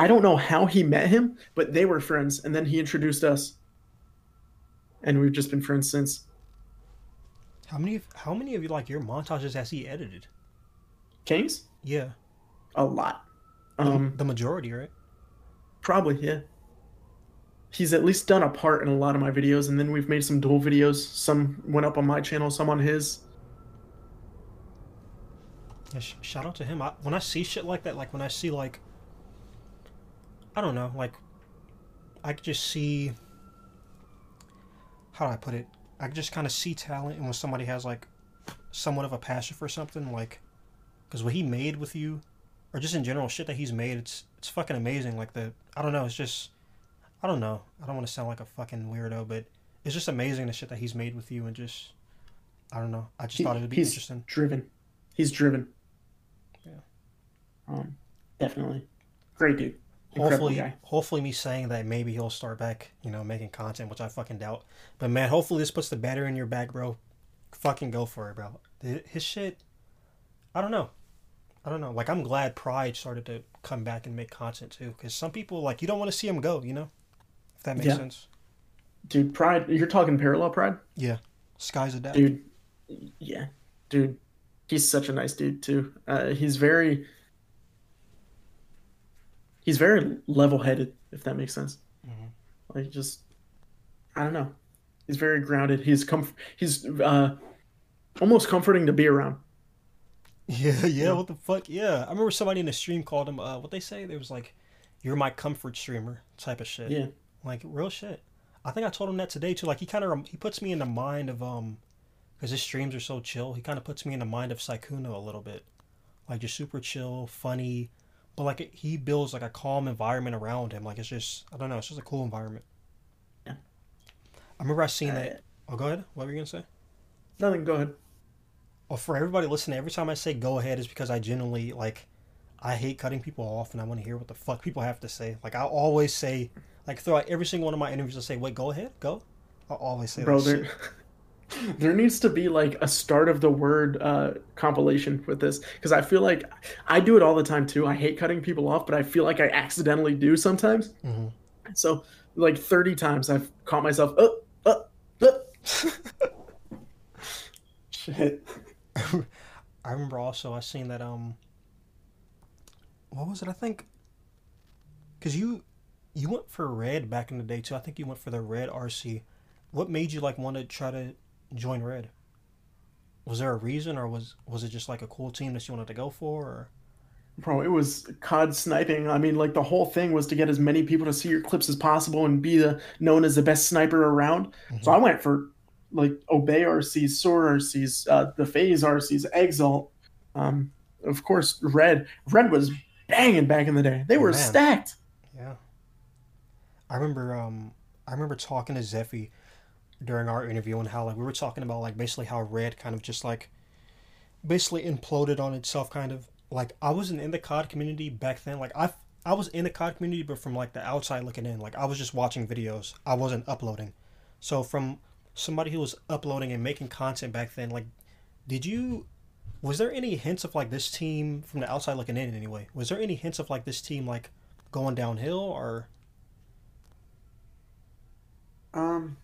i don't know how he met him but they were friends and then he introduced us and we've just been friends since How many? of- How many of you like your montages has he edited? kings Yeah, a lot the, um the majority, right? Probably, yeah. He's at least done a part in a lot of my videos, and then we've made some dual videos. Some went up on my channel, some on his. Yeah, sh- shout out to him. I, when I see shit like that, like when I see like, I don't know, like, I could just see. How do I put it? I just kind of see talent, and when somebody has like, somewhat of a passion for something, like, because what he made with you, or just in general, shit that he's made, it's it's fucking amazing. Like the, I don't know, it's just, I don't know. I don't want to sound like a fucking weirdo, but it's just amazing the shit that he's made with you, and just, I don't know. I just He- thought it would be he's interesting. driven. He's driven. Yeah. Um, definitely. Great dude. Incredible hopefully guy. hopefully me saying that maybe he'll start back you know making content which i fucking doubt but man hopefully this puts the battery in your back bro fucking go for it bro his shit i don't know i don't know like i'm glad pride started to come back and make content too because some people like you don't want to see him go you know if that makes Yeah. sense Dude, Pride. You're talking parallel Pride? yeah sky's a dad Dude. Yeah. Dude. He's such a nice dude, too. Uh, he's very. He's very level-headed, if that makes sense. Like just, I don't know. He's very grounded. He's comf- He's uh, almost comforting to be around. Yeah, yeah. Yeah. What the fuck? Yeah, I remember somebody in the stream called him. Uh, what they say? There was like, "You're my comfort streamer" type of shit. Yeah. Like real shit. I think I told him that today too. Like he kind of he puts me in the mind of um, because his streams are so chill. He kind of puts me in the mind of Saikuno a little bit, like just super chill, funny, but like it, he builds like a calm environment around him. Like it's just I don't know. It's just a cool environment. Yeah. I remember I seen Uh, that. Oh, go ahead. What were you gonna say? Nothing. Go ahead. Well, for everybody listening, every time I say go ahead is because I genuinely like I hate cutting people off and I want to hear what the fuck people have to say. Like I always say like throughout every single one of my interviews I say, Wait, go ahead, go. I'll always say Bro, there, needs to be like a start of the word uh, compilation with this because I feel like I do it all the time too. I hate cutting people off, but I feel like I accidentally do sometimes. Mhm. So, like 30 times I've caught myself, oh, oh, oh. Shit. I remember also I seen that um what was it? I think cuz you you went for red back in the day too. I think you went for the red RC. What made you like want to try to join red? Was there a reason or was was it just like a cool team that you wanted to go for or Bro, it was COD sniping. I mean, like the whole thing was to get as many people to see your clips as possible and be the known as the best sniper around. So I went for like Obey RCs, Sword RCs, uh, the FaZe RCs, Exalt. Um, of course, Red. Red was banging back in the day. They were Man. stacked. Yeah. I remember um I remember talking to Zeffy during our interview and how like we were talking about like basically how Red kind of just like basically imploded on itself kind of. Like I wasn't in the COD community back then. Like I I was in the COD community but from like the outside looking in like I was just watching videos. I wasn't uploading. So from somebody who was uploading and making content back then like did you was there any hints of like this team from the outside looking in anyway? Was there any hints of like this team like going downhill or? Um,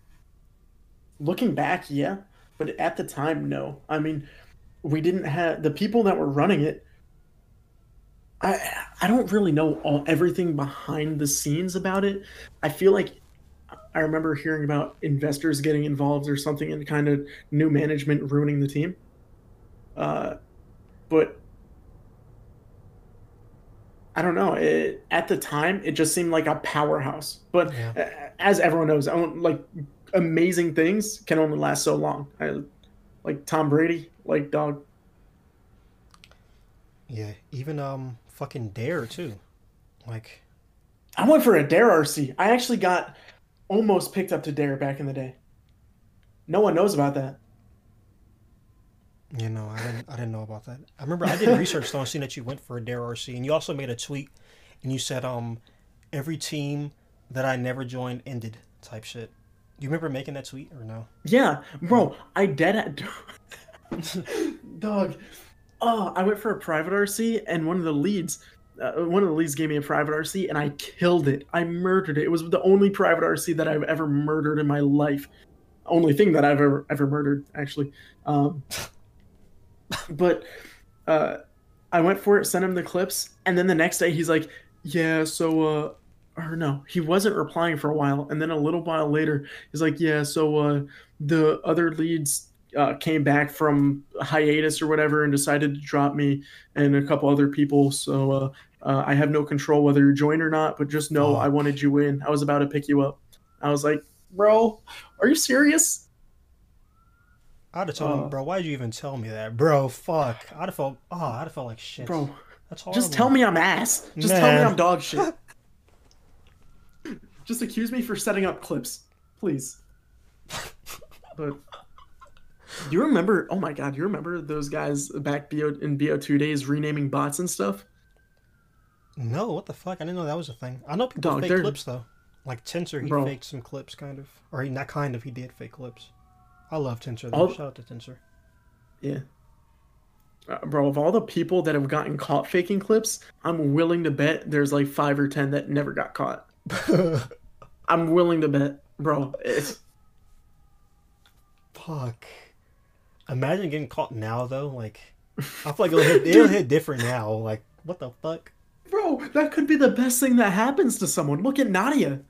looking back, yeah, but at the time, no. I mean, we didn't have the people that were running it. I I don't really know all everything behind the scenes about it. I feel like I remember hearing about investors getting involved or something, and kind of new management ruining the team. Uh, but I don't know. It, at the time, it just seemed like a powerhouse. But Yeah. as everyone knows, I don't- like amazing things can only last so long. I, like Tom Brady, like dog. Yeah, even um fucking Dare too. Like I went for a Dare RC. I actually got almost picked up to Dare back in the day. No one knows about that. you know, I didn't I didn't know about that. I remember I did research though and seen that you went for a Dare RC and you also made a tweet and you said um every team that I never joined ended type shit. Do you remember making that tweet or no? Yeah, bro, I dead at dog. Oh, I went for a private RC, and one of the leads, uh, one of the leads gave me a private RC, and I killed it. I murdered it. It was the only private RC that I've ever murdered in my life. Only thing that I've ever ever murdered, actually. Um, but uh, I went for it, sent him the clips, and then the next day he's like, "Yeah, so." uh or no, he wasn't replying for a while, and then a little while later, he's like, "Yeah, so uh, the other leads uh, came back from hiatus or whatever and decided to drop me and a couple other people. So uh, uh, I have no control whether you join or not, but just know I wanted you in. I was about to pick you up. I was like, bro, are you serious? I'd have told Uh. him, bro, why'd you even tell me that? Bro, fuck. I'd have felt oh, I'd have felt like shit. Bro, That's horrible. just tell me I'm ass. Just tell me I'm dog shit. just accuse me for setting up clips, please. But you remember? Oh my god, you remember those guys back BO, in BO2 days renaming bots and stuff? No, what the fuck? I didn't know that was a thing. I know people Dog, fake they're- clips though. Like Tensor, he Bro. faked some clips kind of. Or he not kind of, he did fake clips. I love Tensor though. All- Shout out to Tensor. Yeah. Uh, bro, of all the people that have gotten caught faking clips, I'm willing to bet there's like five or ten that never got caught. I'm willing to bet, bro. It's Fuck. Imagine getting caught now though. Like, I feel like it'll hit, it'll hit different now. Like, what the fuck? Bro, that could be the best thing that happens to someone. Look at Nadia.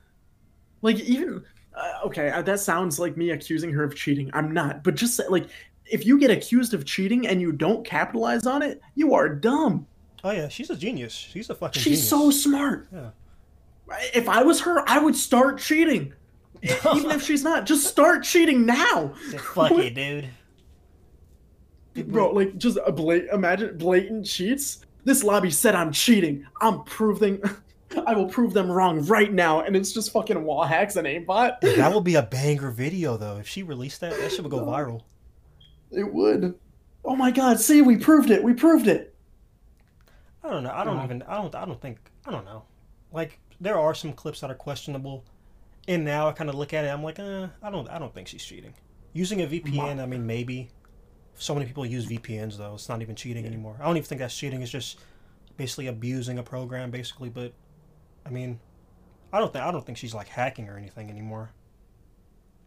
Like even uh, okay, uh, that sounds like me accusing her of cheating. I'm not, but just like if you get accused of cheating and you don't capitalize on it, you are dumb. Oh yeah, she's a genius. She's a fucking. She's genius. so smart. Yeah. If I was her, I would start cheating. Even if she's not, just start cheating now. Fuck it, dude. Bro, like just a blat- imagine blatant cheats. This lobby said I'm cheating. I'm proving I will prove them wrong right now, and it's just fucking wall hacks and aimbot. That would be a banger video though. If she released that, that shit would go viral. It would. Oh my god, see we proved it. We proved it. I don't know. I don't even. I don't. I don't think. I don't know. Like there are some clips that are questionable, and now I kind of look at it. I'm like, uh, I don't. I don't think she's cheating. Using a VPN, I mean, maybe. So many people use VPNs though. It's not even cheating anymore. I don't even think that's cheating. It's just basically abusing a program, basically. But I mean, I don't think. I don't think she's like hacking or anything anymore.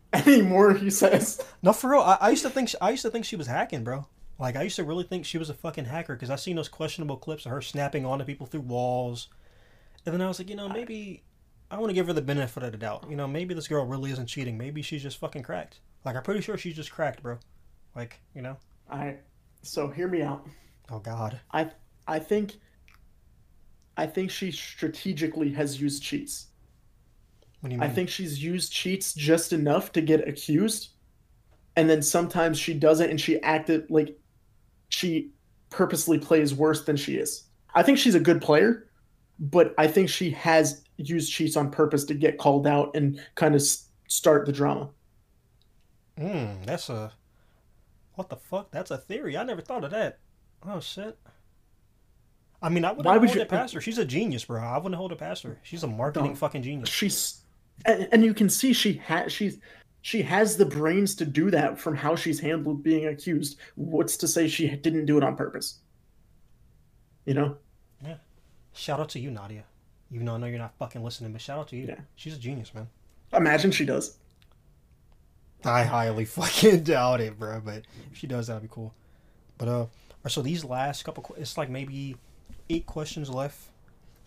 Anymore, he says. No, for real. I, I used to think. I used to think she was hacking, bro. Like I used to really think she was a fucking hacker because I seen those questionable clips of her snapping onto people through walls, and then I was like, you know, maybe I want to give her the benefit of the doubt. You know, maybe this girl really isn't cheating. Maybe she's just fucking cracked. Like I'm pretty sure she's just cracked, bro. Like you know. I. So hear me out. Oh God. I I think I think she strategically has used cheats. What do you mean? I think she's used cheats just enough to get accused. And then sometimes she doesn't and she acted like she purposely plays worse than she is. I think she's a good player, but I think she has used cheats on purpose to get called out and kind of s- start the drama. Hmm. That's a. What the fuck? That's a theory. I never thought of that. Oh shit. I mean, I wouldn't Why would hold you- it past her. She's a genius, bro. I wouldn't hold it past her. She's a marketing fucking genius. She's and, and you can see she has she's she has the brains to do that from how she's handled being accused. What's to say she didn't do it on purpose? You know? Shout out to you, Nadia. Even though I know you're not fucking listening, but shout out to you. Yeah. She's a genius, man. Imagine she does. I highly fucking doubt it, bro. But if she does, that'd be cool. But uh, so these last couple, it's like maybe eight questions left.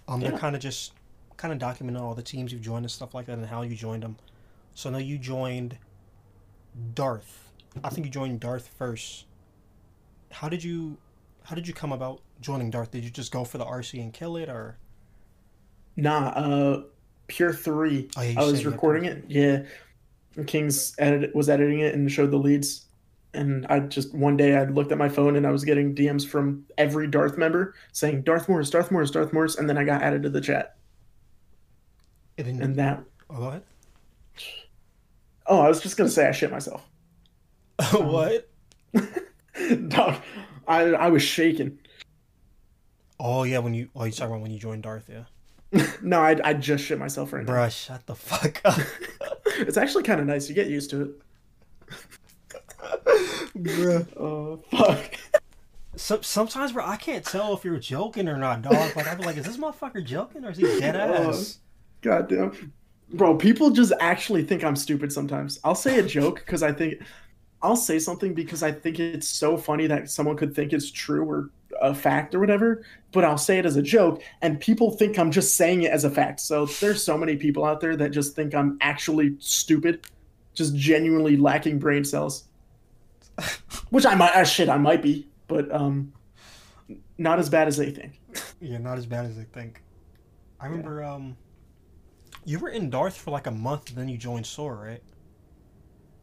Um, Yeah. they're kind of just kind of documenting all the teams you've joined and stuff like that, and how you joined them. So I know you joined Darth. I think you joined Darth first. How did you, how did you come about joining Darth? Did you just go for the RC and kill it, or? Nah, uh Pure 3. Oh, yeah, I was recording it. Yeah. King's edit was editing it and showed the leads. And I just one day I looked at my phone and I was getting DMs from every Darth member saying Darth Mors, Darth Mors, Darth Mors, and then I got added to the chat. And then, And that oh, go ahead. oh, I was just gonna say I shit myself. what? Dog, I I was shaking. Oh yeah, when you oh you talking about when you joined Darth, yeah. No, I I just shit myself right now. Bruh, shut the fuck up. It's actually kind of nice. You get used to it. Bruh. Oh fuck. So, sometimes, bro, I can't tell if you're joking or not, dog. Like, I'm like, is this motherfucker joking or is he dead oh, ass? Goddamn. Bro, people just actually think I'm stupid sometimes. I'll say a joke because I think I'll say something because I think it's so funny that someone could think it's true or a fact or whatever, but I'll say it as a joke and people think I'm just saying it as a fact. So there's so many people out there that just think I'm actually stupid, just genuinely lacking brain cells. Which I might uh, shit, I might be, but um not as bad as they think. Yeah, not as bad as they think. I remember, um, you were in Darth for like a month, then you joined SOAR, right?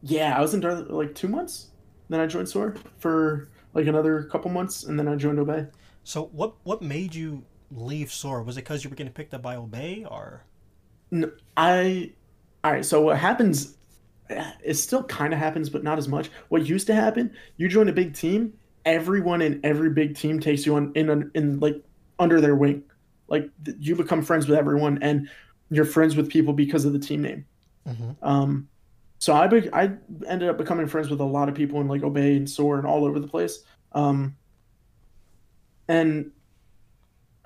Yeah, I was in Darth like two months. Then I joined SOAR for like another couple months, and then I joined Obey. So, what what made you leave SOAR? Was it because you were getting picked up by Obey, or No, I. All right. So what happens? It still kind of happens, but not as much. What used to happen? You join a big team. Everyone in every big team takes you on in in like under their wing. Like th- you become friends with everyone, and you're friends with people because of the team name. mm-hmm. Um, so I be- I ended up becoming friends with a lot of people in like Obey and Soar and all over the place. Um, and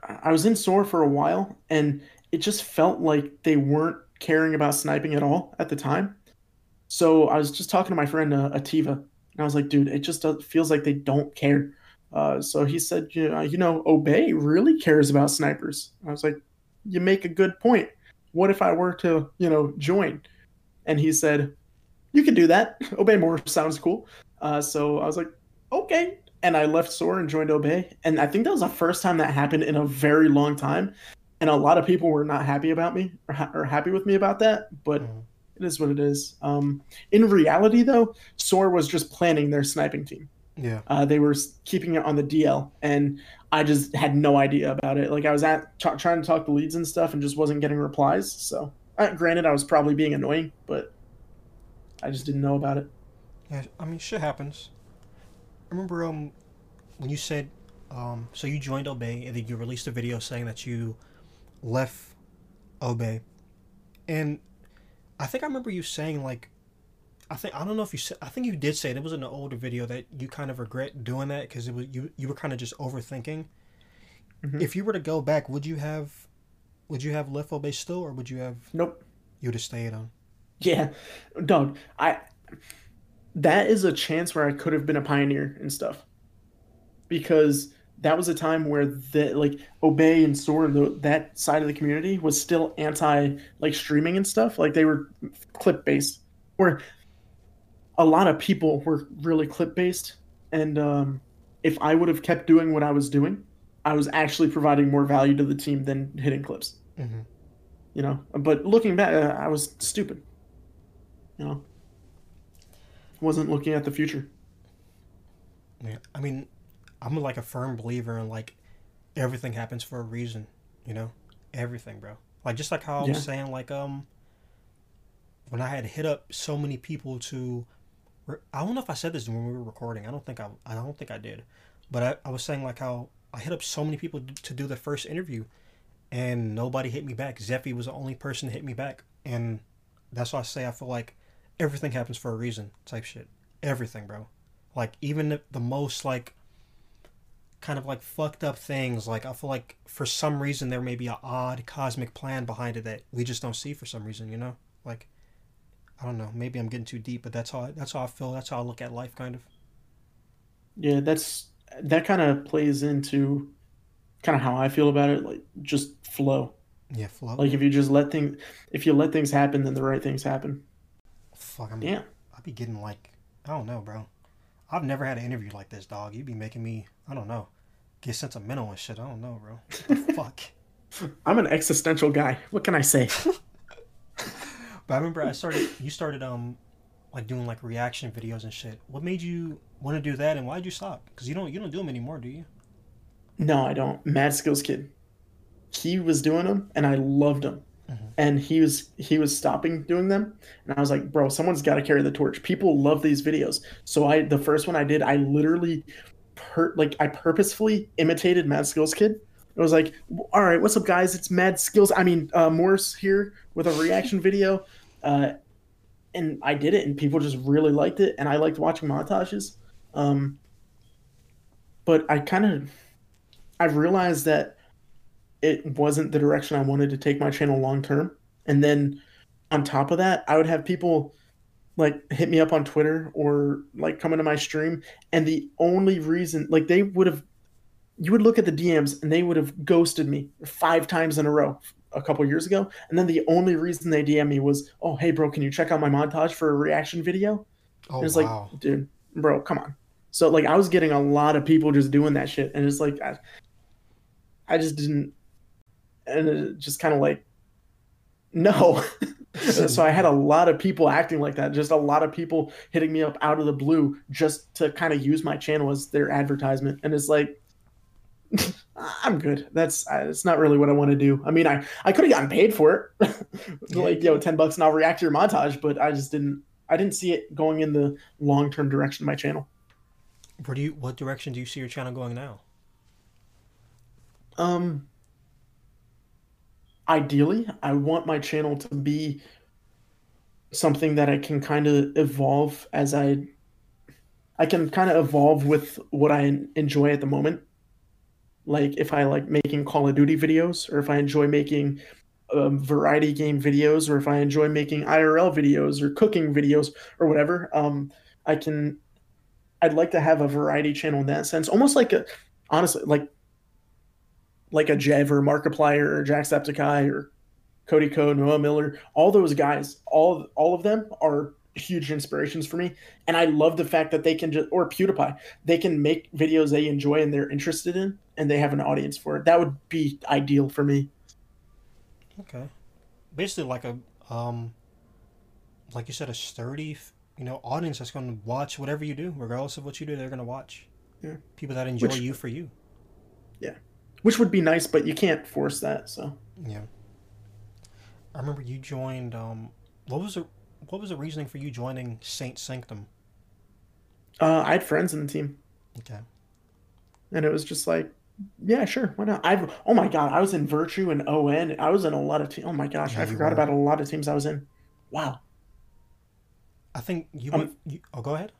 I was in Soar for a while, and it just felt like they weren't caring about sniping at all at the time. So I was just talking to my friend uh, Ativa, and I was like, dude, it just does, feels like they don't care. Uh, so he said, you know, you know, Obey really cares about snipers. I was like, you make a good point. What if I were to, you know, join? And he said, you can do that. Obey Mors sounds cool. Uh, so I was like, okay. And I left Soar and joined Obey. And I think that was the first time that happened in a very long time. And a lot of people were not happy about me or, ha- or happy with me about that. But Mhm. it is what it is. Um, in reality, though, Soar was just planning their sniping team. Yeah. Uh, they were keeping it on the DL, and I just had no idea about it. Like I was at t- trying to talk to leads and stuff, and just wasn't getting replies. So, uh, granted, I was probably being annoying, but I just didn't know about it. Yeah, I mean, shit happens. I remember um when you said um so you joined Obey and then you released a video saying that you left Obey, and I think I remember you saying like I think I don't know if you said I think you did say it. It was in an older video that you kind of regret doing that because it was you you were kind of just overthinking. Mhm. If you were to go back, would you have would you have left Obey still, or would you have Nope. you would have stayed on? Yeah, dog. I that is a chance where I could have been a pioneer and stuff, because that was a time where the like Obey and the, that side of the community was still anti like streaming and stuff. Like they were clip based, where a lot of people were really clip based. And um, if I would have kept doing what I was doing, I was actually providing more value to the team than hitting clips Mm-hmm. you know. But looking back, uh, I was stupid. You know, wasn't looking at the future. Yeah, I mean, I'm like a firm believer in like everything happens for a reason, you know, everything, bro. Like just like how I was saying, like um, when I had hit up so many people to, re- I don't know if I said this when we were recording. I don't think I, I don't think I did, but I, I was saying like how I hit up so many people to, to do the first interview, and nobody hit me back. Zeffy was the only person to hit me back, and that's why I say I feel like everything happens for a reason, type shit. Everything, bro. Like even the, the most like kind of like fucked up things. Like I feel like for some reason there may be an odd cosmic plan behind it that we just don't see for some reason. You know, like I don't know. Maybe I'm getting too deep, but that's how I, that's how I feel. That's how I look at life, kind of. Yeah, that's that kind of plays into kind of how I feel about it. Like just flow. Yeah, flow. Like if you just let things, if you let things happen, then the right things happen. Fuck, I'm. Yeah. I'd be getting like I don't know, bro. I've never had an interview like this, dog. You'd be making me I don't know get sentimental and shit. I don't know, bro. What the fuck. I'm an existential guy. What can I say? But I remember I started. You started um, like doing like reaction videos and shit. What made you want to do that, and why did you stop? Because you don't you don't do them anymore, do you? No, I don't. Mad Skills Kid. He was doing them, and I loved them. Mhm. And he was he was stopping doing them, and I was like, bro, someone's got to carry the torch. People love these videos. So I the first one I did, I literally, per, like I purposefully imitated Mad Skills Kid. It was like, all right, what's up, guys? It's Mad Skills. I mean, uh, Mors here with a reaction video, uh, and I did it, and people just really liked it, and I liked watching montages. Um, but I kind of I've realized that it wasn't the direction I wanted to take my channel long term. And then on top of that, I would have people like hit me up on Twitter or like come into my stream. And the only reason, like, they would have, you would look at the DMs and they would have ghosted me five times in a row a couple years ago. And then the only reason they DM me was, oh, hey, bro, can you check out my montage for a reaction video? Oh it's wow. like, dude, bro, come on. So like I was getting a lot of people just doing that shit, and it's like I, I just didn't, and it just kind of like, no. so I had a lot of people acting like that, just a lot of people hitting me up out of the blue just to kind of use my channel as their advertisement, and it's like. I'm good. That's it's not really what I want to do. I mean, I I could have gotten paid for it, like yo, ten bucks and I'll react to your montage. But I just didn't. I didn't see it going in the long term direction of my channel. Where do you? What direction do you see your channel going now? Um, ideally, I want my channel to be something that I can kind of evolve as I. I can kind of evolve with what I enjoy at the moment. Like if I like making Call of Duty videos, or if I enjoy making um, variety game videos, or if I enjoy making IRL videos or cooking videos or whatever, um, I can I'd like to have a variety channel in that sense, almost like a honestly like like a Jev or Markiplier or Jacksepticeye or Cody Ko, Noel Miller, all those guys, all all of them are huge inspirations for me. And I love the fact that they can just or PewDiePie, they can make videos they enjoy and they're interested in and they have an audience for it. That would be ideal for me. Okay. Basically like a um like you said, a sturdy you know, audience that's gonna watch whatever you do, regardless of what you do, they're gonna watch. Yeah. People that enjoy Which- you for you. Yeah. Which would be nice, but you can't force that, so Yeah. I remember you joined. Um, what was the what was the reasoning for you joining Saint Sanctum? uh, I had friends in the team. Okay. and it was just like yeah sure why not i've oh my god i was in virtue and on i was in a lot of teams oh my gosh Yeah, i forgot were. about a lot of teams i was in wow I think you Um, went. You, oh, go ahead.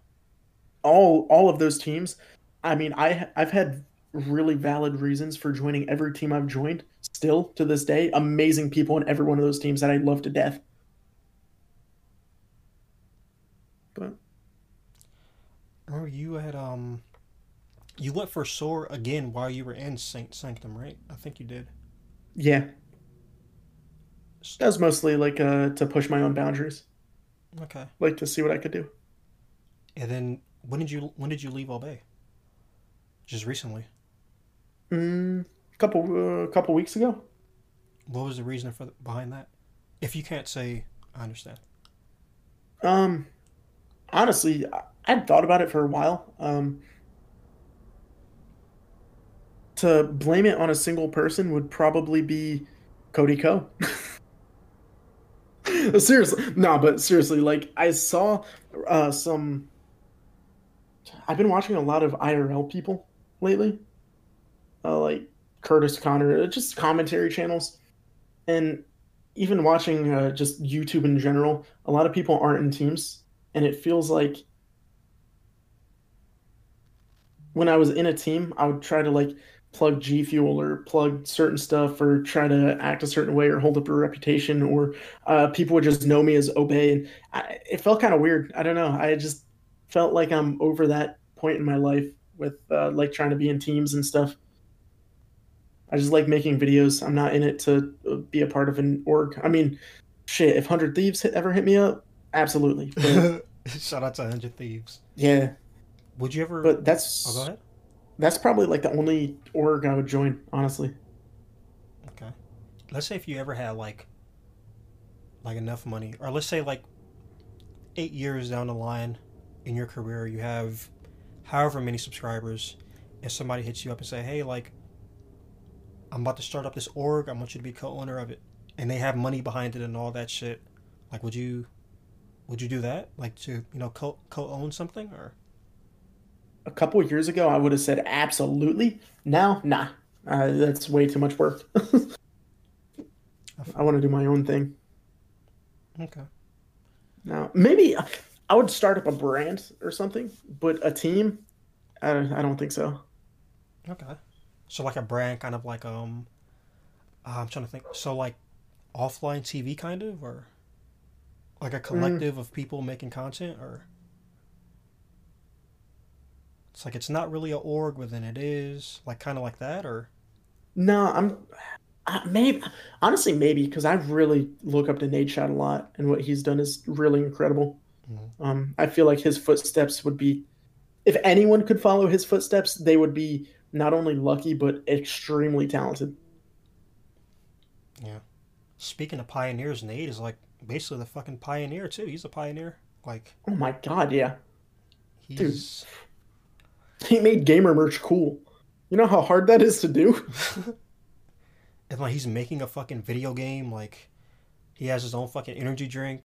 all all of those teams i mean i i've had really valid reasons for joining every team i've joined still to this day amazing people in every one of those teams that i love to death but remember you had um, you went for Soar again while you were in Saint Sanctum, right? I think you did. yeah that was mostly like uh to push my own boundaries Okay. like to see what i could do And then when did you when did you leave Obey? Just recently. Mm, couple uh, couple weeks ago What was the reason for the, behind that? If you can't say, I understand. Um, honestly, I- I'd thought about it for a while. Um, to blame it on a single person would probably be Cody Ko. seriously, no, but seriously, like I saw uh, some. I've been watching a lot of IRL people lately, uh, like Curtis Conner, uh, just commentary channels, and even watching uh, just YouTube in general. A lot of people aren't in teams, and it feels like when I was in a team, I would try to like plug G Fuel or plug certain stuff or try to act a certain way or hold up a reputation, or uh, people would just know me as Obey, and I, it felt kind of weird. I don't know. I just felt like I'm over that point in my life with uh, like trying to be in teams and stuff. I just like making videos. I'm not in it to uh, be a part of an org. I mean, shit, if 100 Thieves hit, ever hit me up, absolutely. But, Shout out to Hundred Thieves. yeah, Would you ever? but that's oh, go ahead. that's probably like the only org I would join, honestly. Okay. Let's say if you ever had like like enough money, or let's say like eight years down the line in your career, you have however many subscribers, and somebody hits you up and say, "Hey, like, I'm about to start up this org. I want you to be co-owner of it," and they have money behind it and all that shit. Like, would you would you do that? Like to you know co co-own something or? A couple of years ago, I would have said absolutely. Now, nah, uh, that's way too much work. I want to do my own thing. Okay. Now, maybe I would start up a brand or something, but a team, I don't, I don't think so. Okay. So like a brand, kind of like um, uh, I'm trying to think. So like offline TV, kind of, or like a collective of people making content, or it's like it's not really a org within it is like kind of like that, or No, I'm uh, maybe honestly maybe because I really look up to Nate Shot a lot, and what he's done is really incredible. Mhm. Um, I feel like his footsteps would be, if anyone could follow his footsteps, they would be not only lucky but extremely talented. Yeah. Speaking of pioneers, Nate is like basically the fucking pioneer too. He's a pioneer. Like Oh my god, yeah, he's he made gamer merch cool. You know how hard that is to do. and like he's making a fucking video game. Like he has his own fucking energy drink,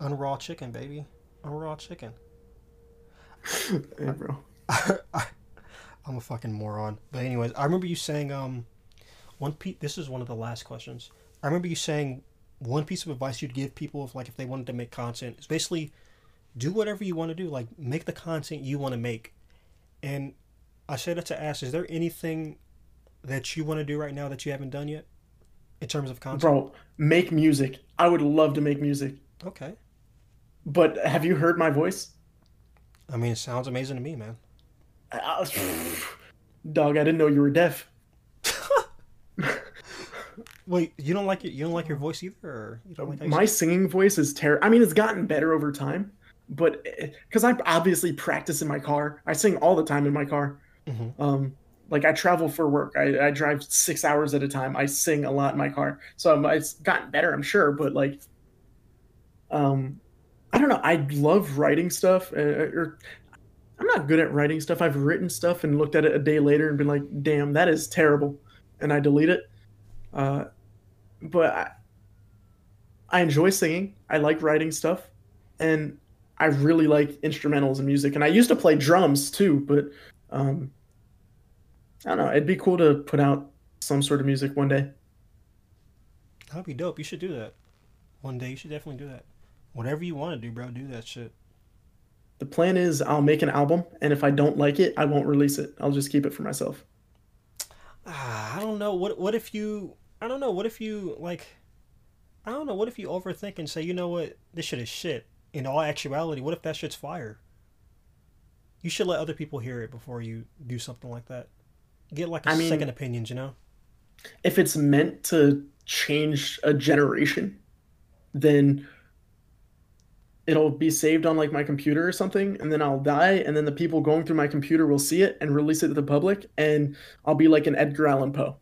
unraw chicken, baby, unraw chicken. yeah, bro. I'm a fucking moron. But anyways, I remember you saying um one piece. This is one of the last questions. I remember you saying one piece of advice you'd give people if like if they wanted to make content is basically do whatever you want to do. Like make the content you want to make. And I said that to ask: Is there anything that you want to do right now that you haven't done yet in terms of content? Bro, make music. I would love to make music. Okay. But have you heard my voice? I mean, it sounds amazing to me, man. I- was, dog, I didn't know you were deaf. Wait, you don't like it? You don't like your voice either, or you don't like you My singing voice is terrible. I mean, it's gotten better over time, but because I obviously practice in my car, I sing all the time in my car. Mhm. Um, like I travel for work. I, I drive six hours at a time. I sing a lot in my car, so um, it's gotten better, I'm sure. But like, um, I don't know. I love writing stuff. Uh, or I'm not good at writing stuff. I've written stuff and looked at it a day later and been like, "Damn, that is terrible," and I delete it. Uh, but I, I enjoy singing. I like writing stuff, and I really like instrumentals and music. And I used to play drums too, but um, I don't know. It'd be cool to put out some sort of music one day. That'd be dope. You should do that. One day you should definitely do that. Whatever you want to do, bro, do that shit. The plan is I'll make an album, and if I don't like it, I won't release it. I'll just keep it for myself. Ah, I don't know. What what if you I don't know, what if you like I don't know, what if you overthink and say, you know what, this shit is shit. In all actuality, what if that shit's fire? You should let other people hear it before you do something like that. Get like a I mean- second opinions, you know? If it's meant to change a generation, then it'll be saved on like my computer or something, and then I'll die, and then the people going through my computer will see it and release it to the public, and I'll be like an Edgar Allan Poe.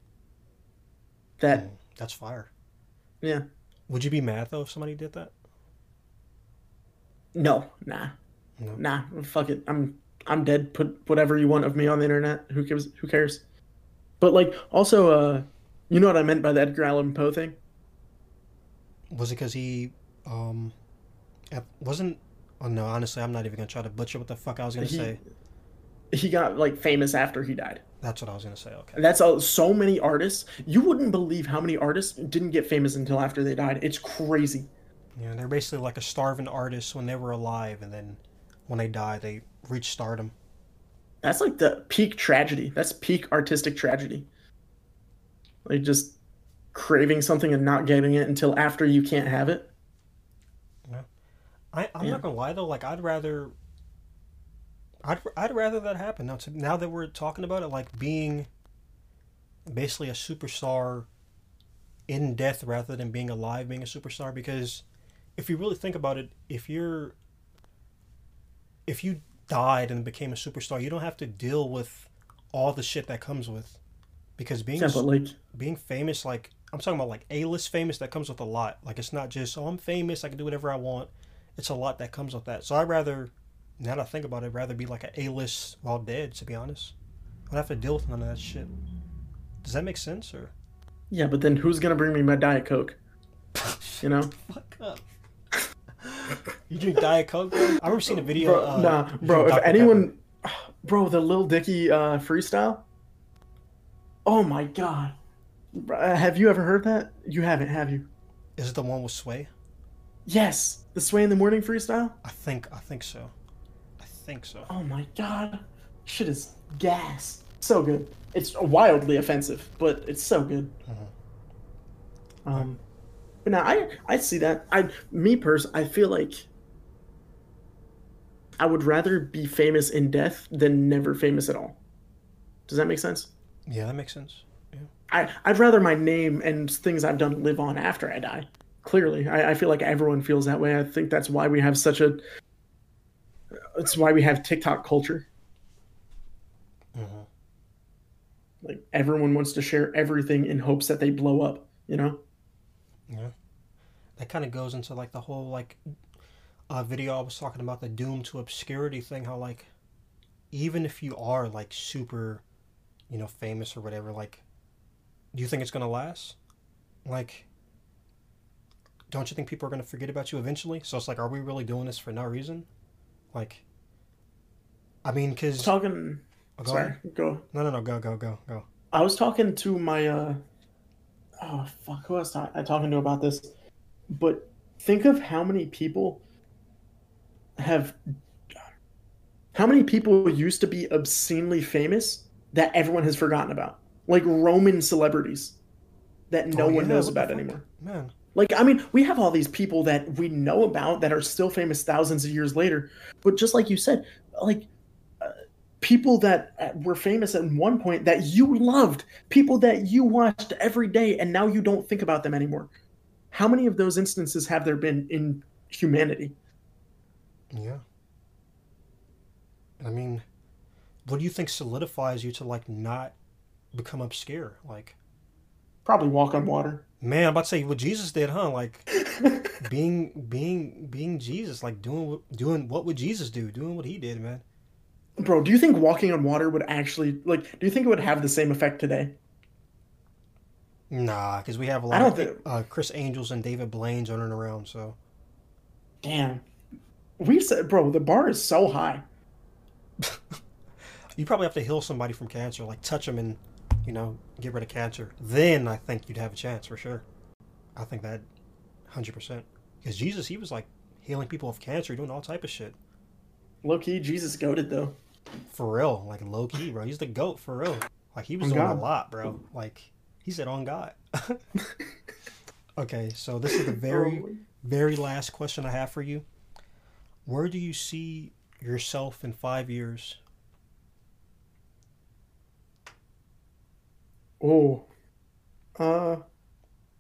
That Mm, that's fire. yeah. Would you be mad though if somebody did that? No, nah, No. nah. Fuck it. I'm I'm dead. Put whatever you want of me on the internet. Who cares? Who cares? But like, also, uh, you know what I meant by the Edgar Allan Poe thing? Was it because he um wasn't oh no, honestly I'm not even gonna try to butcher what the fuck I was gonna He- say. He got like famous after he died. That's what I was gonna say, okay. That's all. So many artists. You wouldn't believe how many artists didn't get famous until after they died. It's crazy. Yeah, they're basically like a starving artist when they were alive, and then when they die, they reach stardom. That's like the peak tragedy. That's peak artistic tragedy. Like just craving something and not getting it until after you can't have it. I, I'm Yeah. not gonna lie though, like I'd rather, I'd I'd rather that happen. Now, to, now that we're talking about it, like being basically a superstar in death rather than being alive, being a superstar. Because if you really think about it, if you're if you died and became a superstar, you don't have to deal with all the shit that comes with. Because being being famous, like I'm talking about like A list famous that comes with a lot. Like it's not just oh I'm famous, I can do whatever I want. It's a lot that comes with that. So I'd rather now that I think about it, I'd rather be like an A list while dead, to be honest. I don't have to deal with none of that shit. Does that make sense or yeah, but then who's gonna bring me my Diet Coke? You know? fuck up? you drink Diet Coke, bro? I remember seeing a video. Bro, uh, nah, bro. If Dr. anyone, bro, the Lil Dicky uh, freestyle. Oh my god, uh, have you ever heard that? You haven't, have you? Is it the one with Sway? Yes, the Sway in the Morning freestyle. I think I think so. I think so. Oh my god, shit is gas. So good. It's wildly offensive, but it's so good. Um, but now I I see that. I me person, I feel like I would rather be famous in death than never famous at all. Does that make sense? Yeah, that makes sense. Yeah. I, I'd rather my name and things I've done live on after I die. Clearly, I, I feel like everyone feels that way. I think that's why we have such a. It's why we have TikTok culture. Mhm. Like everyone wants to share everything in hopes that they blow up. You know? Yeah. That kind of goes into like the whole like uh, video I was talking about the doom to obscurity thing. How like even if you are like super, you know, famous or whatever, like, do you think it's gonna last? Like, don't you think people are gonna forget about you eventually? So it's like, are we really doing this for no reason? Like, I mean, cause Talking. Oh, go sorry, ahead. go. no, no, no, go, go, go, go. I was talking to my uh oh fuck who was I I talking to about this? But think of how many people have how many people used to be obscenely famous that everyone has forgotten about. Like Roman celebrities that no Oh, one yeah, knows about anymore. Man, Like, I mean, we have all these people that we know about that are still famous thousands of years later. But just like you said, like uh, people that uh, were famous at one point that you loved, people that you watched every day, and now you don't think about them anymore. How many of those instances have there been in humanity? Yeah. I mean, what do you think solidifies you to like not become obscure? Like, Probably walk on water. Man, I'm about to say what Jesus did, huh? Like, being being being Jesus, like doing what doing what would Jesus do? Doing what he did, man. Bro, do you think walking on water would actually like? Do you think it would have the same effect today? Nah, because we have a lot I don't of think. uh, Criss Angels and David Blaine's running around. So Damn, we said, bro, the bar is so high. you probably have to heal somebody from cancer, like touch them and you know get rid of cancer. Then I think you'd have a chance for sure. I think that hundred percent. Because Jesus, he was like healing people of cancer, doing all type of shit. Low key, Jesus goaded though. For real, like low key, bro. He's the goat for real. Like he was On doing God. a lot, bro. Like he said on God. okay, so this is the very, very last question I have for you. Where do you see yourself in five years? Oh, uh,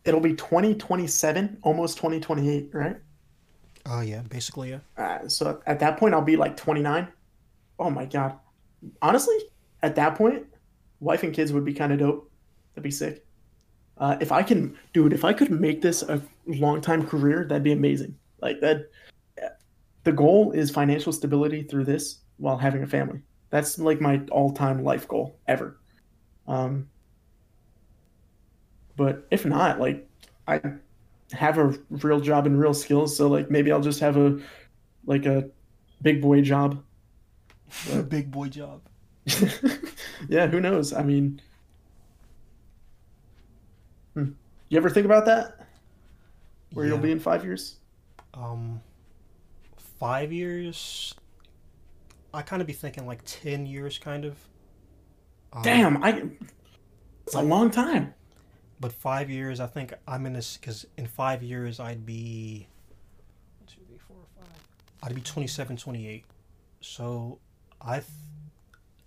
it'll be 2027, almost 2028, right? Oh yeah, basically yeah. Uh, so at that point, I'll be like 29. Oh my God. Honestly, at that point, wife and kids would be kind of dope. That'd be sick. Uh, if I can, dude, if I could make this a long time career, that'd be amazing. Like that, the goal is financial stability through this while having a family. That's like my all time life goal ever. Um, but if not, like, I have a real job and real skills, so like maybe I'll just have a like a big boy job. A big boy job. yeah, who knows? I mean, hmm. you ever think about that? Where you'll be in five years? Um, five years. I kind of be thinking like ten years, kind of. Um, Damn, I. It's a long time. But five years, I think I'm in this because in five years I'd be one, two, three, four, five. I'd be 27, 28. So I th-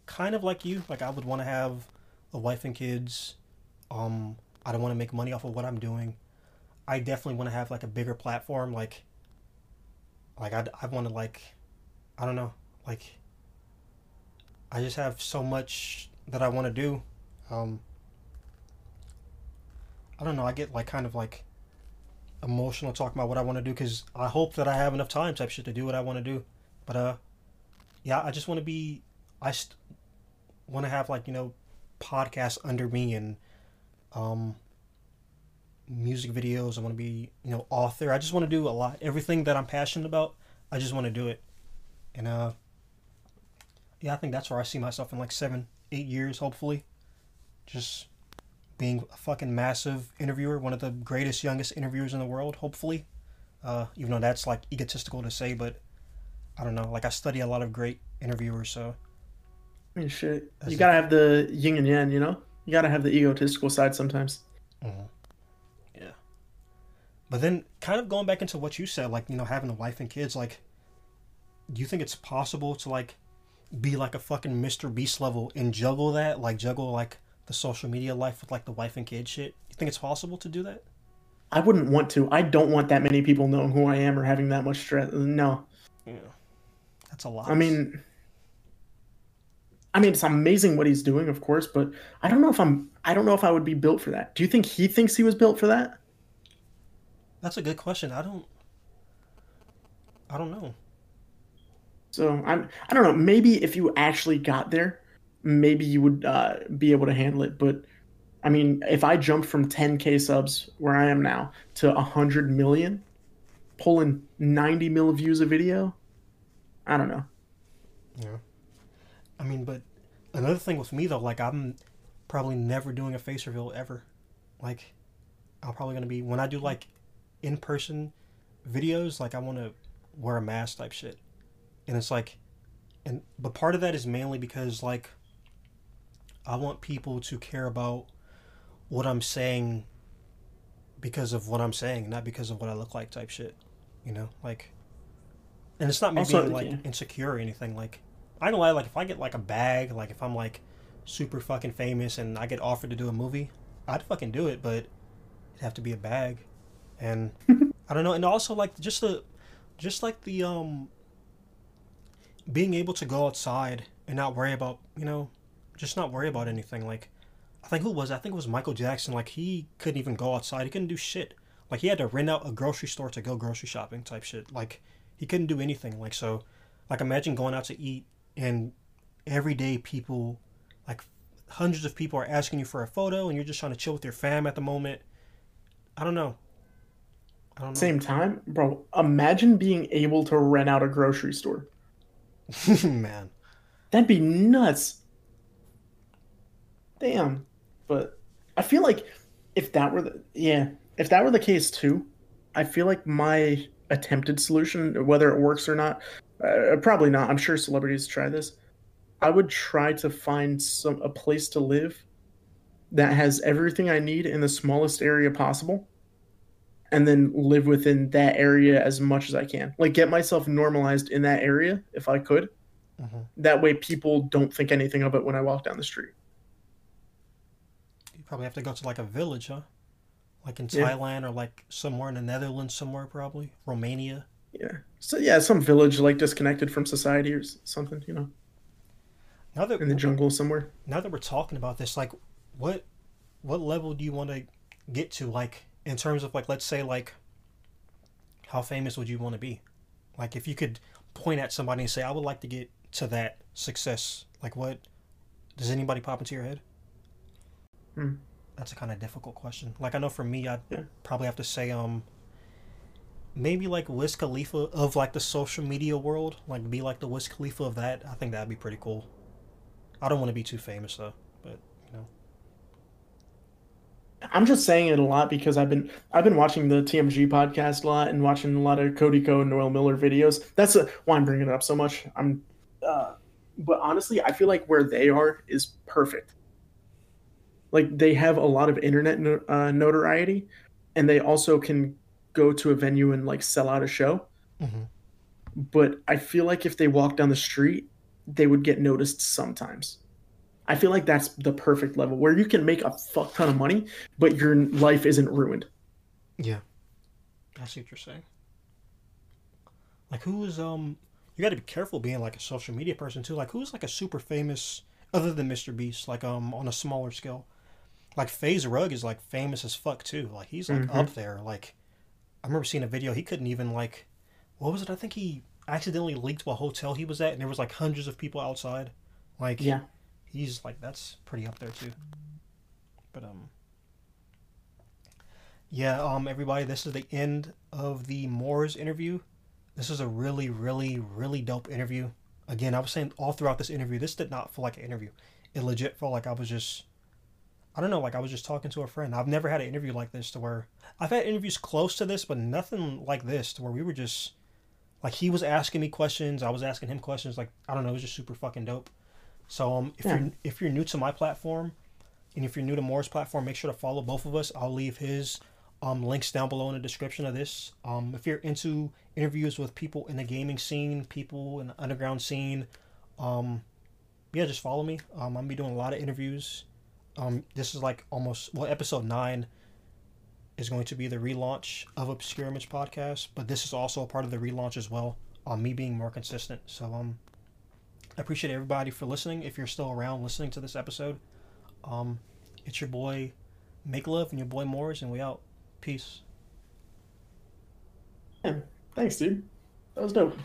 kind of like you. Like I would want to have a wife and kids. Um, I don't want to make money off of what I'm doing. I definitely want to have like a bigger platform. Like, like I I want to like, I don't know. Like, I just have so much that I want to do. Um, I don't know. I get like kind of like emotional talking about what I want to do because I hope that I have enough time type shit to do what I want to do. But uh, yeah, I just want to be. I st- want to have like you know, podcasts under me and um, music videos. I want to be you know author. I just want to do a lot. Everything that I'm passionate about, I just want to do it. And uh, yeah, I think that's where I see myself in like seven, eight years, hopefully. Just being a fucking massive interviewer, one of the greatest, youngest interviewers in the world, hopefully. Uh, even though that's like egotistical to say, but I don't know. Like I study a lot of great interviewers, so I mean, shit. That's You it. gotta have the yin and yang, you know? You gotta have the egotistical side sometimes. mhm. yeah. But then, kind of going back into what you said, like you know, having a wife and kids, like, do you think it's possible to like be like a fucking Mr. Beast level and juggle that, like juggle like the social media life with like the wife and kid shit? You think it's possible to do that? I wouldn't want to. I don't want that many people knowing who I am or having that much stress. No. Yeah, that's a lot. I mean, I mean, it's amazing what he's doing, of course, but I don't know if I'm. I don't know if I would be built for that. Do you think he thinks he was built for that? that's a good question. I don't. I don't know. So I'm. I don't know. Maybe if you actually got there, maybe you would uh, be able to handle it. But I mean, if I jumped from 10k subs where I am now to 100 million, pulling 90 mil views a video, I don't know. Yeah. I mean, but another thing with me though, like I'm probably never doing a face reveal ever. Like, I'm probably gonna be when I do like in person videos, like I want to wear a mask type shit, and it's like, and but part of that is mainly because like I want people to care about what I'm saying because of what I'm saying, not because of what I look like, type shit. You know, like, and it's not me Also, being like yeah. insecure or anything. Like, I don't lie. Like, if I get like a bag, like if I'm like super fucking famous and I get offered to do a movie, I'd fucking do it, but it'd have to be a bag, and I don't know. And also like just the, just like the um. Being able to go outside and not worry about you know, just not worry about anything like. I think who was? I think it was Michael Jackson. Like he couldn't even go outside. He couldn't do shit. Like he had to rent out a grocery store to go grocery shopping type shit. Like he couldn't do anything. Like so, like imagine going out to eat and every day people, like hundreds of people are asking you for a photo and you're just trying to chill with your fam at the moment. I don't know. I don't know. Same time, bro. Imagine being able to rent out a grocery store. Man. That'd be nuts. Damn. But I feel like if that were the yeah, if that were the case too, I feel like my attempted solution, whether it works or not, uh, probably not. I'm sure celebrities try this. I would try to find some a place to live that has everything I need in the smallest area possible, and then live within that area as much as I can. Like get myself normalized in that area if I could. Mhm. That way, people don't think anything of it when I walk down the street. Probably have to go to like a village, huh? Like in Yeah. Thailand or like somewhere in the Netherlands, somewhere probably Romania. Yeah. So yeah, some village like disconnected from society or something, you know, Now that in the jungle somewhere. now that we're talking about this, like, what what level do you want to get to? Like, in terms of like, let's say, like, how famous would you want to be? Like, if you could point at somebody and say, "I would like to get to that success," like, what does anybody pop into your head? Hmm. That's a kind of difficult question. Like, I know for me, I'd Yeah. probably have to say, um, maybe like Wiz Khalifa of like the social media world, like be like the Wiz Khalifa of that. I think that'd be pretty cool. I don't want to be too famous though, but you know. I'm just saying it a lot because I've been I've been watching the TMG podcast a lot and watching a lot of Cody Ko and Noel Miller videos. That's a, why I'm bringing it up so much. I'm, uh, but honestly, I feel like where they are is perfect. Like they have a lot of internet no, uh, notoriety, and they also can go to a venue and like sell out a show. Mm-hmm. But I feel like if they walk down the street, they would get noticed sometimes. I feel like that's the perfect level where you can make a fuck ton of money, but your life isn't ruined. Yeah. I see what you're saying. Like who's um you gotta be careful being like a social media person too. Like who's like a super famous other than Mr. Beast, like um on a smaller scale. Like FaZe Rug is like famous as fuck too. Like he's like Mhm. up there. Like I remember seeing a video he couldn't even like what was it? I think he accidentally leaked to a hotel he was at and there was like hundreds of people outside. Like Yeah. he's like that's pretty up there too. But um yeah, um everybody, this is the end of the Mors interview. This is a really, really, really dope interview. Again, I was saying all throughout this interview, this did not feel like an interview. It legit felt like I was just I don't know, like I was just talking to a friend. I've never had an interview like this to where I've had interviews close to this, but nothing like this to where we were just like he was asking me questions, I was asking him questions. Like I don't know, it was just super fucking dope. So um, if Yeah. you're if you're new to my platform, and if you're new to Mors' platform, make sure to follow both of us. I'll leave his um, links down below in the description of this. Um, if you're into interviews with people in the gaming scene, people in the underground scene, um, yeah, just follow me. Um, I'm gonna be doing a lot of interviews. Um, this is like almost well, episode nine is going to be the relaunch of Obscure Image podcast, but this is also a part of the relaunch as well. Um, me being more consistent. So um, I appreciate everybody for listening. If you're still around listening to this episode, um, it's your boy Make Love and your boy Mors, and we out. Peace. Thanks, dude. That was dope.